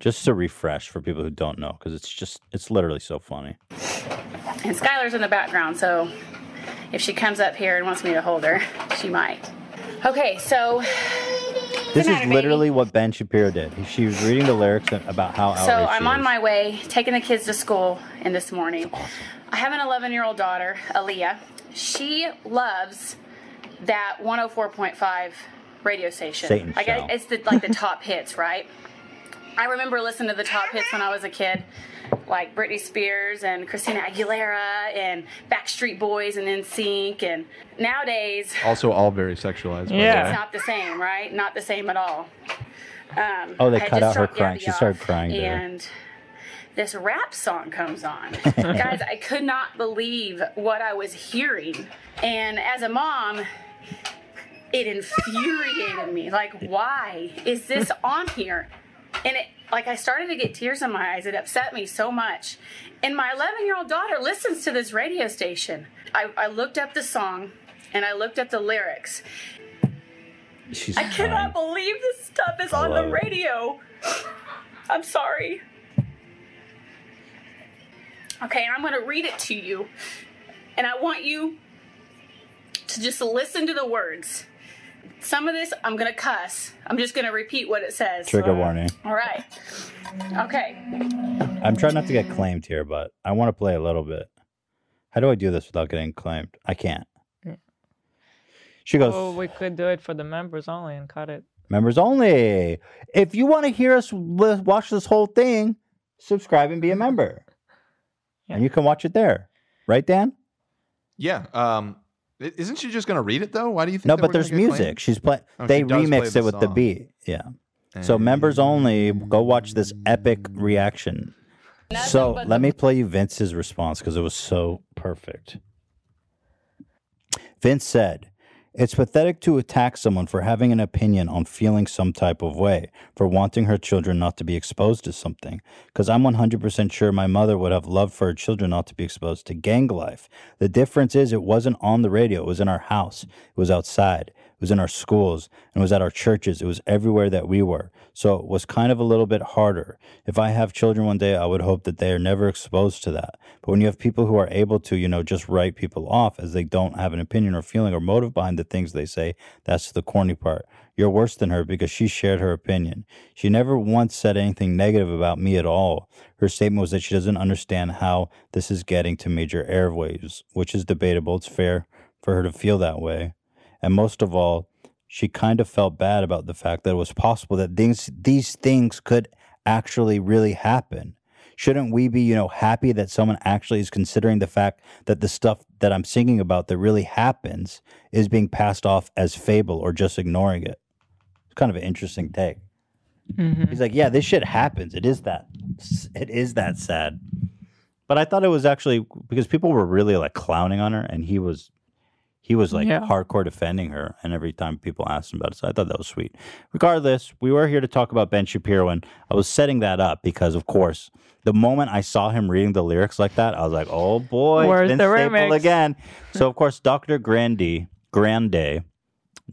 just to refresh for people who don't know, because it's just it's literally so funny. And Skylar's in the background, so if she comes up here and wants me to hold her, she might. Okay, so This is literally what Ben Shapiro did. She was reading the lyrics about how so I'm on is. my way, taking the kids to school in this morning. I have an 11 year old daughter, Aaliyah. She loves that 104.5 radio station. Satan I show. it's the, like the top hits, right? I remember listening to the top hits when I was a kid, like Britney Spears and Christina Aguilera and Backstreet Boys and NSYNC. And nowadays, Also, all very sexualized. by the it's not the same, right? Not the same at all. Um, Oh, they I cut out her crying. She started crying there. And this rap song comes on. Guys, I could not believe what I was hearing. And as a mom, it infuriated me. Like, why is this on here? And it, like, I started to get tears in my eyes. It upset me so much. And my 11 year old daughter listens to this radio station. I, I looked up the song and I looked up the lyrics. She's I cannot believe this stuff is on the it. radio. I'm sorry. Okay, and I'm going to read it to you. And I want you to just listen to the words. Some of this I'm going to cuss. I'm just going to repeat what it says. Trigger warning. All right. Okay. I'm trying not to get claimed here, but I want to play a little bit. How do I do this without getting claimed? I can't. She goes, Oh, we could do it for the members only and cut it. members only. If you want to hear us li- watch this whole thing, subscribe and be a member. And you can watch it there. Right, Dan? Yeah. Um, i- isn't she just going to read it though? Why do you think? No, but there's music. claimed? She's play. Oh, they she does play remixed it with the beat. Yeah. So members only. Go watch this epic reaction. So let me play you Vince's response because it was so perfect. Vince said, It's pathetic to attack someone for having an opinion on feeling some type of way, for wanting her children not to be exposed to something. Because I'm 100% sure my mother would have loved for her children not to be exposed to gang life. The difference is it wasn't on the radio, it was in our house, it was outside, it was in our schools, and was at our churches, it was everywhere that we were. So it was kind of a little bit harder. If I have children one day, I would hope that they are never exposed to that. But when you have people who are able to, you know, just write people off as they don't have an opinion or feeling or motive behind the things they say, that's the corny part. You're worse than her because she shared her opinion. She never once said anything negative about me at all. Her statement was that she doesn't understand how this is getting to major airwaves, which is debatable. It's fair for her to feel that way. And most of all, she kind of felt bad about the fact that it was possible that things these things could actually really happen. Shouldn't we be, you know, happy that someone actually is considering the fact that the stuff that I'm singing about that really happens is being passed off as fable or just ignoring it? It's kind of an interesting take. Mm-hmm. He's like, yeah, this shit happens. It is that. It is that sad. But I thought it was actually because people were really like clowning on her, and he was, he was like Yeah. hardcore defending her. And every time people asked him about it, so I thought that was sweet. Regardless, we were here to talk about Ben Shapiro, and I was setting that up because, of course, the moment I saw him reading the lyrics like that, I was like, oh boy, Where's Vince the Staple remix? again. So of course, Dr. Grande, Grande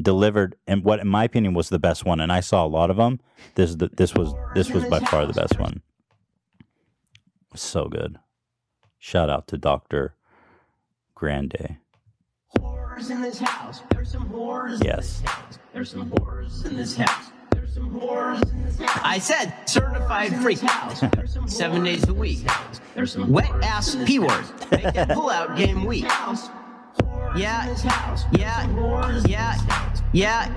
delivered and what in my opinion was the best one and i saw a lot of them this is the, this was this was by far the best one so good shout out to dr grande Whores in this house. There's some whores. yes There's some whores in this house. There's some whores in this house. I said certified freak. Seven days a week. There's some wet ass p word. Make that pull out game weak. Yeah, yeah, yeah, yeah,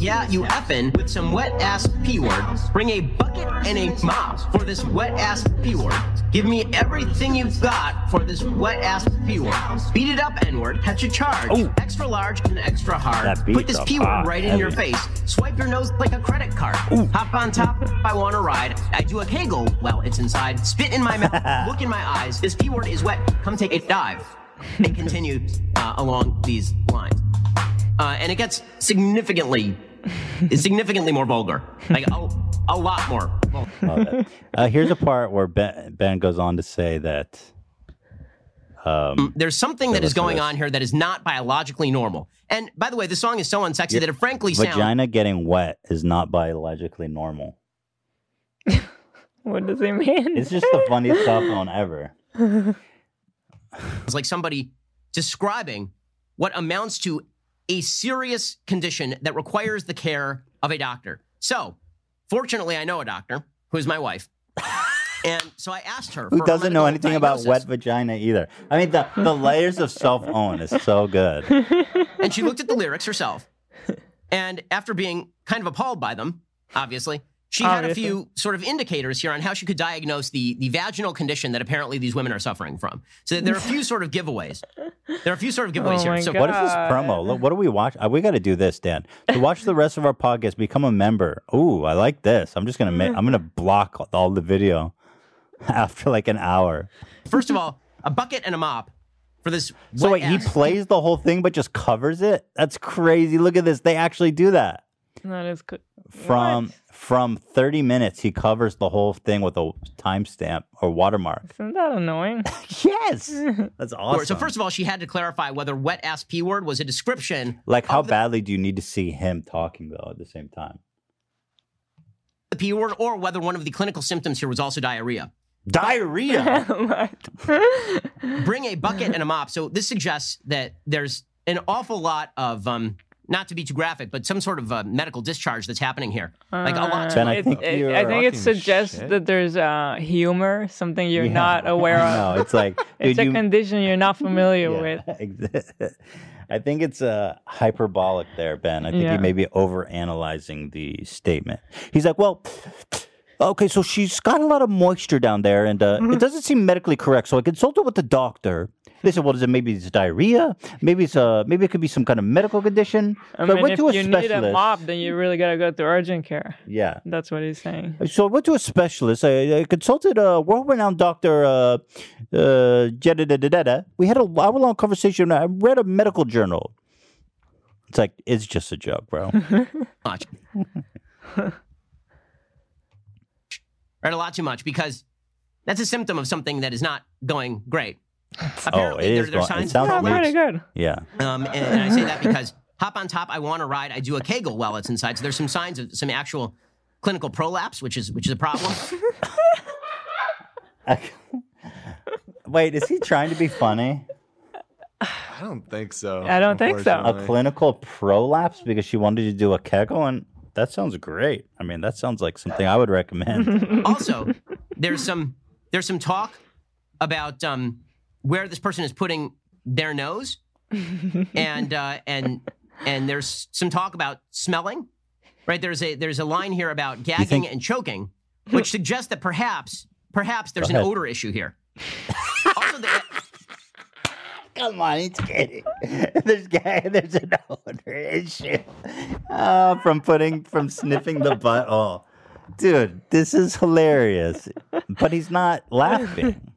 yeah, you effing with some wet ass p word. Bring a bucket and a mop for this wet ass p word. Give me everything you've got for this wet ass p word. Beat it up n word. Catch a charge. Ooh. Extra large and extra hard. That beat's Put this p word hot, right in your face. Swipe your nose like a credit card. Ooh. Hop on top. if I want to ride. I do a kegel. Well, it's inside. Spit in my mouth. Look in my eyes. This p word is wet. Come take a dive. It continues uh, along these lines, uh, and it gets significantly, significantly more vulgar. Like a, a lot more. vulgar. Uh, here's a part where ben, ben goes on to say that um, There's something that Yeah, is listen to going on here that is not biologically normal. And by the way, the song is so unsexy that it frankly sounds. vagina getting wet is not biologically normal What does it mean? it's just the funniest self own ever It's like somebody describing what amounts to a serious condition that requires the care of a doctor. So, fortunately, I know a doctor who is my wife. And so I asked her. Who doesn't know anything about wet vagina either? I mean, the, the layers of self own is so good. and she looked at the lyrics herself. And after being kind of appalled by them, obviously, she had a few sort of indicators here on how she could diagnose the, the vaginal condition that apparently these women are suffering from. So there are a few sort of giveaways. There are a few sort of giveaways Oh here. my So What is this promo? Look, what do we watch? Uh, we got to do this, Dan. To watch the rest of our podcast, become a member. Ooh, I like this. I'm just gonna make. I'm gonna block all the video after like an hour. first of all, a bucket and a mop for this. So wet wait, he plays the whole thing but just covers it? That's crazy. Look at this. They actually do that. That is good. From from 30 minutes, he covers the whole thing with a timestamp or watermark. Isn't that annoying? yes. That's awesome. So first of all, she had to clarify whether wet ass p word was a description like, how badly do you need to see him talking though at the same time? the p word or whether one of the clinical symptoms here was also diarrhea. Diarrhea. Bring a bucket and a mop. So this suggests that there's an awful lot of um not to be too graphic, but some sort of uh, medical discharge that's happening here. Like a lot. Uh, it- it- I think it suggests that there's uh, humor, something you're Yeah. not aware of. No, it's like it's dude, a you- condition you're not familiar with. I think it's uh, hyperbolic there, Ben. I think Yeah. he may be over analyzing the statement. He's like, well, okay, so she's got a lot of moisture down there, and uh, it doesn't seem medically correct. So I consulted with the doctor. They said, well, is it maybe it's diarrhea? Maybe it's uh, maybe it could be some kind of medical condition. I so I went if to a you specialist. need a mop, then you really gotta go to urgent care. Yeah. That's what he's saying. So I went to a specialist. I, I consulted a world-renowned doctor. Uh, uh, we had a hour-long conversation. I read a medical journal. It's like it's just a joke, bro. much. right, a lot too much because that's a symptom of something that is not going great. oh, it is. there- there are Going, it signs sounds of like pretty good. Yeah. Um, and, and I say that because hop on top, I want to ride. I do a Kegel while it's inside. So there's some signs of some actual clinical prolapse, which is which is a problem. Wait, is he trying to be funny? I don't think so. I don't think so. A clinical prolapse because she wanted to do a kegel, and that sounds great. I mean, that sounds like something I would recommend. also, there's some there's some talk about um, where this person is putting their nose, and uh, and and there's some talk about smelling. Right there's a there's a line here about gagging think- and choking, which suggests that perhaps perhaps there's an odor issue here. also, the, Come on, he's kidding. There's ga- there's an odor issue uh, from putting from sniffing the butt. Oh, dude, this is hilarious. But he's not laughing.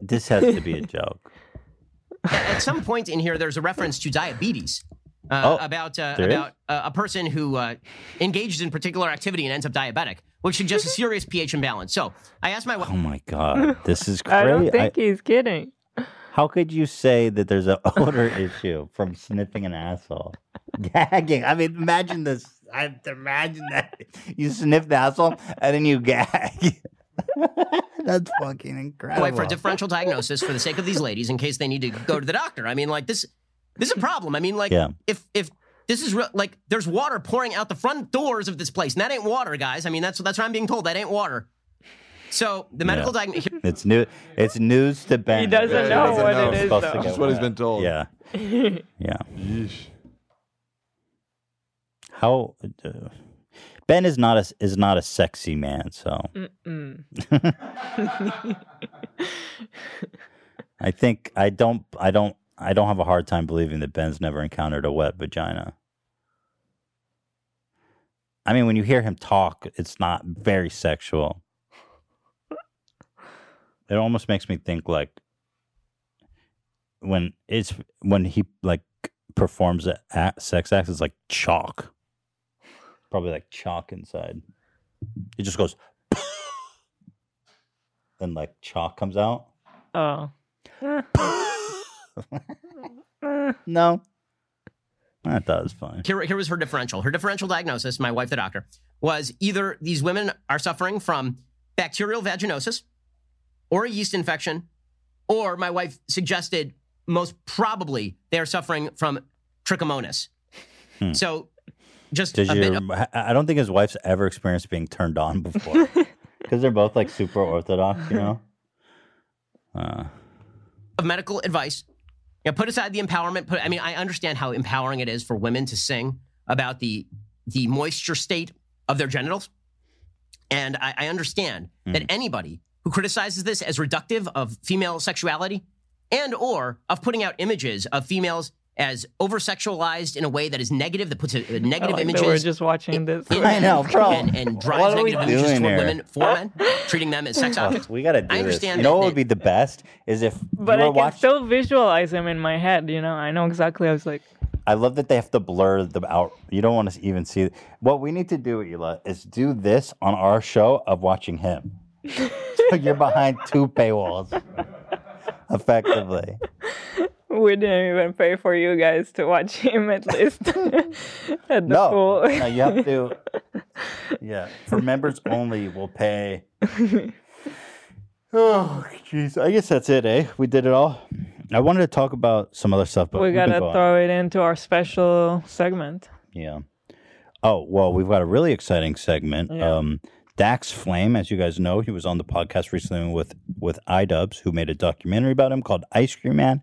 This has to be a joke. at some point in here, there's a reference to diabetes. Uh, Oh, about uh, about uh, a person who uh, engages in particular activity and ends up diabetic, which suggests a serious pH imbalance. So I asked my wife. Oh my god, this is crazy! I don't crazy. think he's kidding. How could you say that there's an odor issue from sniffing an asshole? Gagging. I mean, imagine this. i've imagine that you sniff the asshole and then you gag. That's fucking incredible. Wait for a differential diagnosis for the sake of these ladies in case they need to go to the doctor. I mean, like this, this is a problem. I mean, like Yeah. if if this is real, like there's water pouring out the front doors of this place, and that ain't water, guys. I mean, that's that's what I'm being told. That ain't water. So the medical Yeah. diagnosis. It's new. It's news to Ben. He doesn't Yeah, he know doesn't what know. it is, Supposed to though. That's what he's with been told. Yeah, yeah. Yeesh. How uh, Ben is not a is not a sexy man, so I think I don't I don't I don't have a hard time believing that Ben's never encountered a wet vagina. I mean, when you hear him talk, it's not very sexual. It almost makes me think like when it's when he like performs a act, sex acts, it's like chalk. Probably like chalk inside. It just goes, and like chalk comes out. Oh. No, I thought it was fine. Here, here was her differential. Her differential diagnosis, my wife, the doctor, was either these women are suffering from bacterial vaginosis or a yeast infection, or my wife suggested most probably they are suffering from trichomonas. Hmm. So just Did a bit you? of, I I don't think his wife's ever experienced being turned on before. because they're both like super orthodox, you know. Uh, of medical advice. You know, put aside the empowerment. Put, I mean, I understand how empowering it is for women to sing about the the moisture state of their genitals, and I, I understand that mm-hmm. anybody who criticizes this as reductive of female sexuality and or of putting out images of females as over sexualized in a way that is negative, that puts a, a I negative like that images we're just watching this. in I know, bro. and, and drives What are we negative images doing toward here? women for men, treating them as sex oh, objects. we gotta do I this. understand You know what would be the best is if But you I can watching. still visualize him in my head. You know, I know exactly. I was like, I love that they have to blur the out. You don't want to even see it. What we need to do, Hila, is do this on our show of watching him. so you're behind two paywalls, effectively. We didn't even pay for you guys to watch him at least at the No, pool. no, you have to. Yeah, for members only, we'll pay. Oh, jeez. I guess that's it, eh? We did it all. I wanted to talk about some other stuff, but we gotta throw it into our special segment. Yeah. Oh, well, we've got a really exciting segment. Yeah. Um, Dax Flame, as you guys know, he was on the podcast recently with with iDubbbz, who made a documentary about him called Ice Cream Man.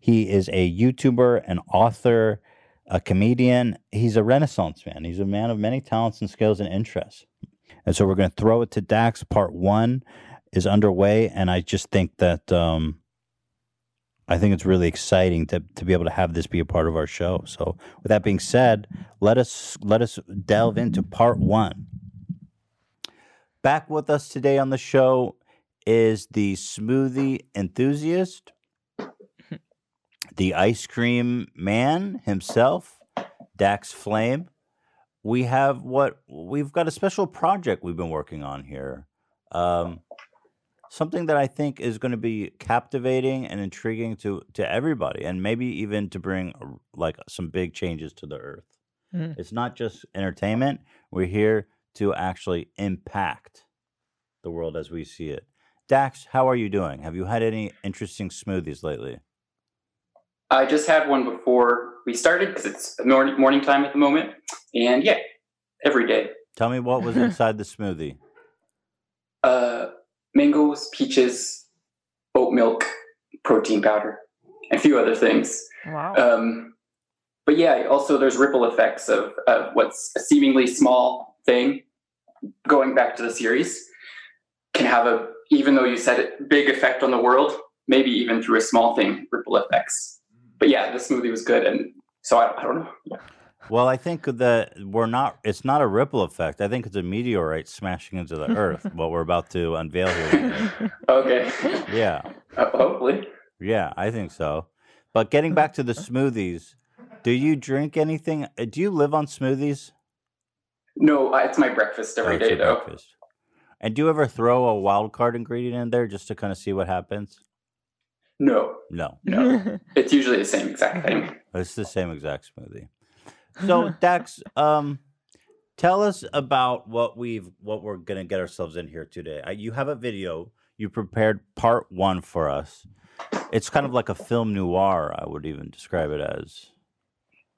He is a YouTuber, an author, a comedian. He's a renaissance man. He's a man of many talents and skills and interests. And so we're going to throw it to Dax. Part one is underway, and I just think that um, I think it's really exciting to to be able to have this be a part of our show. So, with that being said, let us let us delve into part one. Back with us today on the show is the smoothie enthusiast, the ice cream man himself, Dax Flame. We have what we've got a special project we've been working on here. Um, something that I think is going to be captivating and intriguing to to everybody, and maybe even to bring like some big changes to the earth. Mm. It's not just entertainment. We're here to actually impact the world as we see it. Dax, how are you doing? Have you had any interesting smoothies lately? I just had one before we started because it's morning, morning time at the moment. And yeah, every day. Tell me what was inside the smoothie. Uh, mangoes, peaches, oat milk, protein powder, and a few other things. Wow. Um, but yeah, also there's ripple effects of, of what's a seemingly small thing going back to the series can have a, even though you said it, big effect on the world, maybe even through a small thing, ripple effects. But yeah, the smoothie was good. And so I, I don't know. Yeah. Well, I think that we're not. It's not a ripple effect. I think it's a meteorite smashing into the earth. what we're about to unveil here. Okay. Yeah, Uh, hopefully. yeah, I think so. But getting back to the smoothies, do you drink anything? uh, Do you live on smoothies? No, it's my breakfast every Oh, day though. breakfast. And do you ever throw a wild card ingredient in there just to kind of see what happens? No, No, no. it's usually the same exact thing. it's the same exact smoothie. So Dax, um, tell us about what we've what we're gonna get ourselves in here today. I, you have a video. You prepared part one for us. It's kind of like a film noir. I would even describe it as.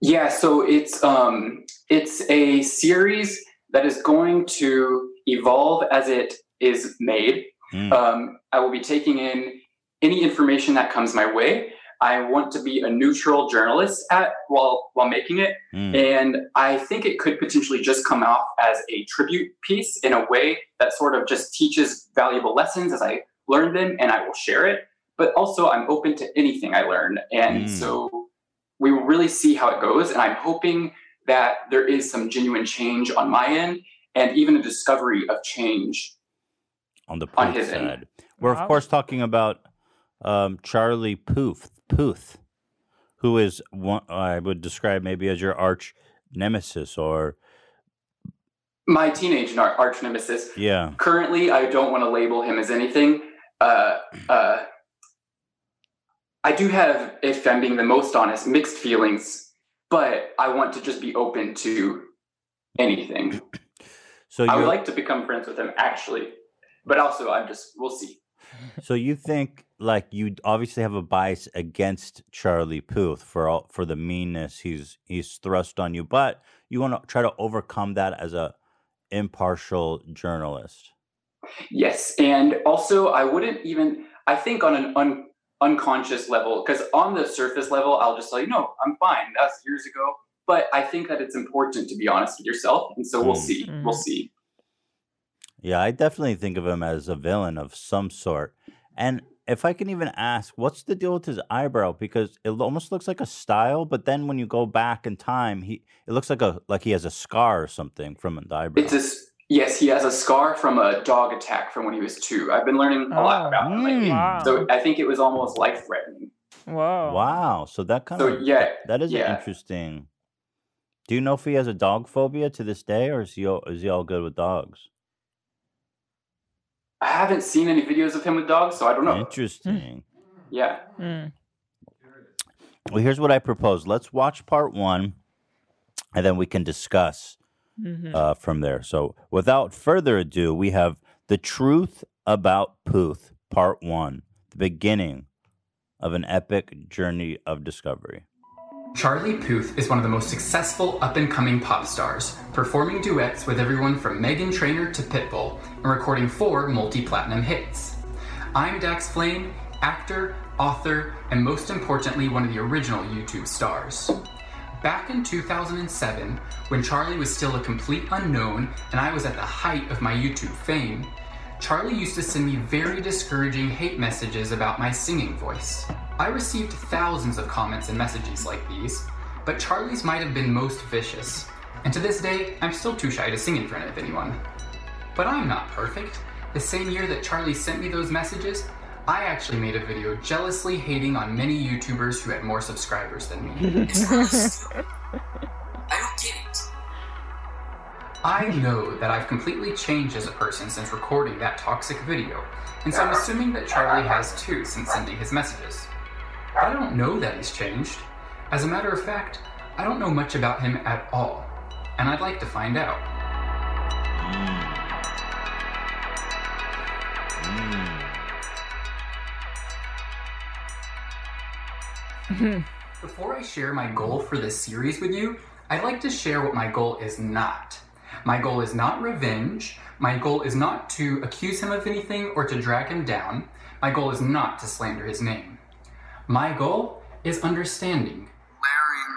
Yeah, so it's um it's a series that is going to evolve as it is made. Mm. Um, I will be taking in any information that comes my way. I want to be a neutral journalist at while while making it, Mm. and I think it could potentially just come off as a tribute piece in a way that sort of just teaches valuable lessons as I learn them, and I will share it. But also, I'm open to anything I learn, and Mm. so we will really see how it goes. And I'm hoping that there is some genuine change on my end, and even a discovery of change on the on Puth his end. side. We're of course talking about um, Charlie Puth, Puth, who is one I would describe maybe as your arch nemesis, or My teenage arch nemesis. yeah, Currently, I don't want to label him as anything. Uh, uh, I do have, if I'm being the most honest, mixed feelings, but I want to just be open to anything. So I would like to become friends with him, actually, but also I'm just we'll see. so you think like you obviously have a bias against Charlie Puth for all for the meanness he's he's thrust on you, but you want to try to overcome that as a impartial journalist. Yes, and also I wouldn't even. I think on an un, unconscious level, because on the surface level, I'll just like, no, I'm fine. That's years ago. But I think that it's important to be honest with yourself, and so we'll Mm. see. We'll see. Yeah, I definitely think of him as a villain of some sort. And if I can even ask, what's the deal with his eyebrow? Because it almost looks like a style, but then when you go back in time, he it looks like a like he has a scar or something from the eyebrow. It's a s- yes. He has a scar from a dog attack from when he was two. I've been learning a lot about him lately. Mm. So I think it was almost life threatening. Wow. Wow. So that kind So of yeah, that is yeah. interesting. Do you know if he has a dog phobia to this day, or is he all, is he all good with dogs? I haven't seen any videos of him with dogs, so I don't know. Interesting. Yeah. Hmm. Well, here's what I propose. Let's watch part one, and then we can discuss Mhm. uh, from there. So, without further ado, we have the truth about Puth, part one, the beginning of an epic journey of discovery. Charlie Puth is one of the most successful up and coming pop stars, performing duets with everyone from Meghan Trainor to Pitbull, and recording four multi platinum hits. I'm Dax Flame, actor, author, and most importantly, one of the original YouTube stars. Back in 2007, when Charlie was still a complete unknown and I was at the height of my YouTube fame, Charlie used to send me very discouraging hate messages about my singing voice. I received thousands of comments and messages like these, but Charlie's might have been most vicious. And to this day, I'm still too shy to sing in front of anyone. But I'm not perfect. The same year that Charlie sent me those messages, I actually made a video jealously hating on many YouTubers who had more subscribers than me. I don't get it. I know that I've completely changed as a person since recording that toxic video, and so I'm assuming that Charlie has too since sending his messages. But I don't know that he's changed. As a matter of fact, I don't know much about him at all, and I'd like to find out. Before I share my goal for this series with you, I'd like to share what my goal is not. My goal is not revenge. My goal is not to accuse him of anything or to drag him down. My goal is not to slander his name. My goal is understanding. Layering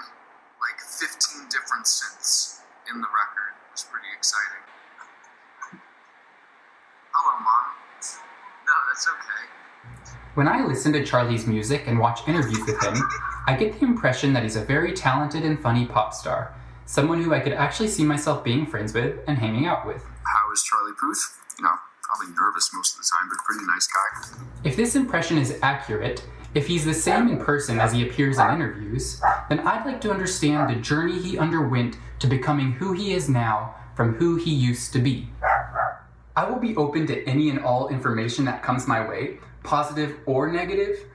like 15 different synths in the record was pretty exciting. Hello, Mom. No, that's okay. When I listen to Charlie's music and watch interviews with him, I get the impression that he's a very talented and funny pop star, someone who I could actually see myself being friends with and hanging out with. How is Charlie Puth? You know, probably nervous most of the time, but pretty nice guy. If this impression is accurate, if he's the same in person as he appears in interviews, then I'd like to understand the journey he underwent to becoming who he is now from who he used to be. I will be open to any and all information that comes my way, positive or negative,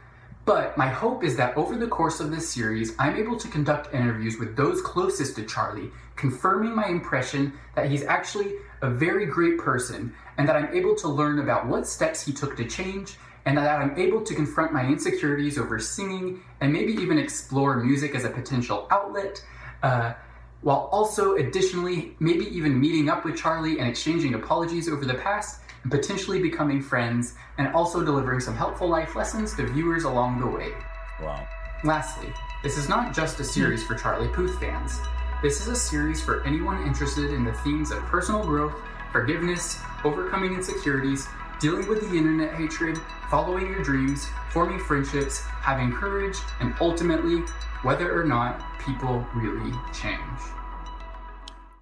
but my hope is that over the course of this series, I'm able to conduct interviews with those closest to Charlie, confirming my impression that he's actually a very great person and that I'm able to learn about what steps he took to change and that I'm able to confront my insecurities over singing and maybe even explore music as a potential outlet. Uh, while also additionally maybe even meeting up with Charlie and exchanging apologies over the past potentially becoming friends and also delivering some helpful life lessons to viewers along the way. Wow. Lastly, this is not just a series for Charlie Puth fans. This is a series for anyone interested in the themes of personal growth, forgiveness, overcoming insecurities, dealing with the internet hatred, following your dreams, forming friendships, having courage, and ultimately, whether or not people really change.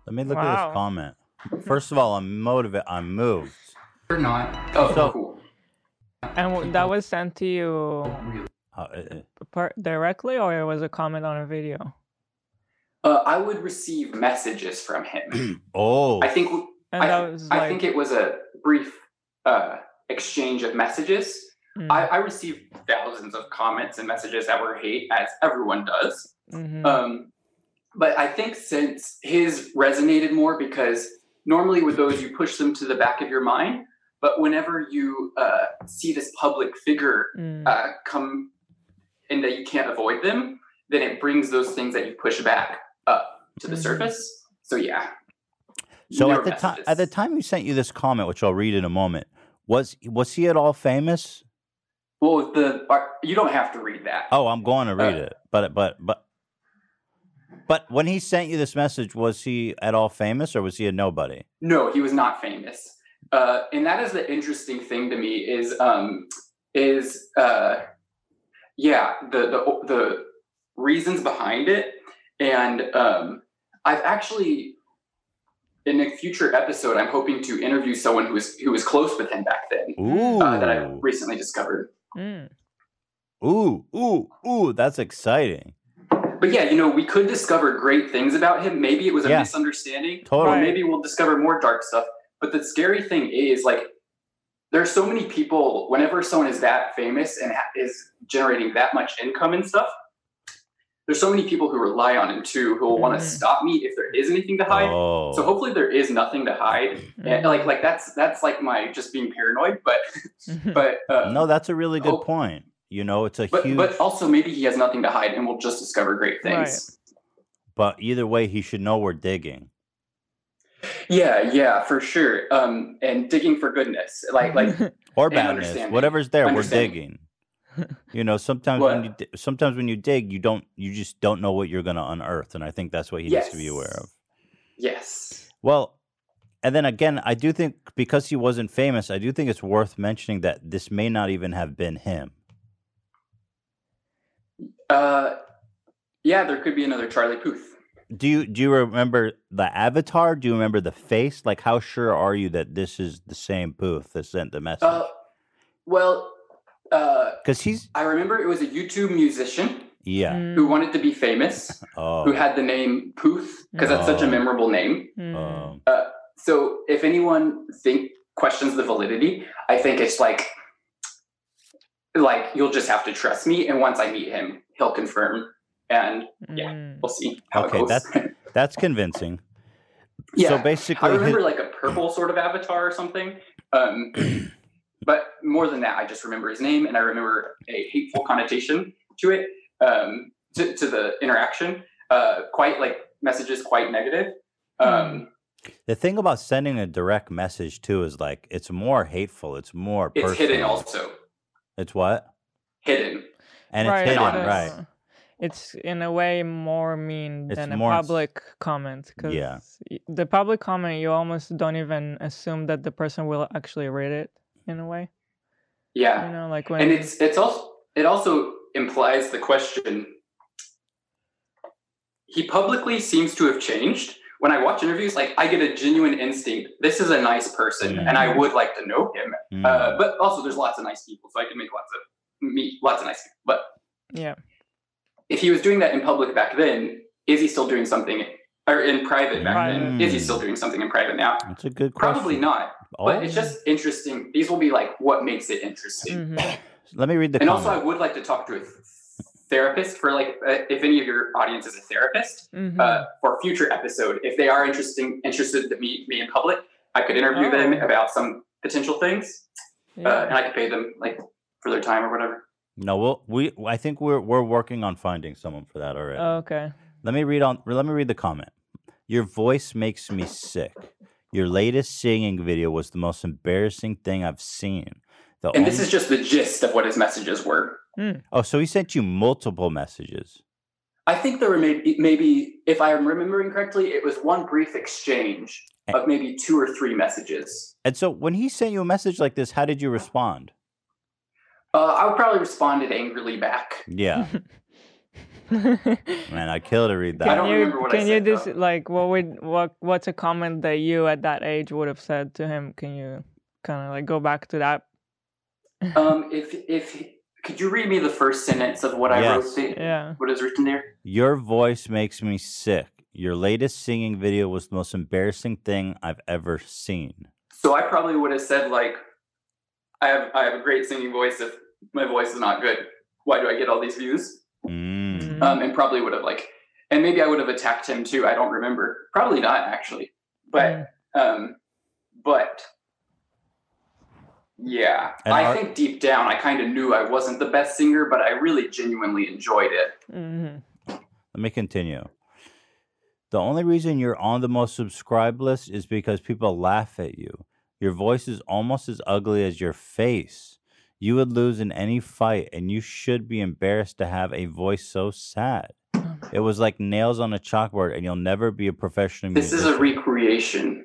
Let me look at this comment. First of all, I'm motivated. I'm moved. Or not. Oh, so, And that was sent to you par- directly, or it was a comment on a video? Uh, I would receive messages from him. oh, I think And I, that was I think it was a brief uh, exchange of messages. Mm. I, I received thousands of comments and messages that were hate, as everyone does. Mhm. Um, but I think since his resonated more because normally with those you push them to the back of your mind, but whenever you uh, see this public figure Mm. uh, come and that you can't avoid them, then it brings those things that you push back up to the Mhm. surface. So yeah, So newer at the time, messages. at the time he sent you this comment, which I'll read in a moment, was was he at all famous? Well, the uh, you don't have to read that. Oh, I'm going to read Uh, it, but but but but when he sent you this message, was he at all famous or was he a nobody? No, he was not famous. Uh, and that is the interesting thing to me is um, is uh, yeah the the the reasons behind it, and um, I've actually in a future episode I'm hoping to interview someone who was who was close with him back then uh, that I recently discovered. ooh, ooh, ooh, that's exciting. But yeah, you know, we could discover great things about him. Maybe it was a Yeah. misunderstanding. Totally. Or maybe we'll discover more dark stuff. But the scary thing is, like, there's so many people. Whenever someone is that famous and ha- is generating that much income and stuff, there's so many people who rely on him too, who will want to mm-hmm. stop me if there is anything to hide. Oh. So hopefully there is nothing to hide. And like, like that's that's like my just being paranoid. But mm-hmm. but uh, no, that's a really good oh. point. You know, it's a but huge. but also maybe he has nothing to hide, and we'll just discover great things. but either way, he should know we're digging. Yeah, yeah, for sure. Um, and digging for goodness, like like or badness, whatever's there, we're digging. You know, sometimes when you di- sometimes when you dig, you don't you just don't know what you're going to unearth, and I think that's what he needs to be aware of. Yes. Well, and then again, I do think because he wasn't famous, I do think it's worth mentioning that this may not even have been him. Uh, yeah, there could be another Charlie Puth. Do you do you remember the avatar? Do you remember the face? Like, how sure are you that this is the same Puth that sent the message? Uh, well, uh, Because he's I remember it was a YouTube musician yeah. who wanted to be famous, Oh. who had the name Puth because that's such a Oh. memorable name. Um, Uh, so if anyone think questions the validity, I think it's like like you'll just have to trust me, and once I meet him, he'll confirm. And yeah, we'll see how okay, it goes. that's that's convincing. Yeah, So basically, I remember his- like a purple sort of avatar or something. Um, but more than that, I just remember his name and I remember a hateful connotation to it, um, to, to the interaction. Uh, quite like messages, quite negative. Um, the thing about sending a direct message too is like it's more hateful. It's more. it's hidden also. It's what? Hidden. And it's hidden, right? It's in a way more mean It's than a more s- public comment. Cause Yeah. the public comment, you almost don't even assume that the person will actually read it in a way. Yeah. You know, like when and it's it's also it also implies the question he publicly seems to have changed when i watch interviews like i get a genuine instinct this is a nice person and i would like to know him uh, but also there's lots of nice people so i can make lots of meet lots of nice people but yeah. If he was doing that in public back then is he still doing something or in private back then is he still doing something in private now That's a good question. probably not but it's just interesting these will be like what makes it interesting Let me read the and comment. also, I would like to talk to a therapist for like uh, if any of your audience is a therapist Mhm. uh, for a future episode. If they are interesting interested to meet me in public, I could interview them Oh. about some potential things, uh, and I could pay them like for their time or whatever. No, we'll, we I think we're we're working on finding someone for that already. Oh, okay. Let me read on. Let me read the comment. Your voice makes me sick. Your latest singing video was the most embarrassing thing I've seen. The And this is just the gist of what his messages were. Hmm. oh, so he sent you multiple messages. I think there were maybe maybe if I'm remembering correctly, it was one brief exchange of maybe two or three messages. And so when he sent you a message like this, how did you respond? Uh, I would probably responded angrily back. Yeah. Man, I'd kill to read that. I don't Can you remember what I can you said, just like what would what what's a comment that you at that age would have said to him? Can you kind of like go back to that? um, if if could you read me the first sentence of what I wrote? there? Yeah. What is written there? Your voice makes me sick. Your latest singing video was the most embarrassing thing I've ever seen. So I probably would have said like, I have I have a great singing voice. If my voice is not good, why do I get all these views? Mm. Um, and probably would have like, and maybe I would have attacked him too. I don't remember. Probably not actually, but um, but yeah, And I are- think deep down I kind of knew I wasn't the best singer, but I really genuinely enjoyed it. Mm-hmm. Let me continue. The only reason you're on the most subscribed list is because people laugh at you. Your voice is almost as ugly as your face. You would lose in any fight, and you should be embarrassed to have a voice so sad. Oh, it was like nails on a chalkboard, and you'll never be a professional This is musician. a recreation.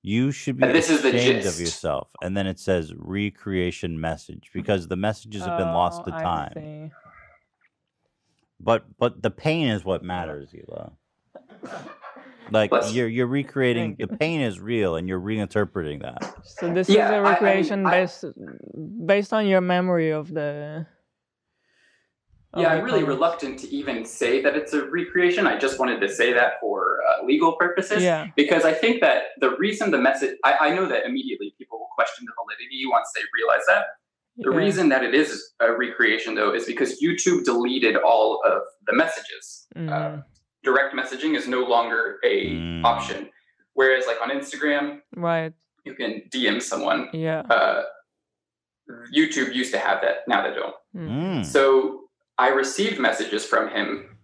You should be And this is the ashamed of yourself. And then it says recreation message because the messages have been oh, lost Oh, to I time. see. But but the pain is what matters, Hila. Like you're you're recreating the pain is real and you're reinterpreting that. So this Yeah, is a recreation I- based based on your memory of the. of Yeah, the I'm really comments. reluctant to even say that it's a recreation. I just wanted to say that for uh, legal purposes. Yeah. Because I think that the reason the message, I, I know that immediately people will question the validity once they realize that. The Yeah. reason that it is a recreation, though, is because YouTube deleted all of the messages. Mhm. Direct messaging is no longer a Mm. option. Whereas, like on Instagram, Right. you can DM someone. Yeah. Uh, YouTube used to have that. Now they don't. Mm. So I received messages from him,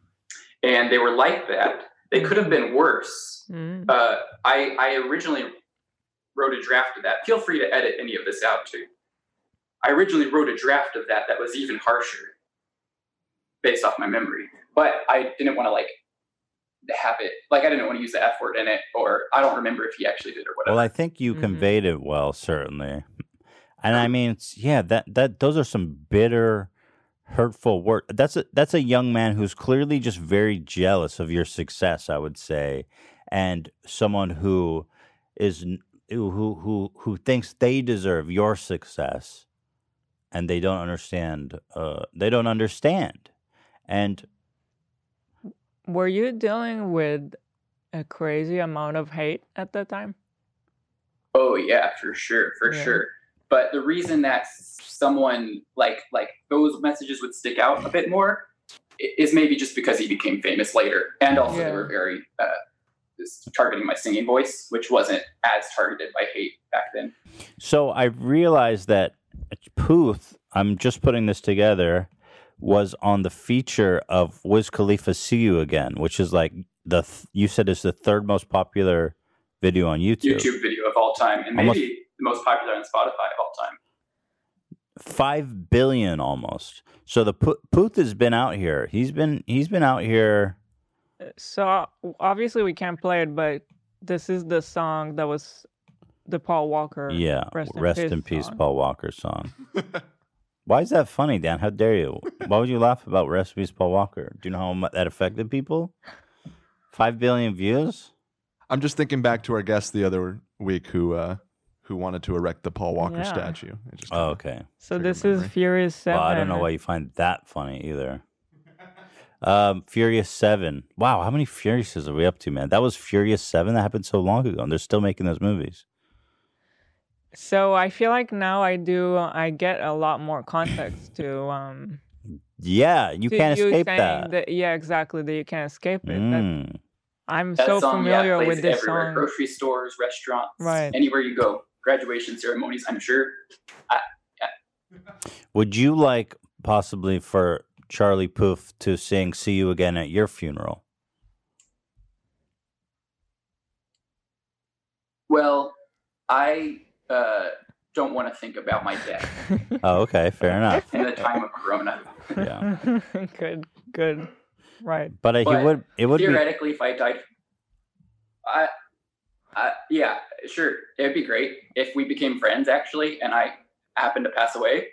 and they were like that. They could have been worse. Mm. Uh, I, I originally wrote a draft of that. Feel free to edit any of this out too. I originally wrote a draft of that that was even harsher, based off my memory. But I didn't want to like have it like I didn't want to use the F word in it, or I don't remember if he actually did or whatever. Well, I think you conveyed it well, certainly. And I mean, yeah, that that those are some bitter, hurtful words. That's a that's a young man who's clearly just very jealous of your success. I would say, and someone who is who who who, who thinks they deserve your success, and they don't understand. Uh, they don't understand, and Were you dealing with a crazy amount of hate at that time? Oh yeah, for sure, for Yeah. sure. But the reason that someone like like those messages would stick out a bit more is maybe just because he became famous later, and also they were very uh, just targeting my singing voice, which wasn't as targeted by hate back then. So I realized that Puth, I'm just putting this together, was on the feature of Wiz Khalifa "See You Again," which is like the th- you said is the third most popular video on YouTube. YouTube video of all time, and Almost- maybe the most popular on Spotify of all time. Five billion almost. So the Pu- Puth has been out here. He's been he's been out here. So obviously we can't play it, but this is the song that was the Paul Walker. Yeah, Rest in rest Peace in peace, song. Paul Walker song. Why is that funny, Dan? How dare you? Why would you laugh about recipes in Paul Walker? Do you know how mu- that affected people? Five billion views. I'm just thinking back to our guest the other week who uh, who wanted to erect the Paul Walker Yeah. statue. It just Oh, okay. So this is Furious Seven. Well, I don't know why you find that funny either. Um, Furious Seven. Wow, how many Furiouses are we up to, man? That was Furious Seven. That happened so long ago, and they're still making those movies. So I feel like now I do. I get a lot more context to. um Yeah, you to can't escape saying that. Yeah, exactly. That you can't escape it. That- Mm. I'm That so song, familiar plays with this everywhere. song. Grocery stores, restaurants, Right. anywhere you go, graduation ceremonies. I'm sure. I, Would you like possibly for Charlie Puth to sing "See You Again" at your funeral? Well, I uh, don't want to think about my death Oh, okay, fair enough. in the time of Corona. Yeah, good, good. Right. but uh, he would. It would be. theoretically, if I died, I, I, yeah, sure, it'd be great if we became friends actually, and I happened to pass away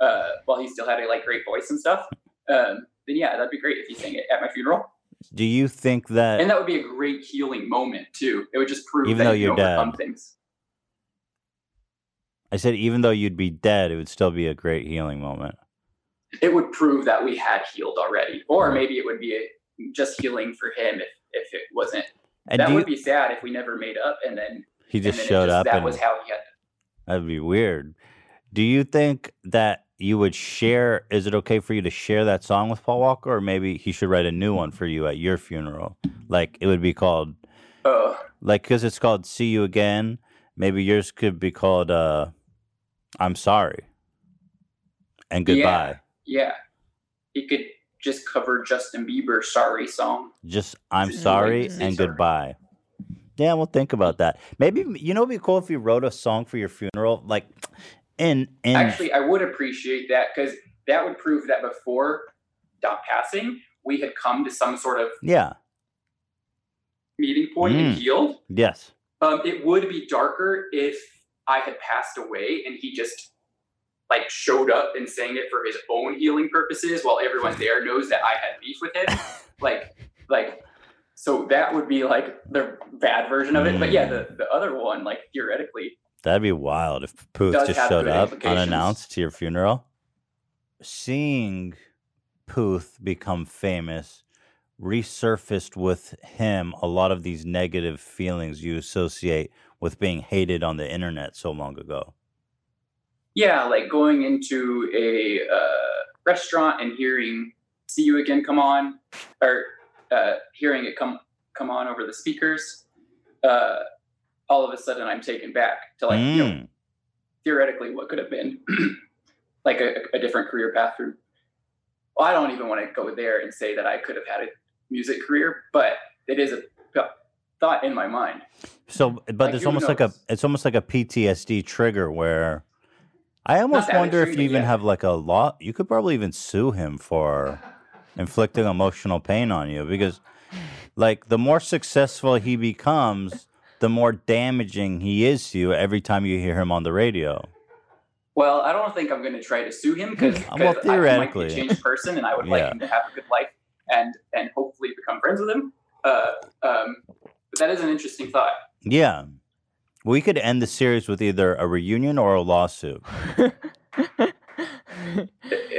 uh, while he still had a like great voice and stuff. Um, then yeah, that'd be great if he sang it at my funeral, Do you think that? and that would be a great healing moment too. It would just prove Even that though you you're overcome dead. things. I said, even though you'd be dead, it would still be a great healing moment. It would prove that we had healed already, or maybe it would be a, just healing for him if if it wasn't. And that would you- be sad if we never made up, and then He just then showed up That and was how he had. That'd be weird. Do you think that you would share? Is it okay for you to share that song with Paul Walker, or maybe he should write a new one for you at your funeral? Like it would be called, Uh, like because it's called "See You Again." Maybe yours could be called uh, "I'm Sorry" and goodbye. Yeah, he could just cover Justin Bieber's "Sorry" song. Just I'm Just sorry like and sorry. goodbye. Yeah, we'll think about that. Maybe you know, it'd be cool if you wrote a song for your funeral, like in in. Actually, I would appreciate that because that would prove that before Dom passing, we had come to some sort of yeah. meeting point and Mm. healed. Yes. Um, it would be darker if I had passed away and he just like showed up and sang it for his own healing purposes while everyone there knows that I had beef with him. like, like, so that would be like the bad version of it. But yeah, the, mm. the other one, like theoretically, That'd be wild if Puth just showed up unannounced to your funeral. Seeing Puth become famous resurfaced with him a lot of these negative feelings you associate with being hated on the internet so long ago. yeah, like going into a uh, restaurant and hearing "See You Again" come on, or uh, hearing it come come on over the speakers. Uh, all of a sudden, I'm taken back to like you know, Mm. theoretically what could have been like a, a different career path through. Well, I don't even want to go there and say that I could have had a music career, but it is a thought in my mind. So, but Like, there's who almost like a it's almost like a PTSD trigger where I almost wonder if you even yeah. have like a law. You could probably even sue him for inflicting emotional pain on you because, like, the more successful he becomes, the more damaging he is to you every time you hear him on the radio. Well, I don't think I'm going to try to sue him because Well, I might be a theoretically. changed person, and I would like him to have a good life and and hopefully become friends with him. Uh, um, but that is an interesting thought. Yeah. We could end the series with either a reunion or a lawsuit.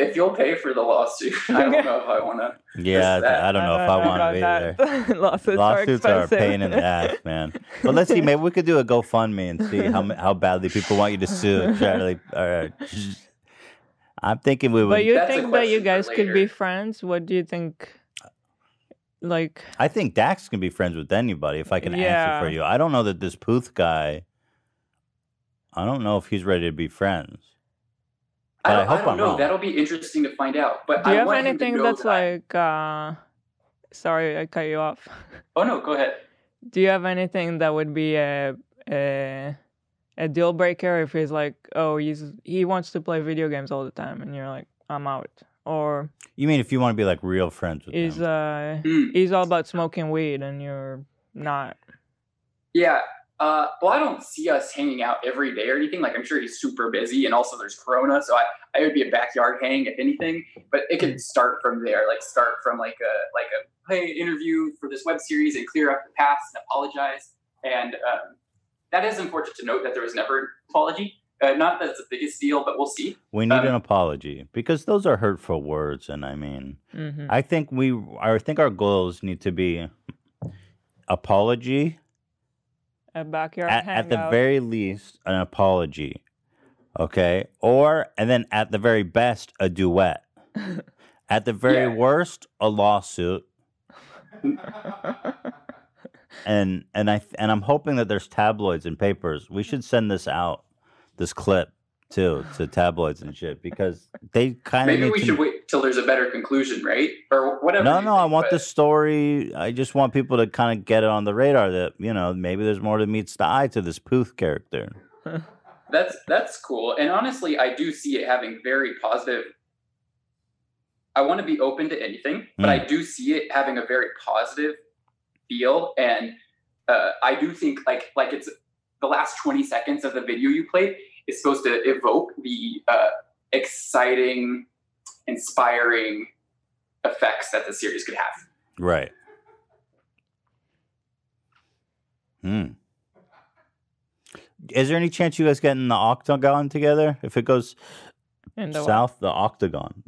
If you'll pay for the lawsuit, I don't know if I want to. Yeah, that. I don't know if I want to be there. Lawsuits, Lawsuits are are a pain in the ass, man. But let's see, maybe we could do a GoFundMe and see how how badly people want you to sue. Charlie, uh, I'm thinking we would. But you think that you guys could be friends? What do you think? Like, I think Dax can be friends with anybody if I can answer for you. I don't know that this Puth guy. I don't know if he's ready to be friends. I But I, don't, I hope don't I'm know. wrong. That'll be interesting to find out. But do I you have want him to anything that's that I- like? uh Sorry, I cut you off. oh no, go ahead. Do you have anything that would be a a a deal breaker if he's like, oh, he's he wants to play video games all the time, and you're like, I'm out, or You mean if you want to be like real friends with he's uh Hmm. he's all about smoking weed, and you're not. Yeah. Uh, well, I don't see us hanging out every day or anything. Like, I'm sure he's super busy, and also there's Corona, so I, I would be a backyard hang if anything. But it could start from there, like start from like a like a hey interview for this web series and clear up the past and apologize. And um, that is important to note that there was never an apology. Uh, not that it's the biggest deal, but we'll see. We need Um, an apology because those are hurtful words, and I mean, Mhm. I think we, I think our goals need to be apology A backyard at, at the very least an apology, okay, or and then at the very best a duet, at the very Yeah. worst a lawsuit, and and I and I'm hoping that there's tabloids and papers. We should send this out, this clip too, to tabloids and shit because they kind of Maybe we should wait till there's a better conclusion, right? Or whatever. No, you no, I want but- the story. I just want people to kind of get it on the radar that you know maybe there's more to meets the eye to this Puth character. That's that's cool. And honestly, I do see it having very positive. I want to be open to anything, but I do see it having a very positive feel, and uh, I do think like like it's the last twenty seconds of the video you played is supposed to evoke the uh, exciting, inspiring effects that the series could have. Right. Hmm. Is there any chance you guys get in the octagon together? If it goes In the what? south, the octagon.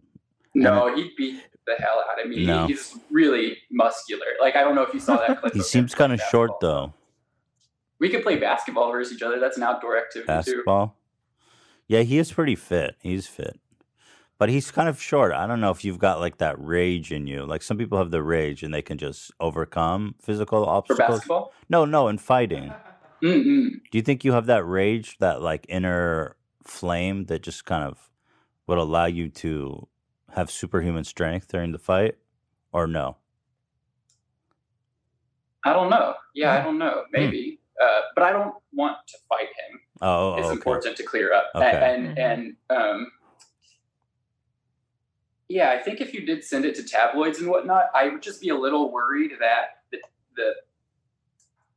No, he'd beat the hell out of me. No. He's really muscular. Like I don't know if you saw that clip. He seems kind of short though. We could play basketball versus each other. That's an outdoor activity too. Basketball. Yeah, he is pretty fit. He's fit. But he's kind of short. I don't know if you've got like that rage in you. Like some people have the rage and they can just overcome physical obstacles. For basketball? No, no, in fighting. Mm-mm. Do you think you have that rage, that like inner flame that just kind of would allow you to have superhuman strength during the fight, or no? I don't know. Yeah, I don't know. Hmm. Maybe, uh, but I don't want to fight him. Oh, it's okay. important to clear up. Okay. And and um, yeah, I think if you did send it to tabloids and whatnot, I would just be a little worried that the, the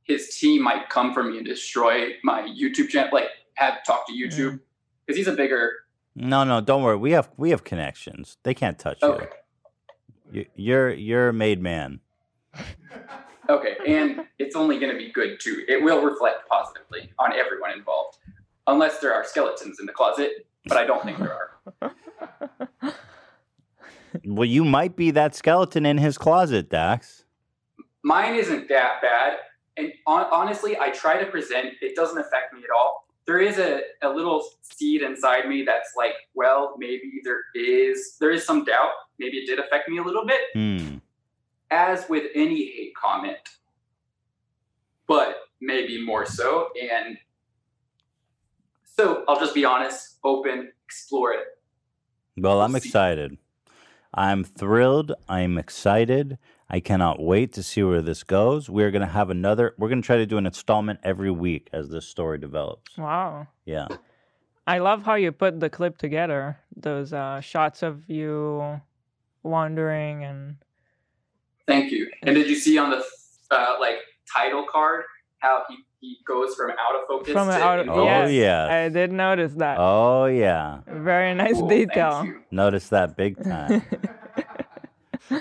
his team might come for me and destroy my YouTube channel, like have talk to YouTube because he's a bigger. No, no, don't worry. We have we have connections. They can't touch Okay. you. you. You're you're a made man. Okay, and it's only going to be good too. It will reflect positively on everyone involved, unless there are skeletons in the closet. But I don't think there are. Well, you might be that skeleton in his closet, Dax. Mine isn't that bad, and hon- honestly, I try to present. It doesn't affect me at all. There is a, a little seed inside me that's like, well, maybe there is there is some doubt. Maybe it did affect me a little bit, Hmm. As with any hate comment, but maybe more so. And so I'll just be honest, open, explore it. Well, I'm excited. I'm thrilled. I'm excited. I cannot wait to see where this goes. We're gonna have another. We're gonna try to do an installment every week as this story develops. Wow. Yeah. I love how you put the clip together. Those uh, shots of you wandering and Thank you. And did you see on the uh, like title card how he, he goes from out of focus from to out. in Oh, focus? yes. I did notice that. Oh yeah. Very nice Cool, detail. Notice that big time.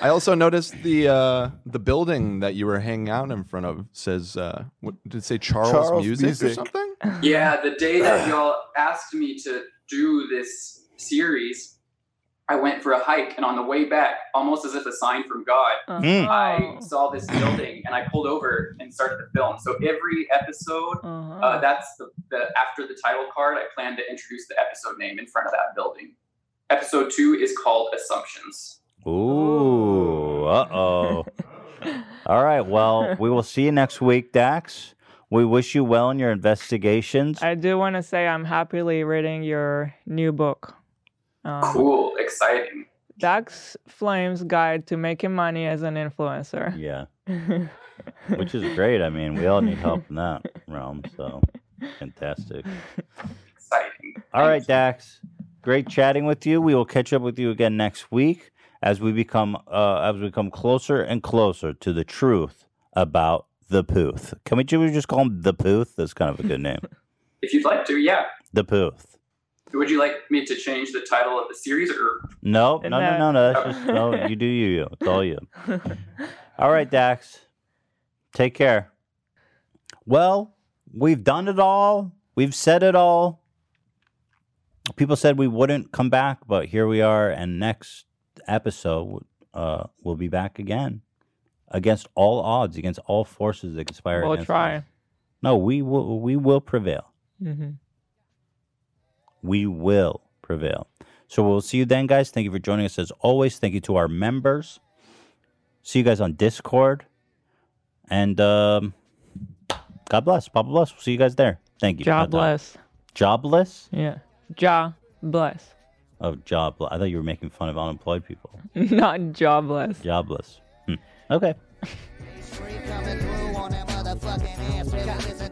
I also noticed the uh, the building that you were hanging out in front of says uh, what did it say Charles, Charles Music, or something? Yeah, the day that y'all asked me to do this series, I went for a hike, and on the way back, almost as if a sign from God, Mm. I saw this building, and I pulled over and started to film. So every episode, uh, that's the, the after the title card, I plan to introduce the episode name in front of that building. Episode two is called Assumptions. Ooh. Uh oh. All right. Well, we will see you next week, Dax. We wish you well in your investigations. I do want to say I'm happily reading your new book. Um, Cool, exciting. Dax Flames Guide to Making Money as an Influencer. Yeah. Which is great. I mean, we all need help in that realm. So fantastic. Exciting. All right, Dax. Great chatting with you. We will catch up with you again next week as we become uh, as we come closer and closer to the truth about the Pooth. Can we we just call him the Pooth? That's kind of a good name. If you'd like to, yeah. The Pooth. Would you like me to change the title of the series, or No, no, no, no, no. That's just no. You do you. you. It's all you. All right, Dax. Take care. Well, we've done it all. We've said it all. People said we wouldn't come back, but here we are. And next episode, uh, we'll be back again against all odds, against all forces that conspire. We'll against try. us. No, we will. We will prevail. hmm we will prevail. So we'll see you then, guys. Thank you for joining us as always. Thank you to our members. See you guys on Discord. And um, God bless. Papa bless. We'll see you guys there. Thank you. Hot dog. Jobless. Jobless? Yeah. Ja bless. Oh, jobless. I thought you were making fun of unemployed people. Not jobless. Jobless. Hmm. Okay. Motherfucking ass,